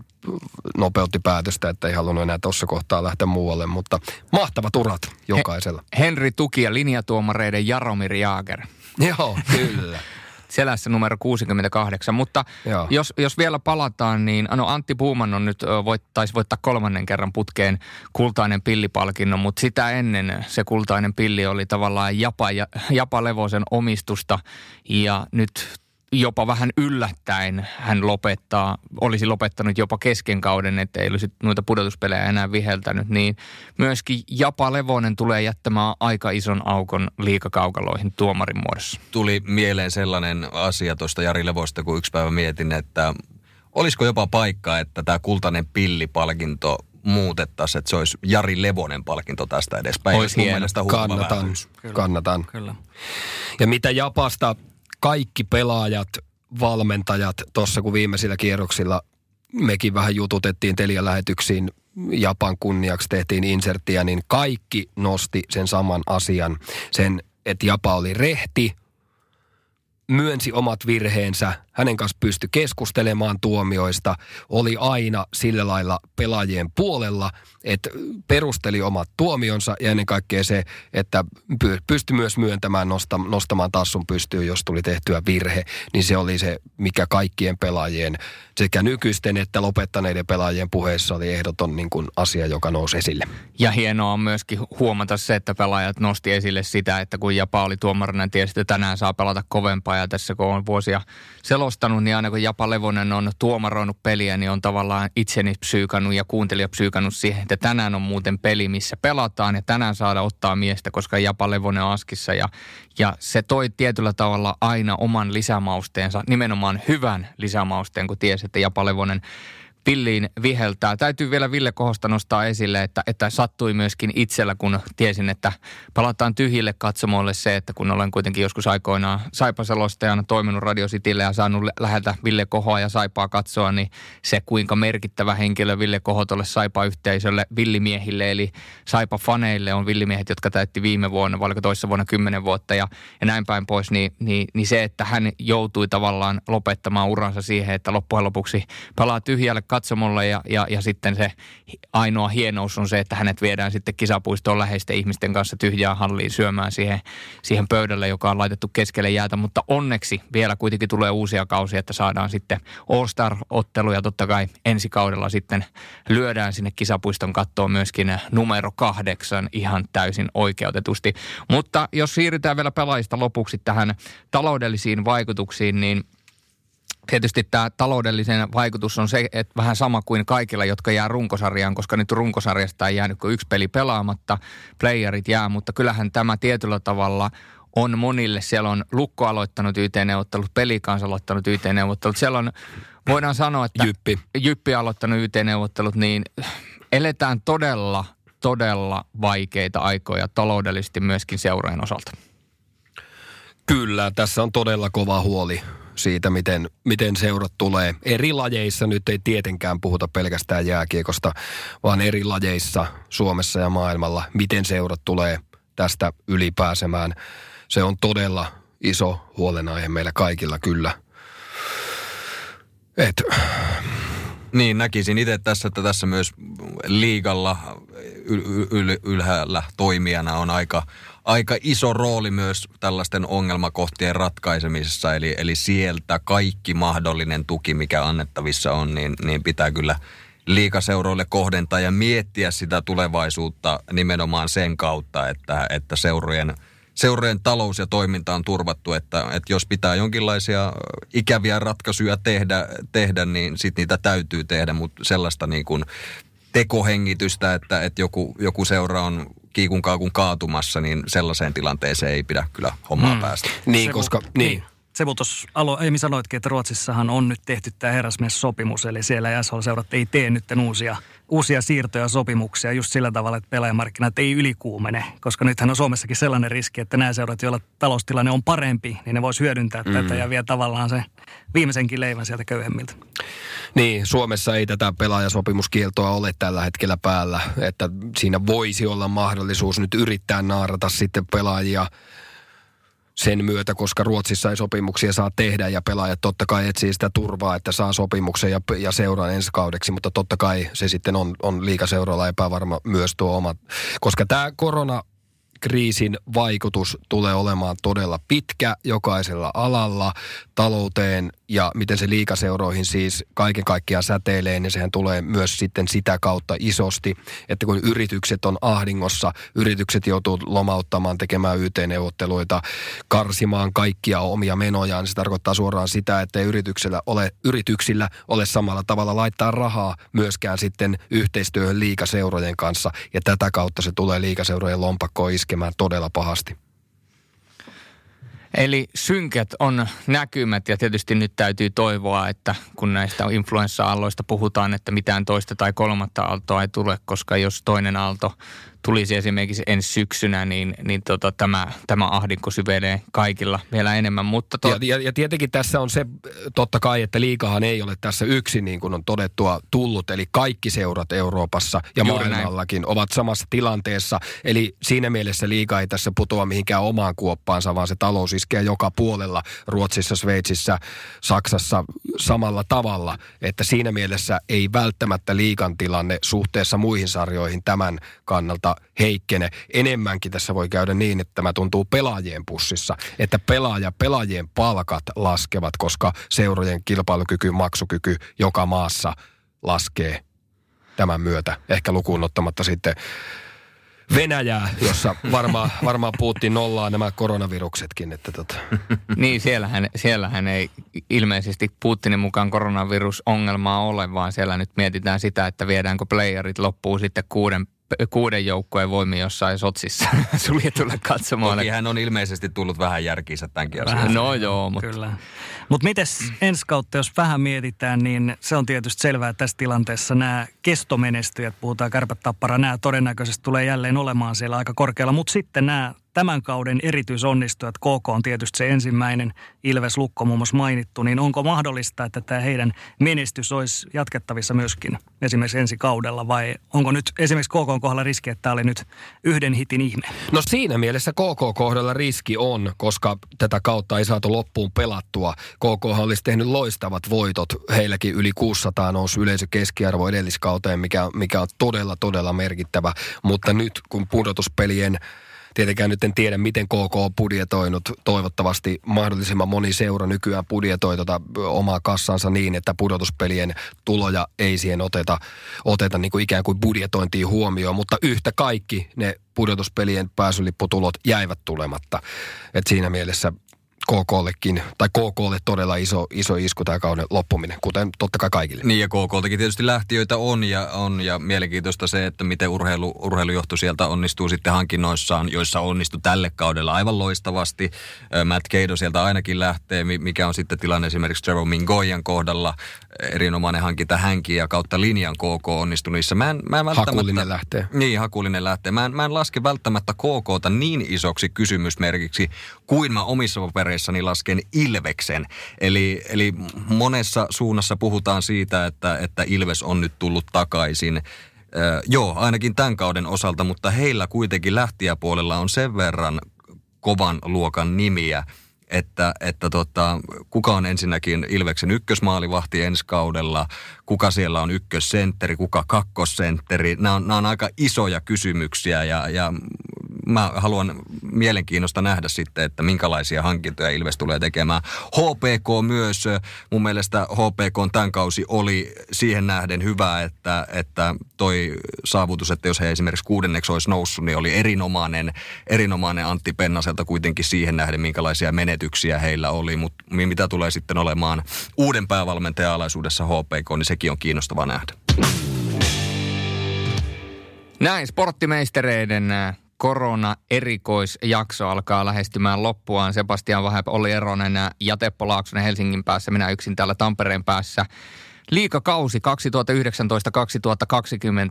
nopeutti päätöstä, että ei halunnut enää tuossa kohtaa lähteä muualle, mutta mahtavat urat jokaisella. He, Henri Tuki ja linjatuomareiden Jaromir Jaager. Joo, kyllä. Selässä numero 68. Mutta jos, jos vielä palataan, niin no Antti Puuman on nyt, voit, taisi voittaa kolmannen kerran putkeen kultainen pillipalkinnon, mutta sitä ennen se kultainen pilli oli tavallaan Japa, Japa Levosen omistusta ja nyt jopa vähän yllättäen hän lopettaa, olisi lopettanut jopa kesken kauden, että ei olisi noita pudotuspelejä enää viheltänyt, niin myöskin Japa Levonen tulee jättämään aika ison aukon liikakaukaloihin tuomarin muodossa. Tuli mieleen sellainen asia tuosta Jari Levosta, kun yksi päivä mietin, että olisiko jopa paikka, että tämä kultainen pillipalkinto muutettaisiin, että se olisi Jari Levonen palkinto tästä edespäin. Olisi hieno. Kannatan, Kyllä. kannatan. Kyllä. Ja mitä Japasta kaikki pelaajat, valmentajat, tuossa kun viimeisillä kierroksilla mekin vähän jututettiin Telia-lähetyksiin Japan kunniaksi, tehtiin inserttiä, niin kaikki nosti sen saman asian. Sen, että Japa oli rehti, myönsi omat virheensä hänen kanssa pysty keskustelemaan tuomioista, oli aina sillä lailla pelaajien puolella, että perusteli omat tuomionsa ja ennen kaikkea se, että pystyi myös myöntämään nostamaan tassun pystyyn, jos tuli tehtyä virhe, niin se oli se, mikä kaikkien pelaajien, sekä nykyisten että lopettaneiden pelaajien puheessa oli ehdoton niin kuin asia, joka nousi esille. Ja hienoa on myöskin huomata se, että pelaajat nosti esille sitä, että kun Japa oli tuomarina, tiesi, että tänään saa pelata kovempaa. Ja tässä kun on vuosia selostanut, niin aina kun Japa Levonen on tuomaroinut peliä, niin on tavallaan itseni psyykannut ja kuuntelija psyykannut siihen, että tänään on muuten peli, missä pelataan ja tänään saada ottaa miestä, koska Japa Levonen on askissa. Ja, ja se toi tietyllä tavalla aina oman lisämausteensa, nimenomaan hyvän lisämausteen, kun tiesi, että Japa Levonen pilliin viheltää. Täytyy vielä Ville Kohosta nostaa esille, että, että sattui myöskin itsellä, kun tiesin, että palataan tyhjille katsomoille se, että kun olen kuitenkin joskus aikoinaan Saipaselostajana toiminut Radio Citylle ja saanut läheltä Ville Kohoa ja Saipaa katsoa, niin se kuinka merkittävä henkilö Ville Koho tuolle Saipa-yhteisölle, villimiehille eli Saipa-faneille on villimiehet, jotka täytti viime vuonna, vai oliko toissa vuonna kymmenen vuotta ja, ja näin päin pois, niin, niin, niin se, että hän joutui tavallaan lopettamaan uransa siihen, että loppujen lopuksi palaa tyhjälle katsomolle ja, ja, ja sitten se ainoa hienous on se, että hänet viedään sitten kisapuistoon läheisten ihmisten kanssa tyhjään halliin syömään siihen, siihen pöydälle, joka on laitettu keskelle jäätä. Mutta onneksi vielä kuitenkin tulee uusia kausia, että saadaan sitten All-Star-ottelu ja totta kai ensi kaudella sitten lyödään sinne kisapuiston kattoon myöskin numero kahdeksan ihan täysin oikeutetusti. Mutta jos siirrytään vielä pelaajista lopuksi tähän taloudellisiin vaikutuksiin, niin – Tietysti tämä taloudellisen vaikutus on se, että vähän sama kuin kaikilla, jotka jää runkosarjaan, koska nyt runkosarjasta ei jäänyt kuin yksi peli pelaamatta, playerit jää, mutta kyllähän tämä tietyllä tavalla on monille. Siellä on Lukko aloittanut YT-neuvottelut, Pelikans aloittanut YT-neuvottelut. Siellä on, voidaan sanoa, että Jyppi, Jyppi aloittanut YT-neuvottelut, niin eletään todella, todella vaikeita aikoja taloudellisesti myöskin seurojen osalta. Kyllä, tässä on todella kova huoli siitä, miten, miten seurat tulee. Eri lajeissa nyt ei tietenkään puhuta pelkästään jääkiekosta, vaan eri lajeissa Suomessa ja maailmalla, miten seurat tulee tästä ylipääsemään. Se on todella iso huolenaihe meillä kaikilla kyllä. Et, niin, näkisin itse tässä, että tässä myös liigalla yl- yl- ylhäällä toimijana on aika, aika iso rooli myös tällaisten ongelmakohtien ratkaisemisessa. Eli, eli sieltä kaikki mahdollinen tuki, mikä annettavissa on, niin, niin pitää kyllä liikaseuroille kohdentaa ja miettiä sitä tulevaisuutta nimenomaan sen kautta, että, että seurojen, seurojen talous ja toiminta on turvattu, että, että jos pitää jonkinlaisia ikäviä ratkaisuja tehdä, tehdä niin sitten niitä täytyy tehdä, mutta sellaista niin kuin tekohengitystä, että, että joku, joku seura on kiikun kaakun kaatumassa, niin sellaiseen tilanteeseen ei pidä kyllä hommaa mm. päästä. Niin, koska... Niin. Sebu tuossa alo, aiemmin sanoitkin, että Ruotsissahan on nyt tehty tämä herrasmies-sopimus, eli siellä SHL-seurat ei tee nyt uusia, uusia siirtoja sopimuksia just sillä tavalla, että pelaajamarkkinat ei ylikuumene, koska nythän on Suomessakin sellainen riski, että nämä seurat, joilla taloustilanne on parempi, niin ne vois hyödyntää mm. tätä ja vie tavallaan se viimeisenkin leivän sieltä köyhemmiltä. Niin, Suomessa ei tätä pelaajasopimuskieltoa ole tällä hetkellä päällä, että siinä voisi olla mahdollisuus nyt yrittää naarata sitten pelaajia – sen myötä, koska Ruotsissa ei sopimuksia saa tehdä ja pelaajat totta kai etsii sitä turvaa, että saa sopimuksen ja, ja seuraa ensi kaudeksi, mutta totta kai se sitten on, on liikaseuroilla epävarma myös tuo oma, koska tämä korona kriisin vaikutus tulee olemaan todella pitkä jokaisella alalla talouteen ja miten se liikaseuroihin siis kaiken kaikkiaan säteilee, niin sehän tulee myös sitten sitä kautta isosti, että kun yritykset on ahdingossa, yritykset joutuu lomauttamaan, tekemään YT-neuvotteluita, karsimaan kaikkia omia menojaan, niin se tarkoittaa suoraan sitä, että yrityksillä ole, yrityksillä ole samalla tavalla laittaa rahaa myöskään sitten yhteistyöhön liikaseurojen kanssa, ja tätä kautta se tulee liikaseurojen lompakkoon iskemään todella pahasti. Eli synkät on näkymät ja tietysti nyt täytyy toivoa, että kun näistä influenssa-aalloista puhutaan, että mitään toista tai kolmatta aaltoa ei tule, koska jos toinen aalto tulisi esimerkiksi ensi syksynä, niin, niin tota, tämä, tämä ahdinko syvenee kaikilla vielä enemmän. Mutta to... ja, ja, ja tietenkin tässä on se totta kai, että liikahan ei ole tässä yksin niin kuin on todettua tullut. Eli kaikki seurat Euroopassa ja Juuri maailmallakin näin. ovat samassa tilanteessa. Eli siinä mielessä liika ei tässä putoa mihinkään omaan kuoppaansa, vaan se talous iskee joka puolella Ruotsissa, Sveitsissä, Saksassa samalla tavalla. Että siinä mielessä ei välttämättä liikan tilanne suhteessa muihin sarjoihin tämän kannalta heikkene. Enemmänkin tässä voi käydä niin, että tämä tuntuu pelaajien pussissa, että pelaaja, pelaajien palkat laskevat, koska seurojen kilpailukyky, maksukyky joka maassa laskee tämän myötä. Ehkä lukuun ottamatta sitten Venäjää, jossa varmaan varmaa Putin nollaa nämä koronaviruksetkin. Että tota. niin, siellähän, siellähän ei ilmeisesti Putinin mukaan koronavirusongelmaa ole, vaan siellä nyt mietitään sitä, että viedäänkö playerit loppuun sitten kuuden kuuden joukkueen voimi jossain Sotsissa suljetulle katsomaan. Toki hän on ilmeisesti tullut vähän järkiinsä tämänkin asian. No joo, mutta... Kyllä. Mutta mites ensi kautta, jos vähän mietitään, niin se on tietysti selvää, että tässä tilanteessa nämä kestomenestyjät, puhutaan kärpät tappara, nämä todennäköisesti tulee jälleen olemaan siellä aika korkealla. Mutta sitten nämä tämän kauden erityisonnistujat, KK on tietysti se ensimmäinen, Ilves Lukko muun muassa mainittu, niin onko mahdollista, että tämä heidän menestys olisi jatkettavissa myöskin esimerkiksi ensi kaudella vai onko nyt esimerkiksi KK kohdalla riski, että tämä oli nyt yhden hitin ihme? No siinä mielessä KK kohdalla riski on, koska tätä kautta ei saatu loppuun pelattua. KK olisi tehnyt loistavat voitot, heilläkin yli 600 nousi keskiarvo edelliskauteen, mikä, mikä on todella, todella merkittävä, mutta nyt kun pudotuspelien Tietenkään nyt en tiedä, miten KK on budjetoinut. Toivottavasti mahdollisimman moni seura nykyään budjetoi tota omaa kassansa niin, että pudotuspelien tuloja ei siihen oteta, oteta niin kuin ikään kuin budjetointiin huomioon. Mutta yhtä kaikki ne pudotuspelien pääsylipputulot jäivät tulematta. Et siinä mielessä KKllekin, tai KKlle todella iso, iso isku tämä kauden loppuminen, kuten totta kai kaikille. Niin ja KKltakin tietysti lähtiöitä on ja, on ja mielenkiintoista se, että miten urheilu, urheilujohto sieltä onnistuu sitten hankinnoissaan, joissa onnistui tälle kaudella aivan loistavasti. Matt Keido sieltä ainakin lähtee, mikä on sitten tilanne esimerkiksi Trevor Mingoyan kohdalla. Erinomainen hankinta hänkin ja kautta linjan KK onnistui niissä. Mä en, mä en välttämättä, Hakulinen lähtee. Niin, Hakulinen lähtee. Mä en, mä en laske välttämättä KKta niin isoksi kysymysmerkiksi kuin mä omissa papereissa puheissani lasken Ilveksen. Eli, eli monessa suunnassa puhutaan siitä, että, että Ilves on nyt tullut takaisin. Äh, joo, ainakin tämän kauden osalta, mutta heillä kuitenkin lähtijäpuolella on sen verran kovan luokan nimiä, että, että tota, kuka on ensinnäkin Ilveksen ykkösmaalivahti ensi kaudella, kuka siellä on ykkössentteri, kuka kakkosentteri. Nämä on, nämä on aika isoja kysymyksiä ja, ja mä haluan mielenkiinnosta nähdä sitten, että minkälaisia hankintoja Ilves tulee tekemään. HPK myös, mun mielestä HPK tämän kausi oli siihen nähden hyvä, että, että toi saavutus, että jos he esimerkiksi kuudenneksi olisi noussut, niin oli erinomainen, erinomainen Antti Pennaselta kuitenkin siihen nähden, minkälaisia menetyksiä heillä oli. Mutta mitä tulee sitten olemaan uuden päävalmentajan alaisuudessa HPK, niin sekin on kiinnostava nähdä. Näin sporttimeistereiden korona-erikoisjakso alkaa lähestymään loppuaan. Sebastian Vahep, Olli Eronen ja Teppo Laaksonen Helsingin päässä, minä yksin täällä Tampereen päässä. Liikakausi 2019-2020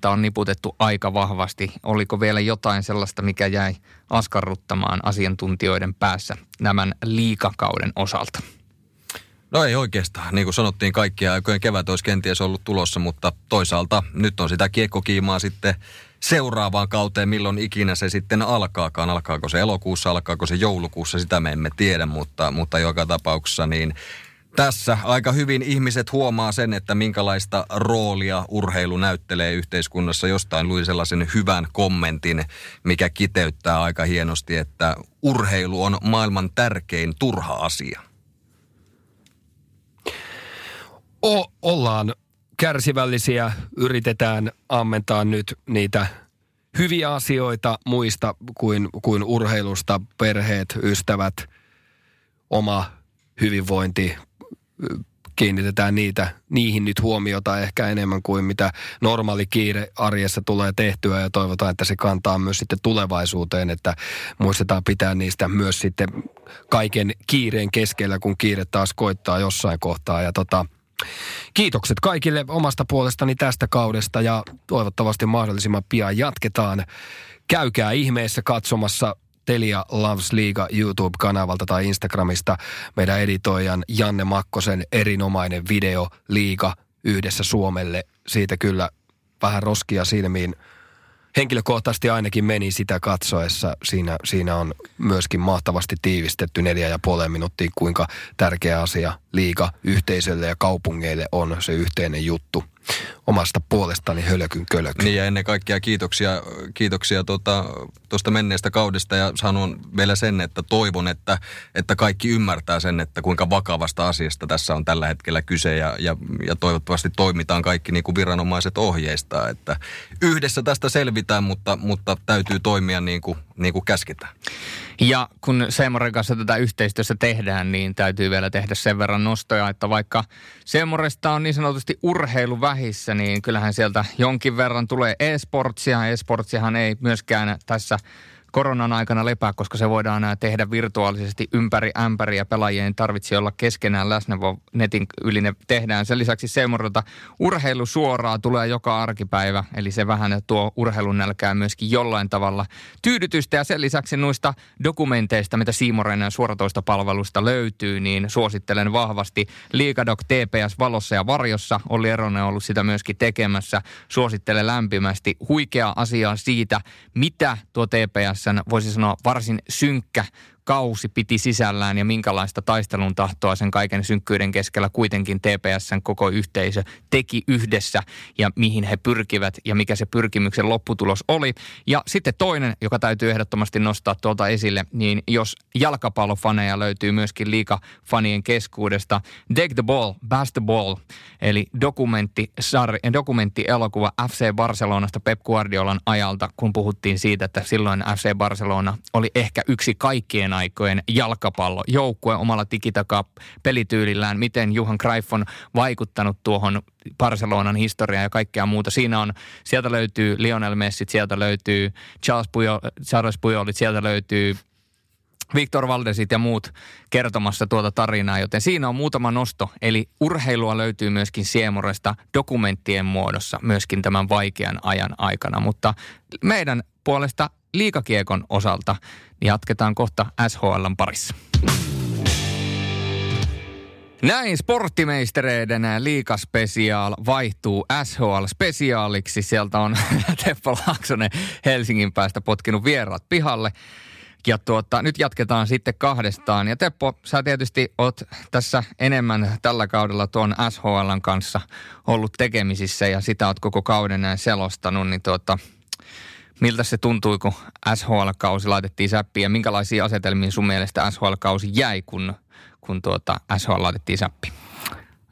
on niputettu aika vahvasti. Oliko vielä jotain sellaista, mikä jäi askarruttamaan asiantuntijoiden päässä tämän liikakauden osalta? No ei oikeastaan. Niin kuin sanottiin, kaikkia aikojen kevät olisi kenties ollut tulossa, mutta toisaalta nyt on sitä kiekkokiimaa sitten seuraavaan kauteen, milloin ikinä se sitten alkaakaan. Alkaako se elokuussa, alkaako se joulukuussa, sitä me emme tiedä, mutta, mutta joka tapauksessa niin tässä aika hyvin ihmiset huomaa sen, että minkälaista roolia urheilu näyttelee yhteiskunnassa. Jostain luin sellaisen hyvän kommentin, mikä kiteyttää aika hienosti, että urheilu on maailman tärkein turha asia. O- ollaan kärsivällisiä, yritetään ammentaa nyt niitä hyviä asioita muista kuin, kuin urheilusta, perheet, ystävät, oma hyvinvointi, kiinnitetään niitä, niihin nyt huomiota ehkä enemmän kuin mitä normaali kiire arjessa tulee tehtyä. Ja toivotaan, että se kantaa myös sitten tulevaisuuteen, että muistetaan pitää niistä myös sitten kaiken kiireen keskellä, kun kiire taas koittaa jossain kohtaa. Ja tota, Kiitokset kaikille omasta puolestani tästä kaudesta ja toivottavasti mahdollisimman pian jatketaan. Käykää ihmeessä katsomassa Telia Loves Liiga YouTube-kanavalta tai Instagramista meidän editoijan Janne Makkosen erinomainen video Liiga yhdessä Suomelle. Siitä kyllä vähän roskia silmiin henkilökohtaisesti ainakin meni sitä katsoessa. Siinä, siinä on myöskin mahtavasti tiivistetty neljä ja puoleen minuuttia, kuinka tärkeä asia liiga yhteisölle ja kaupungeille on se yhteinen juttu omasta puolestani hölökyn kölökyn. Niin ja ennen kaikkea kiitoksia, kiitoksia tuota, tuosta menneestä kaudesta ja sanon vielä sen, että toivon, että, että kaikki ymmärtää sen, että kuinka vakavasta asiasta tässä on tällä hetkellä kyse ja, ja, ja toivottavasti toimitaan kaikki niin kuin viranomaiset ohjeistaa, että yhdessä tästä selvitään, mutta, mutta täytyy toimia niin kuin, niin kuin käsketään. Ja kun Seemoren kanssa tätä yhteistyössä tehdään, niin täytyy vielä tehdä sen verran nostoja, että vaikka Seemoresta on niin sanotusti urheilu vähissä, niin kyllähän sieltä jonkin verran tulee e-sportsia. E-sportsihan ei myöskään tässä koronan aikana lepää, koska se voidaan tehdä virtuaalisesti ympäri ämpäri ja pelaajien tarvitse olla keskenään läsnä, vaan netin yli ne tehdään. Sen lisäksi Seemorilta urheilu suoraa tulee joka arkipäivä, eli se vähän tuo urheilun nälkää myöskin jollain tavalla tyydytystä. Ja sen lisäksi noista dokumenteista, mitä Siimoren suoratoista palvelusta löytyy, niin suosittelen vahvasti Liikadok TPS Valossa ja Varjossa. Olli Eronen on ollut sitä myöskin tekemässä. Suosittelen lämpimästi huikea asiaa siitä, mitä tuo TPS TPSn, voisi sanoa, varsin synkkä kausi piti sisällään ja minkälaista taistelun tahtoa sen kaiken synkkyyden keskellä kuitenkin TPSn koko yhteisö teki yhdessä ja mihin he pyrkivät ja mikä se pyrkimyksen lopputulos oli. Ja sitten toinen, joka täytyy ehdottomasti nostaa tuolta esille, niin jos jalkapallofaneja löytyy myöskin liikafanien keskuudesta, Take the Ball, Bash the Ball, eli dokumentti, dokumenttielokuva FC Barcelonasta Pep Guardiolan ajalta, kun puhuttiin siitä, että silloin FC Barcelona oli ehkä yksi kaikkien aikojen jalkapallojoukkue omalla tikitaka pelityylillään, miten Juhan Cruyff on vaikuttanut tuohon Barcelonan historiaan ja kaikkea muuta. Siinä on, sieltä löytyy Lionel Messi, sieltä löytyy Charles, Puyol, Charles Pujolit, sieltä löytyy Victor Valdesit ja muut kertomassa tuota tarinaa, joten siinä on muutama nosto. Eli urheilua löytyy myöskin Siemoresta dokumenttien muodossa myöskin tämän vaikean ajan aikana. Mutta meidän puolesta liikakiekon osalta niin jatketaan kohta SHLn parissa. Näin sporttimeistereiden liikaspesiaal vaihtuu SHL-spesiaaliksi. Sieltä on Teppo Laaksonen Helsingin päästä potkinut vieraat pihalle. Ja tuota, nyt jatketaan sitten kahdestaan. Ja Teppo, sä tietysti oot tässä enemmän tällä kaudella tuon SHLn kanssa ollut tekemisissä ja sitä oot koko kauden näin selostanut. Niin tuota, miltä se tuntui, kun SHL-kausi laitettiin säppiin ja minkälaisia asetelmiin sun mielestä SHL-kausi jäi, kun, kun tuota SHL laitettiin säppiin?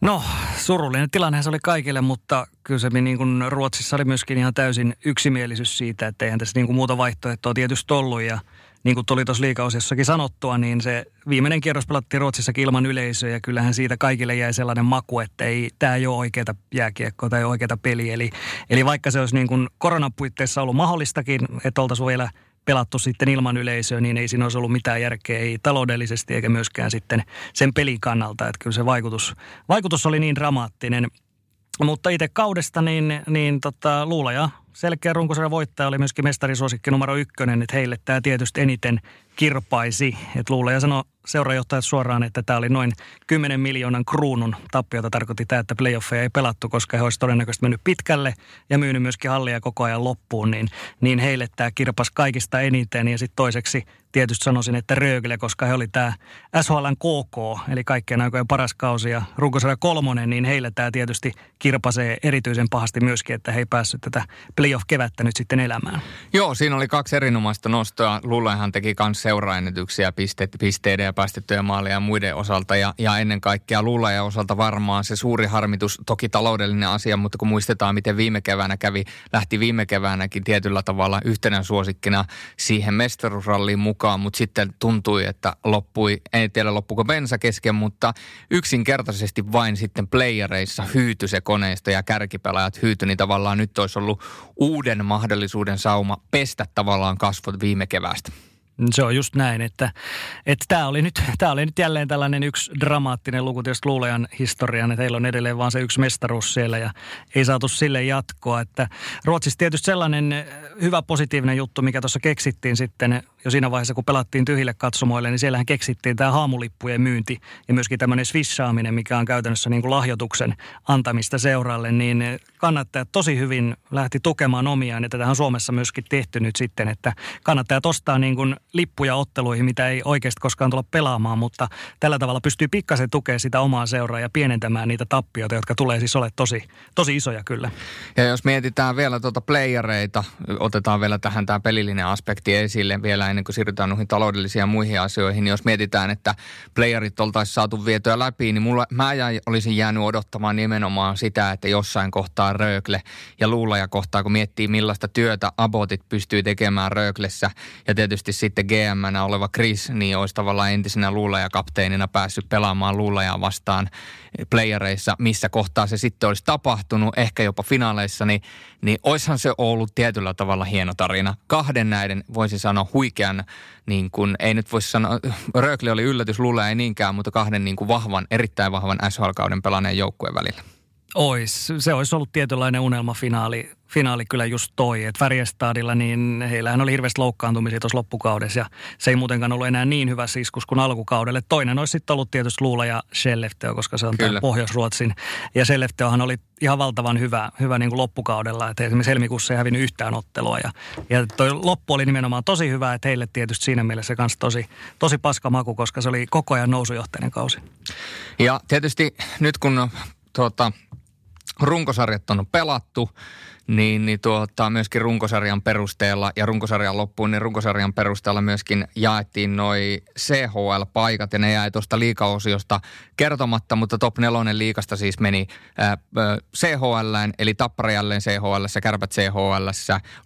No, surullinen tilanne se oli kaikille, mutta kyllä se niin kuin Ruotsissa oli myöskin ihan täysin yksimielisyys siitä, että eihän tässä niin kuin muuta vaihtoehtoa tietysti ollut ja – niin kuin tuli tuossa liikaosiossakin sanottua, niin se viimeinen kierros pelattiin Ruotsissakin ilman yleisöä ja kyllähän siitä kaikille jäi sellainen maku, että ei, tämä ei ole oikeata jääkiekkoa tai oikeata peliä. Eli, eli vaikka se olisi niin kuin koronapuitteissa ollut mahdollistakin, että oltaisiin vielä pelattu sitten ilman yleisöä, niin ei siinä olisi ollut mitään järkeä, ei taloudellisesti eikä myöskään sitten sen pelin kannalta. Että kyllä se vaikutus, vaikutus oli niin dramaattinen. Mutta itse kaudesta niin, niin tota, luulaja selkeä runkosarjan voittaja oli myöskin mestarisuosikki numero ykkönen, että heille tämä tietysti eniten kirpaisi. Että luulee ja sanoi seurajohtajat suoraan, että tämä oli noin 10 miljoonan kruunun tappiota. Tarkoitti tämä, että playoffeja ei pelattu, koska he olisivat todennäköisesti mennyt pitkälle ja myynyt myöskin hallia koko ajan loppuun. Niin, niin heille tämä kirpas kaikista eniten ja sitten toiseksi tietysti sanoisin, että Rögle, koska he oli tämä SHLn KK, eli kaikkien aikojen paras kausi ja runkosarja kolmonen, niin heille tämä tietysti kirpasee erityisen pahasti myöskin, että he ei päässyt tätä playoff-kevättä nyt sitten elämään. Joo, siinä oli kaksi erinomaista nostoa. Lullehan teki myös seuraennätyksiä piste, pisteiden ja päästettyjä maaleja ja muiden osalta. Ja, ja ennen kaikkea Lullajan osalta varmaan se suuri harmitus, toki taloudellinen asia, mutta kun muistetaan, miten viime keväänä kävi, lähti viime keväänäkin tietyllä tavalla yhtenä suosikkina siihen mestaruusralliin mukaan, mutta sitten tuntui, että loppui, en tiedä loppuko bensa kesken, mutta yksinkertaisesti vain sitten playereissa hyyty se koneisto ja kärkipelaajat hyyty, niin tavallaan nyt olisi ollut uuden mahdollisuuden sauma pestä tavallaan kasvot viime keväästä. Se on just näin, että, että tämä, oli nyt, tämä oli nyt jälleen tällainen yksi dramaattinen luku tietysti luulejan historian, että heillä on edelleen vaan se yksi mestaruus siellä ja ei saatu sille jatkoa. Että Ruotsissa tietysti sellainen hyvä positiivinen juttu, mikä tuossa keksittiin sitten jo siinä vaiheessa, kun pelattiin tyhjille katsomoille, niin siellähän keksittiin tämä haamulippujen myynti ja myöskin tämmöinen swishaaminen, mikä on käytännössä niin kuin lahjoituksen antamista seuralle, niin kannattajat tosi hyvin lähti tukemaan omiaan, ja tätä on Suomessa myöskin tehty nyt sitten, että kannattajat ostaa niin kuin lippuja otteluihin, mitä ei oikeasti koskaan tulla pelaamaan, mutta tällä tavalla pystyy pikkasen tukemaan sitä omaa seuraa ja pienentämään niitä tappioita, jotka tulee siis ole tosi, tosi isoja kyllä. Ja jos mietitään vielä tuota playereita, otetaan vielä tähän tämä pelillinen aspekti esille vielä ennen kuin siirrytään noihin taloudellisiin ja muihin asioihin, niin jos mietitään, että playerit oltaisiin saatu vietyä läpi, niin mulla, mä jäi, olisin jäänyt odottamaan nimenomaan sitä, että jossain kohtaa Röökle ja Luulaja kohtaa, kun miettii millaista työtä abotit pystyy tekemään Rööklessä ja tietysti sitten gm oleva Chris, niin olisi tavallaan entisenä Luulaja-kapteenina päässyt pelaamaan Luulajaa vastaan playereissa, missä kohtaa se sitten olisi tapahtunut, ehkä jopa finaaleissa, niin, niin oishan se ollut tietyllä tavalla hieno tarina. Kahden näiden, voisi sanoa, huikean, niin kuin, ei nyt voisi sanoa, Röökli oli yllätys, Luula ei niinkään, mutta kahden niin kuin vahvan, erittäin vahvan SHL-kauden pelanneen joukkueen välillä. Ois. Se olisi ollut tietynlainen unelmafinaali finaali kyllä just toi, että Färjestadilla niin heillähän oli hirveästi loukkaantumisia tuossa loppukaudessa ja se ei muutenkaan ollut enää niin hyvä iskus kuin alkukaudelle. Toinen olisi sitten ollut tietysti Luula ja Skellefteå, koska se on tämä Pohjois-Ruotsin. Ja Skellefteåhan oli ihan valtavan hyvä, hyvä niin kuin loppukaudella, että esimerkiksi helmikuussa ei hävinnyt yhtään ottelua ja, ja toi loppu oli nimenomaan tosi hyvä, että heille tietysti siinä mielessä kanssa tosi, tosi paska maku, koska se oli koko ajan nousujohtainen kausi. Ja tietysti nyt kun tuota, runkosarjat on pelattu, niin, niin tuota, myöskin runkosarjan perusteella ja runkosarjan loppuun, niin runkosarjan perusteella myöskin jaettiin noi CHL-paikat ja ne jäi tuosta liikaosiosta kertomatta, mutta top nelonen liikasta siis meni äh, CHL, eli Tappara jälleen CHL, Kärpät CHL,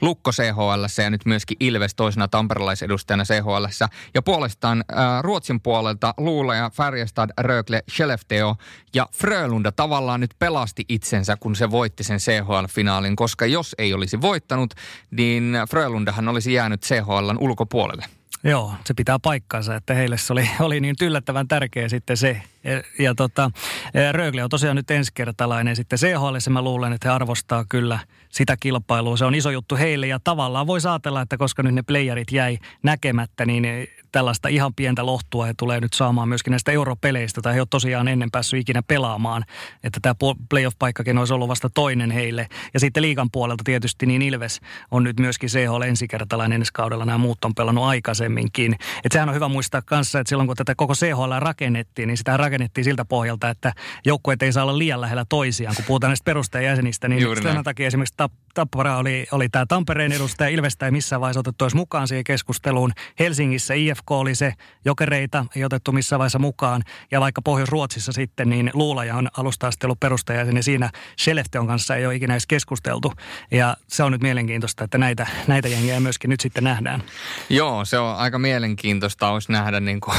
Lukko CHL ja nyt myöskin Ilves toisena tamperelaisedustajana CHL. Ja puolestaan äh, Ruotsin puolelta Luula ja Färjestad, Rögle, Skellefteå ja Frölunda tavallaan nyt pelasti itsensä, kun se voitti sen CHL-finaalin, koska koska jos ei olisi voittanut, niin Frölundahan olisi jäänyt CHLn ulkopuolelle. Joo, se pitää paikkansa, että heille se oli, oli niin yllättävän tärkeä sitten se. Ja, ja tota, Rögle on tosiaan nyt ensikertalainen sitten CHL, mä luulen, että he arvostaa kyllä sitä kilpailua. Se on iso juttu heille ja tavallaan voi ajatella, että koska nyt ne playerit jäi näkemättä, niin tällaista ihan pientä lohtua he tulee nyt saamaan myöskin näistä europeleistä, tai he ovat tosiaan ennen päässyt ikinä pelaamaan, että tämä playoff-paikkakin olisi ollut vasta toinen heille. Ja sitten liikan puolelta tietysti niin Ilves on nyt myöskin CHL ensikertalainen ensi kaudella, nämä muut on pelannut aikaisemminkin. Että sehän on hyvä muistaa kanssa, että silloin kun tätä koko CHL rakennettiin, niin sitä rakennettiin siltä pohjalta, että joukkueet ei saa olla liian lähellä toisiaan, kun puhutaan näistä perustajajäsenistä, niin sen takia esimerkiksi Tappara oli, oli tämä Tampereen edustaja, Ilvestä ei missään vaiheessa otettu mukaan siihen keskusteluun. Helsingissä IFK oli se, jokereita ei otettu missään vaiheessa mukaan. Ja vaikka Pohjois-Ruotsissa sitten, niin Luulaja on alusta asti ollut perustajajäsen ja siinä Skellefteon kanssa ei ole ikinä edes keskusteltu. Ja se on nyt mielenkiintoista, että näitä, näitä jengiä myöskin nyt sitten nähdään. Joo, se on aika mielenkiintoista olisi nähdä niin kuin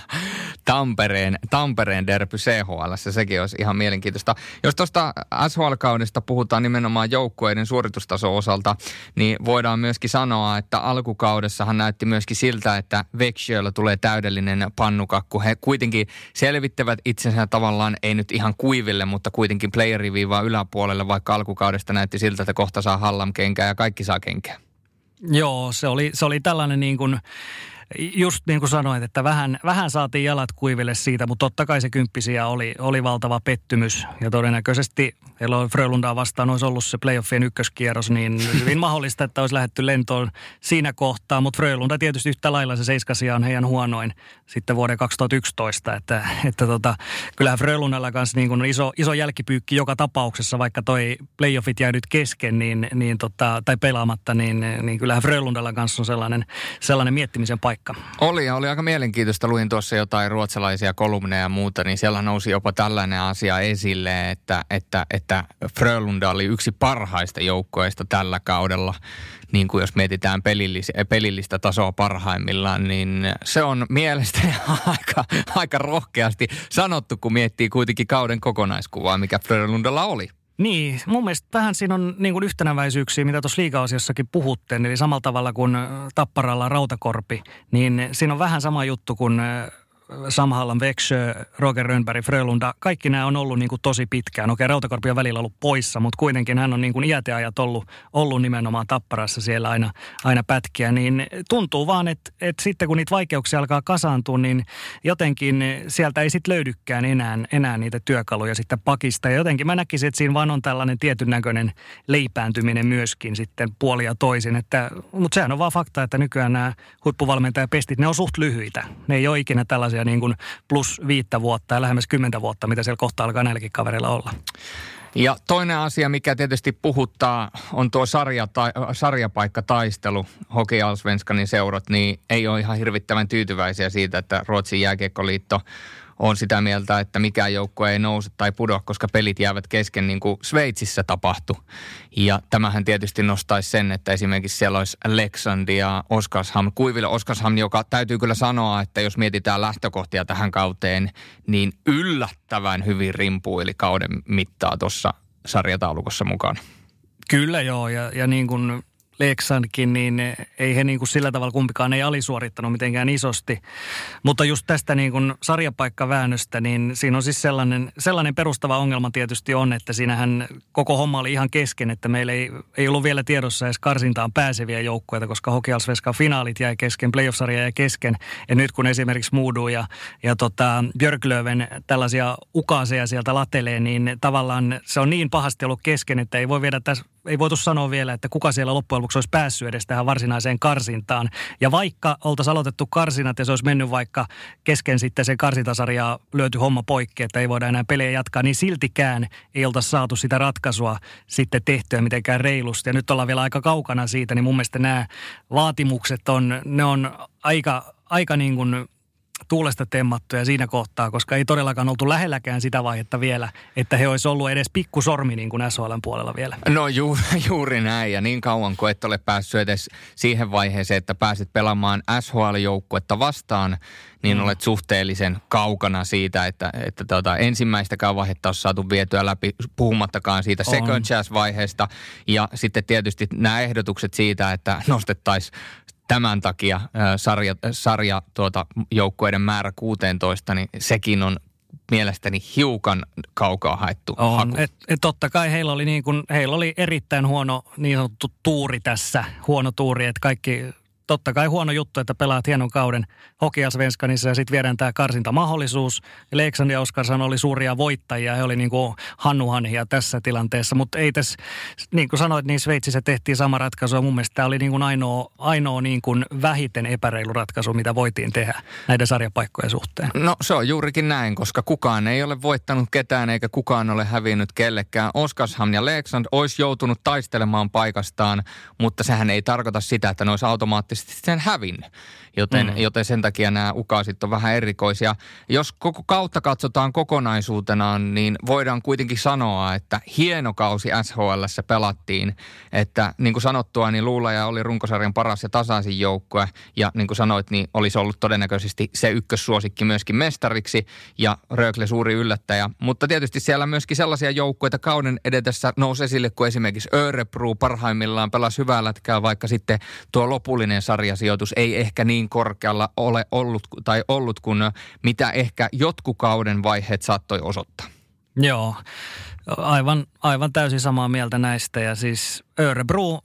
Tampereen, Tampereen derby CHL, sekin olisi ihan mielenkiintoista. Jos tuosta SHL-kaudesta puhutaan nimenomaan joukkueiden suoritustaso osalta, niin voidaan myöskin sanoa, että alkukaudessahan näytti myöskin siltä, että Vexjöllä tulee täydellinen pannukakku. He kuitenkin selvittävät itsensä tavallaan, ei nyt ihan kuiville, mutta kuitenkin playeriviivaa yläpuolelle, vaikka alkukaudesta näytti siltä, että kohta saa Hallam kenkää ja kaikki saa kenkää. Joo, se oli, se oli tällainen niin kuin just niin kuin sanoit, että vähän, vähän saatiin jalat kuiville siitä, mutta totta kai se kymppisiä oli, oli valtava pettymys. Ja todennäköisesti on Frölundaa vastaan olisi ollut se playoffien ykköskierros, niin hyvin mahdollista, että olisi lähetty lentoon siinä kohtaa. Mutta Frölunda tietysti yhtä lailla se seiskasia on heidän huonoin sitten vuoden 2011. Että, että tota, kyllähän Frölundalla kanssa niin kuin iso, iso jälkipyykki joka tapauksessa, vaikka toi playoffit jäi nyt kesken niin, niin tota, tai pelaamatta, niin, niin kyllähän Frölundalla kanssa on sellainen, sellainen miettimisen paikka paikka. Oli ja oli aika mielenkiintoista. Luin tuossa jotain ruotsalaisia kolumneja ja muuta, niin siellä nousi jopa tällainen asia esille, että, että, että Frölunda oli yksi parhaista joukkoista tällä kaudella. Niin kuin jos mietitään pelillis, pelillistä tasoa parhaimmillaan, niin se on mielestäni aika, aika rohkeasti sanottu, kun miettii kuitenkin kauden kokonaiskuvaa, mikä Frölundalla oli. Niin, mun mielestä vähän siinä on niin kuin yhtenäväisyyksiä, mitä tuossa liiga-asiassakin puhuttiin. Eli samalla tavalla kuin Tapparalla Rautakorpi, niin siinä on vähän sama juttu kuin Samhallan, Växjö, Roger Rönnberg, Frölunda, kaikki nämä on ollut niin kuin tosi pitkään. Okei, Rautakorpi on välillä ollut poissa, mutta kuitenkin hän on niin kuin iäteajat ollut, ollut nimenomaan tapparassa siellä aina, aina pätkiä. Niin tuntuu vaan, että, että sitten kun niitä vaikeuksia alkaa kasaantua, niin jotenkin sieltä ei sitten löydykään enää, enää niitä työkaluja sitten pakista. Ja jotenkin mä näkisin, että siinä vaan on tällainen tietyn näköinen leipääntyminen myöskin sitten puoli ja toisin. Että, mutta sehän on vaan fakta, että nykyään nämä huippuvalmentajapestit, ne on suht lyhyitä. Ne ei ole ikinä tällaisia niin kuin plus viittä vuotta ja lähemmäs kymmentä vuotta, mitä siellä kohta alkaa näilläkin kavereilla olla. Ja toinen asia, mikä tietysti puhuttaa, on tuo sarja, ta, sarjapaikkataistelu. Hockey Allsvenskanin seurat, niin ei ole ihan hirvittävän tyytyväisiä siitä, että Ruotsin jääkiekkoliitto on sitä mieltä, että mikään joukko ei nouse tai pudoa, koska pelit jäävät kesken niin kuin Sveitsissä tapahtui. Ja tämähän tietysti nostaisi sen, että esimerkiksi siellä olisi Leksand ja Oskarshamn, Kuiville Oskarshamn, joka täytyy kyllä sanoa, että jos mietitään lähtökohtia tähän kauteen, niin yllättävän hyvin rimpuili kauden mittaa tuossa sarjataulukossa mukana. Kyllä joo, ja, ja niin kuin Leksankin, niin ei he niin kuin sillä tavalla kumpikaan ei alisuorittanut mitenkään isosti. Mutta just tästä niin kuin sarjapaikkaväännöstä, niin siinä on siis sellainen, sellainen perustava ongelma tietysti on, että siinähän koko homma oli ihan kesken, että meillä ei, ei ollut vielä tiedossa edes karsintaan pääseviä joukkueita, koska Hokialsveskan finaalit jäi kesken, playoff-sarja jäi kesken. Ja nyt kun esimerkiksi Moodu ja, ja tota Björklöven tällaisia ukaaseja sieltä latelee, niin tavallaan se on niin pahasti ollut kesken, että ei voi viedä tässä ei voitu sanoa vielä, että kuka siellä loppujen lopuksi olisi päässyt edes tähän varsinaiseen karsintaan. Ja vaikka oltaisiin aloitettu karsinat ja se olisi mennyt vaikka kesken sitten sen karsintasarjaa löyty homma poikki, että ei voida enää pelejä jatkaa, niin siltikään ei oltaisi saatu sitä ratkaisua sitten tehtyä mitenkään reilusti. Ja nyt ollaan vielä aika kaukana siitä, niin mun mielestä nämä vaatimukset on, ne on aika, aika niin kuin tuulesta temmattuja siinä kohtaa, koska ei todellakaan oltu lähelläkään sitä vaihetta vielä, että he olisi ollut edes pikkusormi niin kuin SHLn puolella vielä. No ju, juuri näin ja niin kauan kuin et ole päässyt edes siihen vaiheeseen, että pääset pelaamaan SHL-joukkuetta vastaan, niin mm. olet suhteellisen kaukana siitä, että, että tuota, ensimmäistäkään vaihetta on saatu vietyä läpi, puhumattakaan siitä second chance-vaiheesta. Ja sitten tietysti nämä ehdotukset siitä, että nostettaisiin tämän takia sarja, sarja tuota, joukkueiden määrä 16, niin sekin on mielestäni hiukan kaukaa haettu on. Haku. Et, et totta kai heillä oli, niin kun, heillä oli erittäin huono niin sanottu tuuri tässä, huono tuuri, että kaikki totta kai huono juttu, että pelaat hienon kauden Hokiasvenskanissa ja sitten viedään tämä karsintamahdollisuus. Leeksan ja Oskarsson oli suuria voittajia, he oli niin kuin hannuhanhia tässä tilanteessa, mutta ei tässä, niin kuin sanoit, niin Sveitsissä tehtiin sama ratkaisu ja mun mielestä tämä oli niin kuin ainoa, ainoa niin kuin vähiten epäreilu ratkaisu, mitä voitiin tehdä näiden sarjapaikkojen suhteen. No se on juurikin näin, koska kukaan ei ole voittanut ketään eikä kukaan ole hävinnyt kellekään. Oskarshamn ja Leeksand olisi joutunut taistelemaan paikastaan, mutta sehän ei tarkoita sitä, että ne olisi automaattisesti automaattisesti sen hävinnyt. Joten, mm. joten sen takia nämä ukaasit on vähän erikoisia. Jos koko kautta katsotaan kokonaisuutenaan, niin voidaan kuitenkin sanoa, että hieno kausi SHL pelattiin. Että niin kuin sanottua, niin Luulaja oli runkosarjan paras ja tasaisin joukkue. Ja niin kuin sanoit, niin olisi ollut todennäköisesti se ykkössuosikki myöskin mestariksi ja Rögle suuri yllättäjä. Mutta tietysti siellä myöskin sellaisia joukkueita kauden edetessä nousi esille, kuin esimerkiksi Örebro parhaimmillaan pelasi hyvää lätkää, vaikka sitten tuo lopullinen sarjasijoitus ei ehkä niin korkealla ole ollut tai ollut kuin mitä ehkä jotkut kauden vaiheet saattoi osoittaa. Joo, aivan, aivan täysin samaa mieltä näistä ja siis Örebro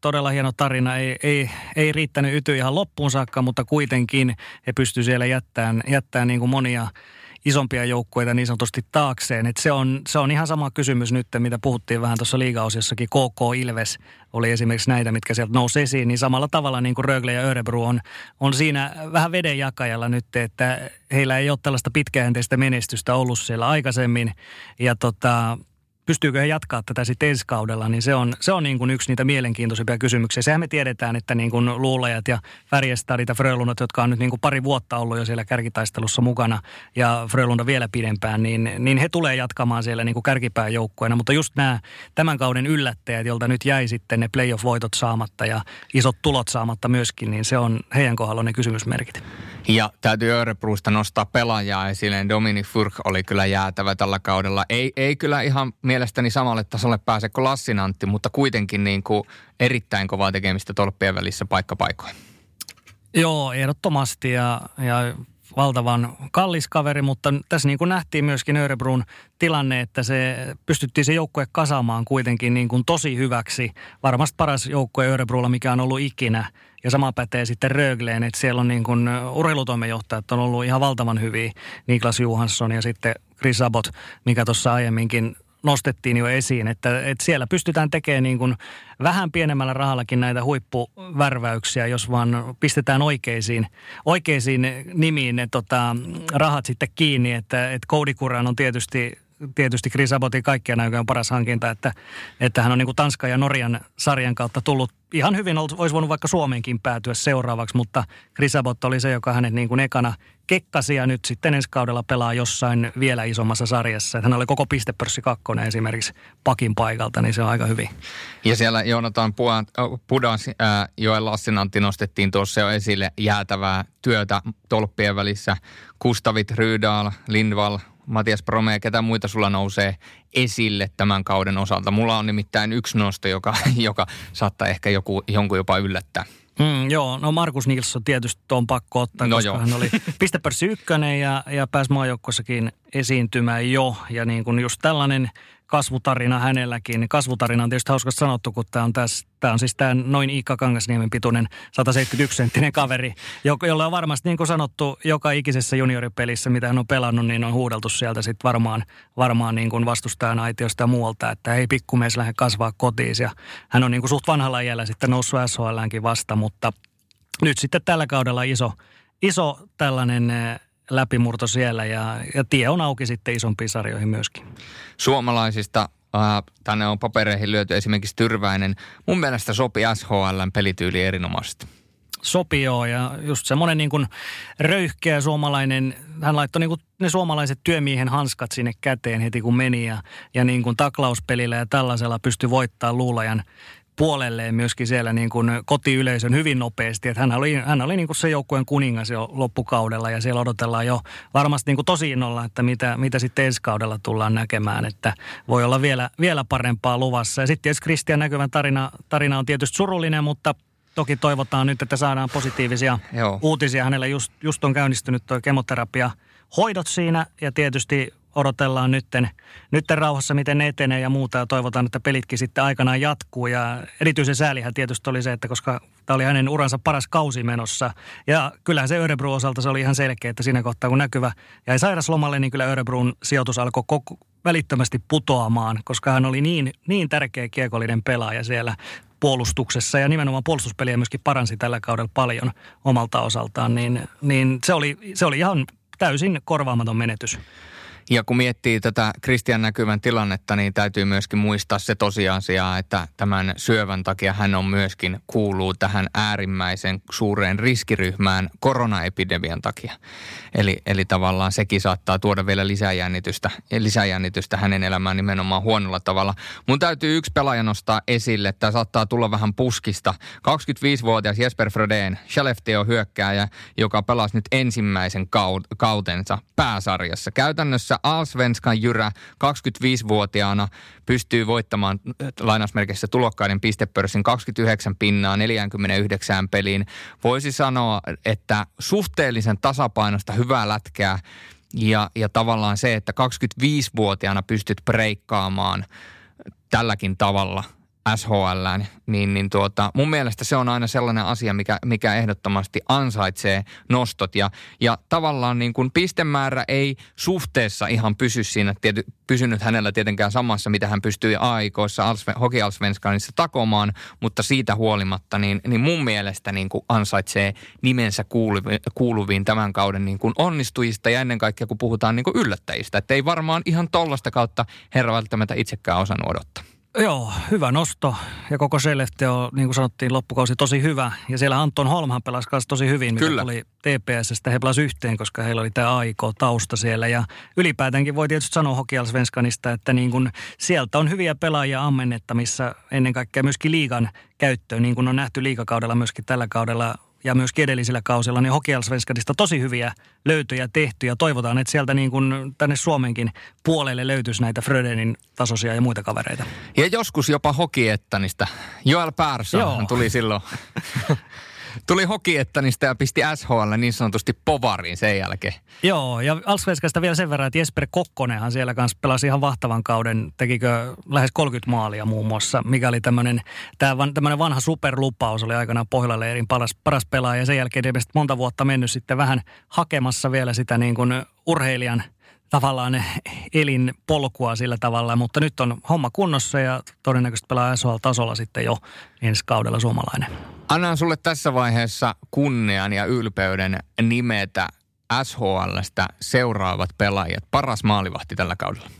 todella hieno tarina. Ei, ei, ei riittänyt yty ihan loppuun saakka, mutta kuitenkin he pystyivät siellä jättämään, jättämään niin kuin monia isompia joukkueita niin sanotusti taakseen. Et se, on, se on ihan sama kysymys nyt, mitä puhuttiin vähän tuossa liigaosiossakin. KK Ilves oli esimerkiksi näitä, mitkä sieltä nousi esiin. Niin samalla tavalla niin kuin Rögle ja Örebro on, on siinä vähän vedenjakajalla nyt, että heillä ei ole tällaista pitkäjänteistä menestystä ollut siellä aikaisemmin. Ja tota, pystyykö he jatkaa tätä sitten ensi kaudella, niin se on, se on niin kuin yksi niitä mielenkiintoisimpia kysymyksiä. Sehän me tiedetään, että niin kuin Luulajat ja Färjestadit ja Frölunat, jotka on nyt niin kuin pari vuotta ollut jo siellä kärkitaistelussa mukana ja Frölunda vielä pidempään, niin, niin he tulee jatkamaan siellä niin kuin kärkipääjoukkueena. Mutta just nämä tämän kauden yllättäjät, joilta nyt jäi sitten ne playoff-voitot saamatta ja isot tulot saamatta myöskin, niin se on heidän kohdalla ne kysymysmerkit. Ja täytyy Örebrusta nostaa pelaajaa esille. Dominic Furk oli kyllä jäätävä tällä kaudella. Ei, ei kyllä ihan mielestäni samalle tasolle pääse kuin Lassinantti, mutta kuitenkin niin kuin erittäin kovaa tekemistä tolppien välissä paikkapaikoin. Joo, ehdottomasti ja, ja valtavan kallis kaveri, mutta tässä niin kuin nähtiin myöskin Örebrun tilanne, että se pystyttiin se joukkue kasaamaan kuitenkin niin kuin tosi hyväksi. Varmasti paras joukkue Örebrulla, mikä on ollut ikinä. Ja sama pätee sitten Rögleen, että siellä on niin kuin urheilutoimenjohtajat on ollut ihan valtavan hyviä. Niklas Johansson ja sitten Chris Abbott, mikä tuossa aiemminkin nostettiin jo esiin, että, että siellä pystytään tekemään niin kuin vähän pienemmällä rahallakin näitä huippuvärväyksiä, jos vaan pistetään oikeisiin, oikeisiin nimiin ne tota, rahat sitten kiinni, että, että Cody on tietysti tietysti Chris Abbotin kaikkien aikojen paras hankinta, että, että hän on niin kuin ja Norjan sarjan kautta tullut. Ihan hyvin, olisi voinut vaikka Suomeenkin päätyä seuraavaksi, mutta Chris Abbott oli se, joka hänet niin kuin ekana kekkasi ja nyt sitten ensi kaudella pelaa jossain vielä isommassa sarjassa. Hän oli koko pistepörssi kakkonen esimerkiksi pakin paikalta, niin se on aika hyvin. Ja siellä Joonatan Pudas, ää, Joel Lassinantti nostettiin tuossa jo esille jäätävää työtä tolppien välissä. Kustavit, Rydal, Lindvall, Matias Prome ketä muita sulla nousee esille tämän kauden osalta? Mulla on nimittäin yksi nosto, joka, joka saattaa ehkä joku, jonkun jopa yllättää. Mm, joo, no Markus Nilsson tietysti on pakko ottaa, no koska joo. hän oli pistepörssi ykkönen ja, ja pääsi maajoukkueessakin esiintymään jo. Ja niin kuin just tällainen kasvutarina hänelläkin. Kasvutarina on tietysti hauska sanottu, kun tämä on, tässä, tämä on siis tämä noin Iikka Kangasniemen pituinen 171-senttinen kaveri, jolla on varmasti niin kuin sanottu joka ikisessä junioripelissä, mitä hän on pelannut, niin on huudeltu sieltä sitten varmaan, varmaan niin kuin vastustajan aitiosta ja muualta, että ei pikkumies lähde kasvaa kotiin. Ja hän on niin kuin suht vanhalla iällä sitten noussut SHLäänkin vasta, mutta nyt sitten tällä kaudella iso, iso tällainen läpimurto siellä ja, ja tie on auki sitten isompiin sarjoihin myöskin. Suomalaisista äh, tänne on papereihin lyöty esimerkiksi Tyrväinen. Mun mielestä sopi SHLn pelityyli erinomaisesti. Sopii joo ja just semmoinen niin kuin röyhkeä suomalainen, hän laittoi niin kuin ne suomalaiset työmiehen hanskat sinne käteen heti kun meni ja, ja niin kuin taklauspelillä ja tällaisella pystyi voittaa luulajan puolelleen myöskin siellä niin kuin kotiyleisön hyvin nopeasti. Että hän oli, hän oli niin kuin se joukkueen kuningas jo loppukaudella ja siellä odotellaan jo varmasti niin kuin tosi innolla, että mitä, mitä sitten ensi kaudella tullaan näkemään. Että voi olla vielä, vielä parempaa luvassa. Ja sitten tietysti Kristian näkyvän tarina, tarina on tietysti surullinen, mutta toki toivotaan nyt, että saadaan positiivisia Joo. uutisia. Hänellä just, just on käynnistynyt tuo kemoterapia hoidot siinä ja tietysti odotellaan nytten, nytten rauhassa, miten ne etenee ja muuta. Ja toivotaan, että pelitkin sitten aikanaan jatkuu. Ja erityisen säälihän tietysti oli se, että koska tämä oli hänen uransa paras kausi menossa. Ja kyllähän se Örebro osalta se oli ihan selkeä, että siinä kohtaa kun näkyvä jäi sairaslomalle, niin kyllä Örebrun sijoitus alkoi koko, välittömästi putoamaan, koska hän oli niin, niin tärkeä kiekollinen pelaaja siellä puolustuksessa ja nimenomaan puolustuspeliä myöskin paransi tällä kaudella paljon omalta osaltaan, niin, niin se, oli, se oli ihan täysin korvaamaton menetys. Ja kun miettii tätä Kristian näkyvän tilannetta, niin täytyy myöskin muistaa se tosiasia, että tämän syövän takia hän on myöskin kuuluu tähän äärimmäisen suureen riskiryhmään koronaepidemian takia. Eli, eli tavallaan sekin saattaa tuoda vielä lisäjännitystä, lisäjännitystä hänen elämään nimenomaan huonolla tavalla. Mun täytyy yksi pelaaja nostaa esille, että saattaa tulla vähän puskista. 25-vuotias Jesper Frodén, Skellefteå hyökkääjä, joka pelasi nyt ensimmäisen kautensa pääsarjassa. Käytännössä Alsvenskan Jyrä 25-vuotiaana pystyy voittamaan äh, lainausmerkeissä tulokkaiden pistepörssin 29 pinnaa 49 peliin. Voisi sanoa, että suhteellisen tasapainosta hyvää lätkää ja, ja tavallaan se, että 25-vuotiaana pystyt breikkaamaan tälläkin tavalla – SHL, niin, niin tuota, mun mielestä se on aina sellainen asia, mikä, mikä ehdottomasti ansaitsee nostot. Ja, ja tavallaan niin kuin pistemäärä ei suhteessa ihan pysy siinä, tiety, pysynyt hänellä tietenkään samassa, mitä hän pystyi aikoissa Hockey Allsvenskanissa takomaan, mutta siitä huolimatta, niin, niin mun mielestä niin kuin ansaitsee nimensä kuuluviin, kuuluviin tämän kauden niin kuin onnistujista ja ennen kaikkea, kun puhutaan niin kuin yllättäjistä. Että ei varmaan ihan tollasta kautta herra välttämättä itsekään osannut odottaa. Joo, hyvä nosto. Ja koko Selefte on, niin kuin sanottiin, loppukausi tosi hyvä. Ja siellä Anton Holmhan pelasi kanssa tosi hyvin, mitä Kyllä. tuli TPSstä. He pelasivat yhteen, koska heillä oli tämä aiko tausta siellä. Ja ylipäätänkin voi tietysti sanoa Hokialsvenskanista, että niin kuin sieltä on hyviä pelaajia ammennetta, missä ennen kaikkea myöskin liigan käyttöön, niin kuin on nähty liikakaudella myöskin tällä kaudella ja myös edellisillä kausilla, niin Hokialsvenskadista tosi hyviä löytöjä tehty ja toivotaan, että sieltä niin kuin tänne Suomenkin puolelle löytyisi näitä Frödenin tasoisia ja muita kavereita. Ja joskus jopa Hokiettanista. Joel Persson tuli silloin tuli Hokiettanista ja pisti SHL niin sanotusti povariin sen jälkeen. Joo, ja Alsvenskasta vielä sen verran, että Jesper Kokkonenhan siellä kanssa pelasi ihan vahtavan kauden, tekikö lähes 30 maalia muun muassa, mikä oli tämmöinen, tämmöinen vanha superlupaus, oli aikanaan Pohjola-leirin paras, paras pelaaja, ja sen jälkeen monta vuotta mennyt sitten vähän hakemassa vielä sitä niin kuin urheilijan – tavallaan elinpolkua sillä tavalla, mutta nyt on homma kunnossa ja todennäköisesti pelaa SHL-tasolla sitten jo ensi kaudella suomalainen. Annan sulle tässä vaiheessa kunnian ja ylpeyden nimetä SHLstä seuraavat pelaajat. Paras maalivahti tällä kaudella.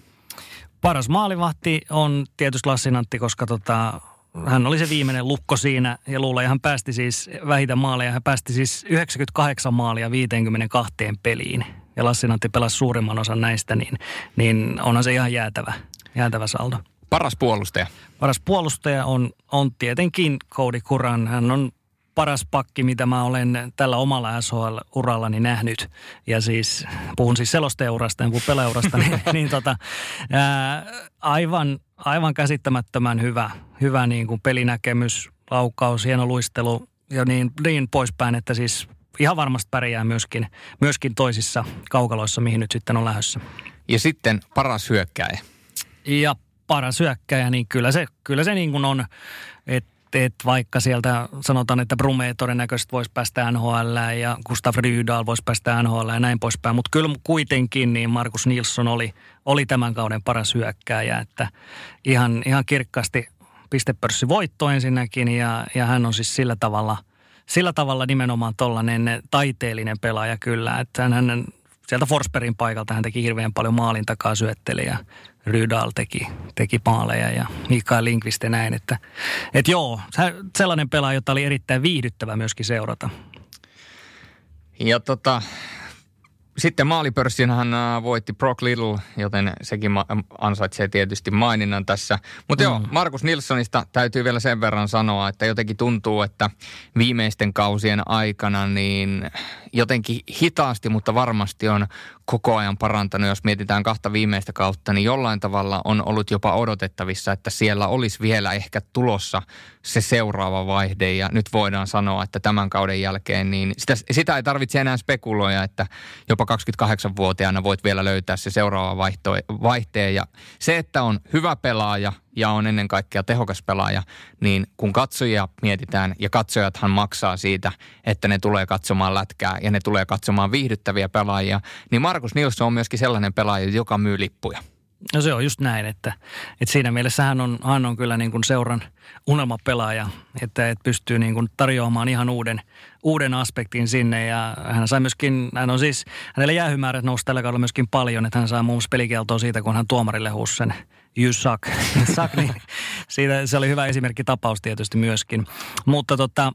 Paras maalivahti on tietysti Lassinantti, koska tota, hän oli se viimeinen lukko siinä ja luulen, hän päästi siis vähitä maaleja. Hän päästi siis 98 maalia 52 peliin ja Lassinantti pelasi suurimman osan näistä, niin, niin onhan se ihan jäätävä, jäätävä saldo. Paras puolustaja? Paras puolustaja on, on tietenkin Cody Kuran. Hän on paras pakki, mitä mä olen tällä omalla SHL-urallani nähnyt. Ja siis, puhun siis selostajaurasta, en puhu pelaurasta, niin, niin tota, ää, aivan, aivan käsittämättömän hyvä, hyvä niin kuin pelinäkemys, laukaus, hieno luistelu ja niin, niin poispäin, että siis ihan varmasti pärjää myöskin, myöskin toisissa kaukaloissa, mihin nyt sitten on lähdössä. Ja sitten paras hyökkäjä. Ja paras hyökkäjä, niin kyllä se, kyllä se niin kuin on, että et vaikka sieltä sanotaan, että Brume todennäköisesti voisi päästä NHL ja Gustav Rydahl voisi päästä NHL ja näin poispäin, mutta kyllä kuitenkin niin Markus Nilsson oli, oli tämän kauden paras hyökkääjä, että ihan, ihan kirkkaasti pistepörssi voitto ensinnäkin ja, ja hän on siis sillä tavalla – sillä tavalla nimenomaan tollainen taiteellinen pelaaja kyllä, että hän sieltä Forsbergin paikalta hän teki hirveän paljon maalin takaa syötteli ja Rydal teki, teki maaleja ja Mikael Linkvist ja näin. Että, et joo, sellainen pelaaja, jota oli erittäin viihdyttävä myöskin seurata. Ja tota, sitten maalipörssinhän äh, voitti Brock Little, joten sekin ansaitsee tietysti maininnan tässä. Mutta mm. joo, Markus Nilssonista täytyy vielä sen verran sanoa, että jotenkin tuntuu, että viimeisten kausien aikana niin jotenkin hitaasti, mutta varmasti on koko ajan parantanut. Jos mietitään kahta viimeistä kautta, niin jollain tavalla on ollut jopa odotettavissa, että siellä olisi vielä ehkä tulossa se seuraava vaihde. Ja nyt voidaan sanoa, että tämän kauden jälkeen, niin sitä, sitä ei tarvitse enää spekuloida, että jopa 28-vuotiaana voit vielä löytää se seuraava vaihto, vaihteen. Ja se, että on hyvä pelaaja ja on ennen kaikkea tehokas pelaaja, niin kun katsojia mietitään, ja katsojathan maksaa siitä, että ne tulee katsomaan lätkää ja ne tulee katsomaan viihdyttäviä pelaajia, niin Markus Nilsson on myöskin sellainen pelaaja, joka myy lippuja. No se on just näin, että, että siinä mielessä hän on, hän on kyllä niin kuin seuran unelmapelaaja, että, että pystyy niin kuin tarjoamaan ihan uuden, uuden aspektin sinne ja hän sai myöskin, hän on siis, hänellä jäähymäärät nousi tällä kaudella myöskin paljon, että hän saa muun muassa pelikieltoa siitä, kun hän tuomarille huusi sen you suck, suck niin siitä, se oli hyvä esimerkki tapaus tietysti myöskin. Mutta tota,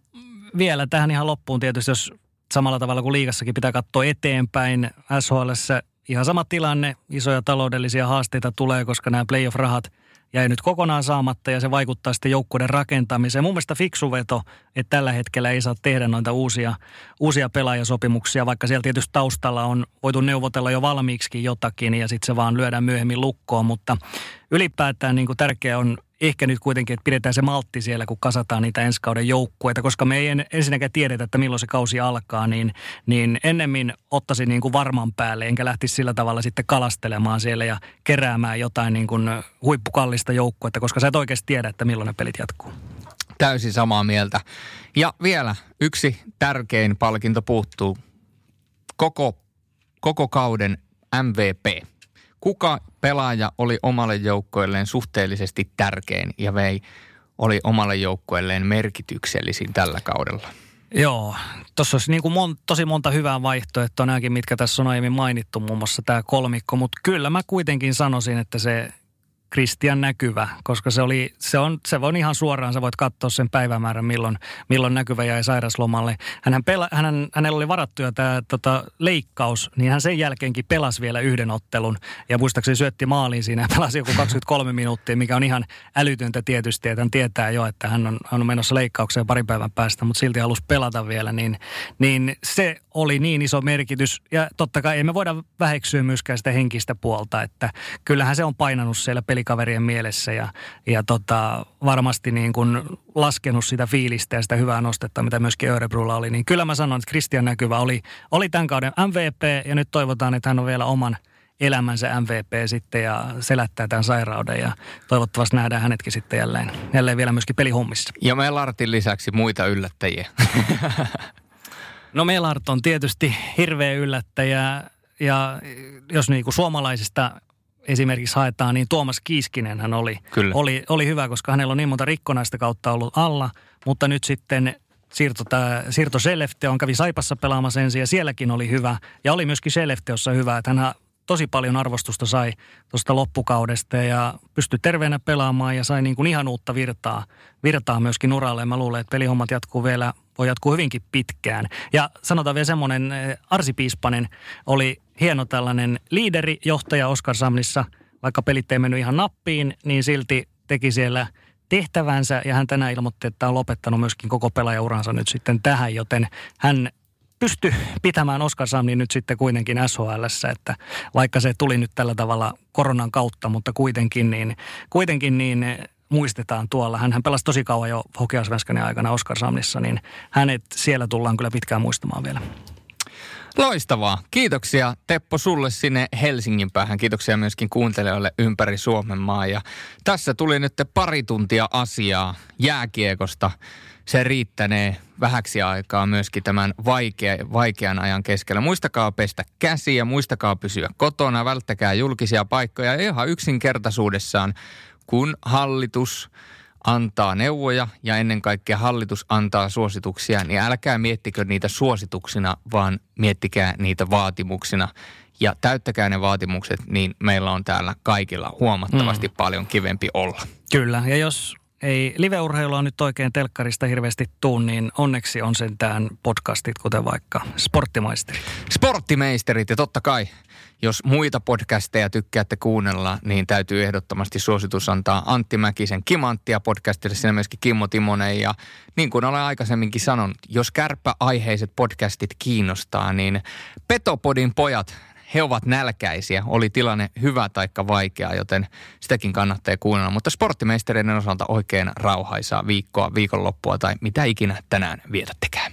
vielä tähän ihan loppuun tietysti, jos samalla tavalla kuin liigassakin pitää katsoa eteenpäin. SHLssä ihan sama tilanne, isoja taloudellisia haasteita tulee, koska nämä playoff-rahat jäi nyt kokonaan saamatta ja se vaikuttaa sitten joukkueiden rakentamiseen. Mun mielestä fiksu veto, että tällä hetkellä ei saa tehdä noita uusia, uusia pelaajasopimuksia, vaikka siellä tietysti taustalla on voitu neuvotella jo valmiiksi jotakin ja sitten se vaan lyödään myöhemmin lukkoon, mutta ylipäätään niin tärkeää on ehkä nyt kuitenkin, että pidetään se maltti siellä, kun kasataan niitä ensi kauden joukkueita, koska me ei ensinnäkään tiedetä, että milloin se kausi alkaa, niin, niin ennemmin ottaisin niin kuin varman päälle, enkä lähtisi sillä tavalla sitten kalastelemaan siellä ja keräämään jotain niin kuin huippukallista joukkuetta, koska sä et oikeasti tiedä, että milloin ne pelit jatkuu. Täysin samaa mieltä. Ja vielä yksi tärkein palkinto puuttuu. Koko, koko kauden MVP kuka pelaaja oli omalle joukkoilleen suhteellisesti tärkein ja vei oli omalle joukkueelleen merkityksellisin tällä kaudella? Joo, tuossa olisi niin kuin mon, tosi monta hyvää vaihtoehtoa, nämäkin mitkä tässä on aiemmin mainittu, muun muassa tämä kolmikko, mutta kyllä mä kuitenkin sanoisin, että se Christian näkyvä, koska se, oli, se, on, se on ihan suoraan, sä voit katsoa sen päivämäärän, milloin, milloin näkyvä jäi sairaslomalle. Hän pela, hän, hänellä oli varattu jo tämä tota, leikkaus, niin hän sen jälkeenkin pelasi vielä yhden ottelun. Ja muistaakseni syötti maaliin siinä ja pelasi joku 23 minuuttia, mikä on ihan älytöntä tietysti, että hän tietää jo, että hän on, on menossa leikkaukseen pari päivän päästä, mutta silti halusi pelata vielä, niin, niin se oli niin iso merkitys. Ja totta kai emme voida väheksyä myöskään sitä henkistä puolta, että kyllähän se on painanut siellä pelikaverien mielessä ja, ja tota, varmasti niin kuin laskenut sitä fiilistä ja sitä hyvää nostetta, mitä myöskin Örebrulla oli. Niin kyllä mä sanon, että Christian Näkyvä oli, oli tämän kauden MVP ja nyt toivotaan, että hän on vielä oman elämänsä MVP sitten ja selättää tämän sairauden ja toivottavasti nähdään hänetkin sitten jälleen, jälleen vielä myöskin pelihommissa. Ja me Lartin lisäksi muita yllättäjiä. No Melart on tietysti hirveä yllättäjä ja jos niin kuin suomalaisista esimerkiksi haetaan, niin Tuomas Kiiskinen hän oli, oli, oli hyvä, koska hänellä on niin monta rikkonaista kautta ollut alla, mutta nyt sitten siirto, tämä, siirto Selefte on kävi Saipassa pelaamassa ensin ja sielläkin oli hyvä. Ja oli myöskin Selefteossa hyvä, että hän tosi paljon arvostusta sai tuosta loppukaudesta ja pystyi terveenä pelaamaan ja sai niin kuin ihan uutta virtaa, virtaa myöskin uralle. Mä luulen, että pelihommat jatkuu vielä, voi jatkuu hyvinkin pitkään. Ja sanotaan vielä semmoinen, eh, Arsi Piispanen oli hieno tällainen liideri, johtaja Oskar Samnissa. Vaikka pelit ei mennyt ihan nappiin, niin silti teki siellä tehtävänsä ja hän tänään ilmoitti, että on lopettanut myöskin koko pelaajauransa nyt sitten tähän, joten hän pysty pitämään Oskar Samni nyt sitten kuitenkin SHL, että vaikka se tuli nyt tällä tavalla koronan kautta, mutta kuitenkin niin, kuitenkin niin muistetaan tuolla. Hän, hän pelasi tosi kauan jo Hokeasvenskanin aikana Oskar Samnissa, niin hänet siellä tullaan kyllä pitkään muistamaan vielä. Loistavaa. Kiitoksia Teppo sulle sinne Helsingin päähän. Kiitoksia myöskin kuuntelijoille ympäri Suomen maa. Ja tässä tuli nyt pari tuntia asiaa jääkiekosta se riittänee vähäksi aikaa myöskin tämän vaikea, vaikean ajan keskellä. Muistakaa pestä käsiä, muistakaa pysyä kotona, välttäkää julkisia paikkoja ja ihan yksinkertaisuudessaan, kun hallitus antaa neuvoja ja ennen kaikkea hallitus antaa suosituksia, niin älkää miettikö niitä suosituksina, vaan miettikää niitä vaatimuksina. Ja täyttäkää ne vaatimukset, niin meillä on täällä kaikilla huomattavasti mm. paljon kivempi olla. Kyllä, ja jos ei liveurheilua nyt oikein telkkarista hirveästi tuu, niin onneksi on sentään podcastit, kuten vaikka Sporttimaisterit. Sporttimeisterit ja totta kai, jos muita podcasteja tykkäätte kuunnella, niin täytyy ehdottomasti suositus antaa Antti Mäkisen Kimanttia podcastille, siinä myöskin Kimmo Timonen. Ja niin kuin olen aikaisemminkin sanonut, jos kärppäaiheiset podcastit kiinnostaa, niin Petopodin pojat, he ovat nälkäisiä, oli tilanne hyvä taikka vaikea, joten sitäkin kannattaa kuunnella. Mutta sporttimeistereiden osalta oikein rauhaisaa viikkoa, viikonloppua tai mitä ikinä tänään vietättekään.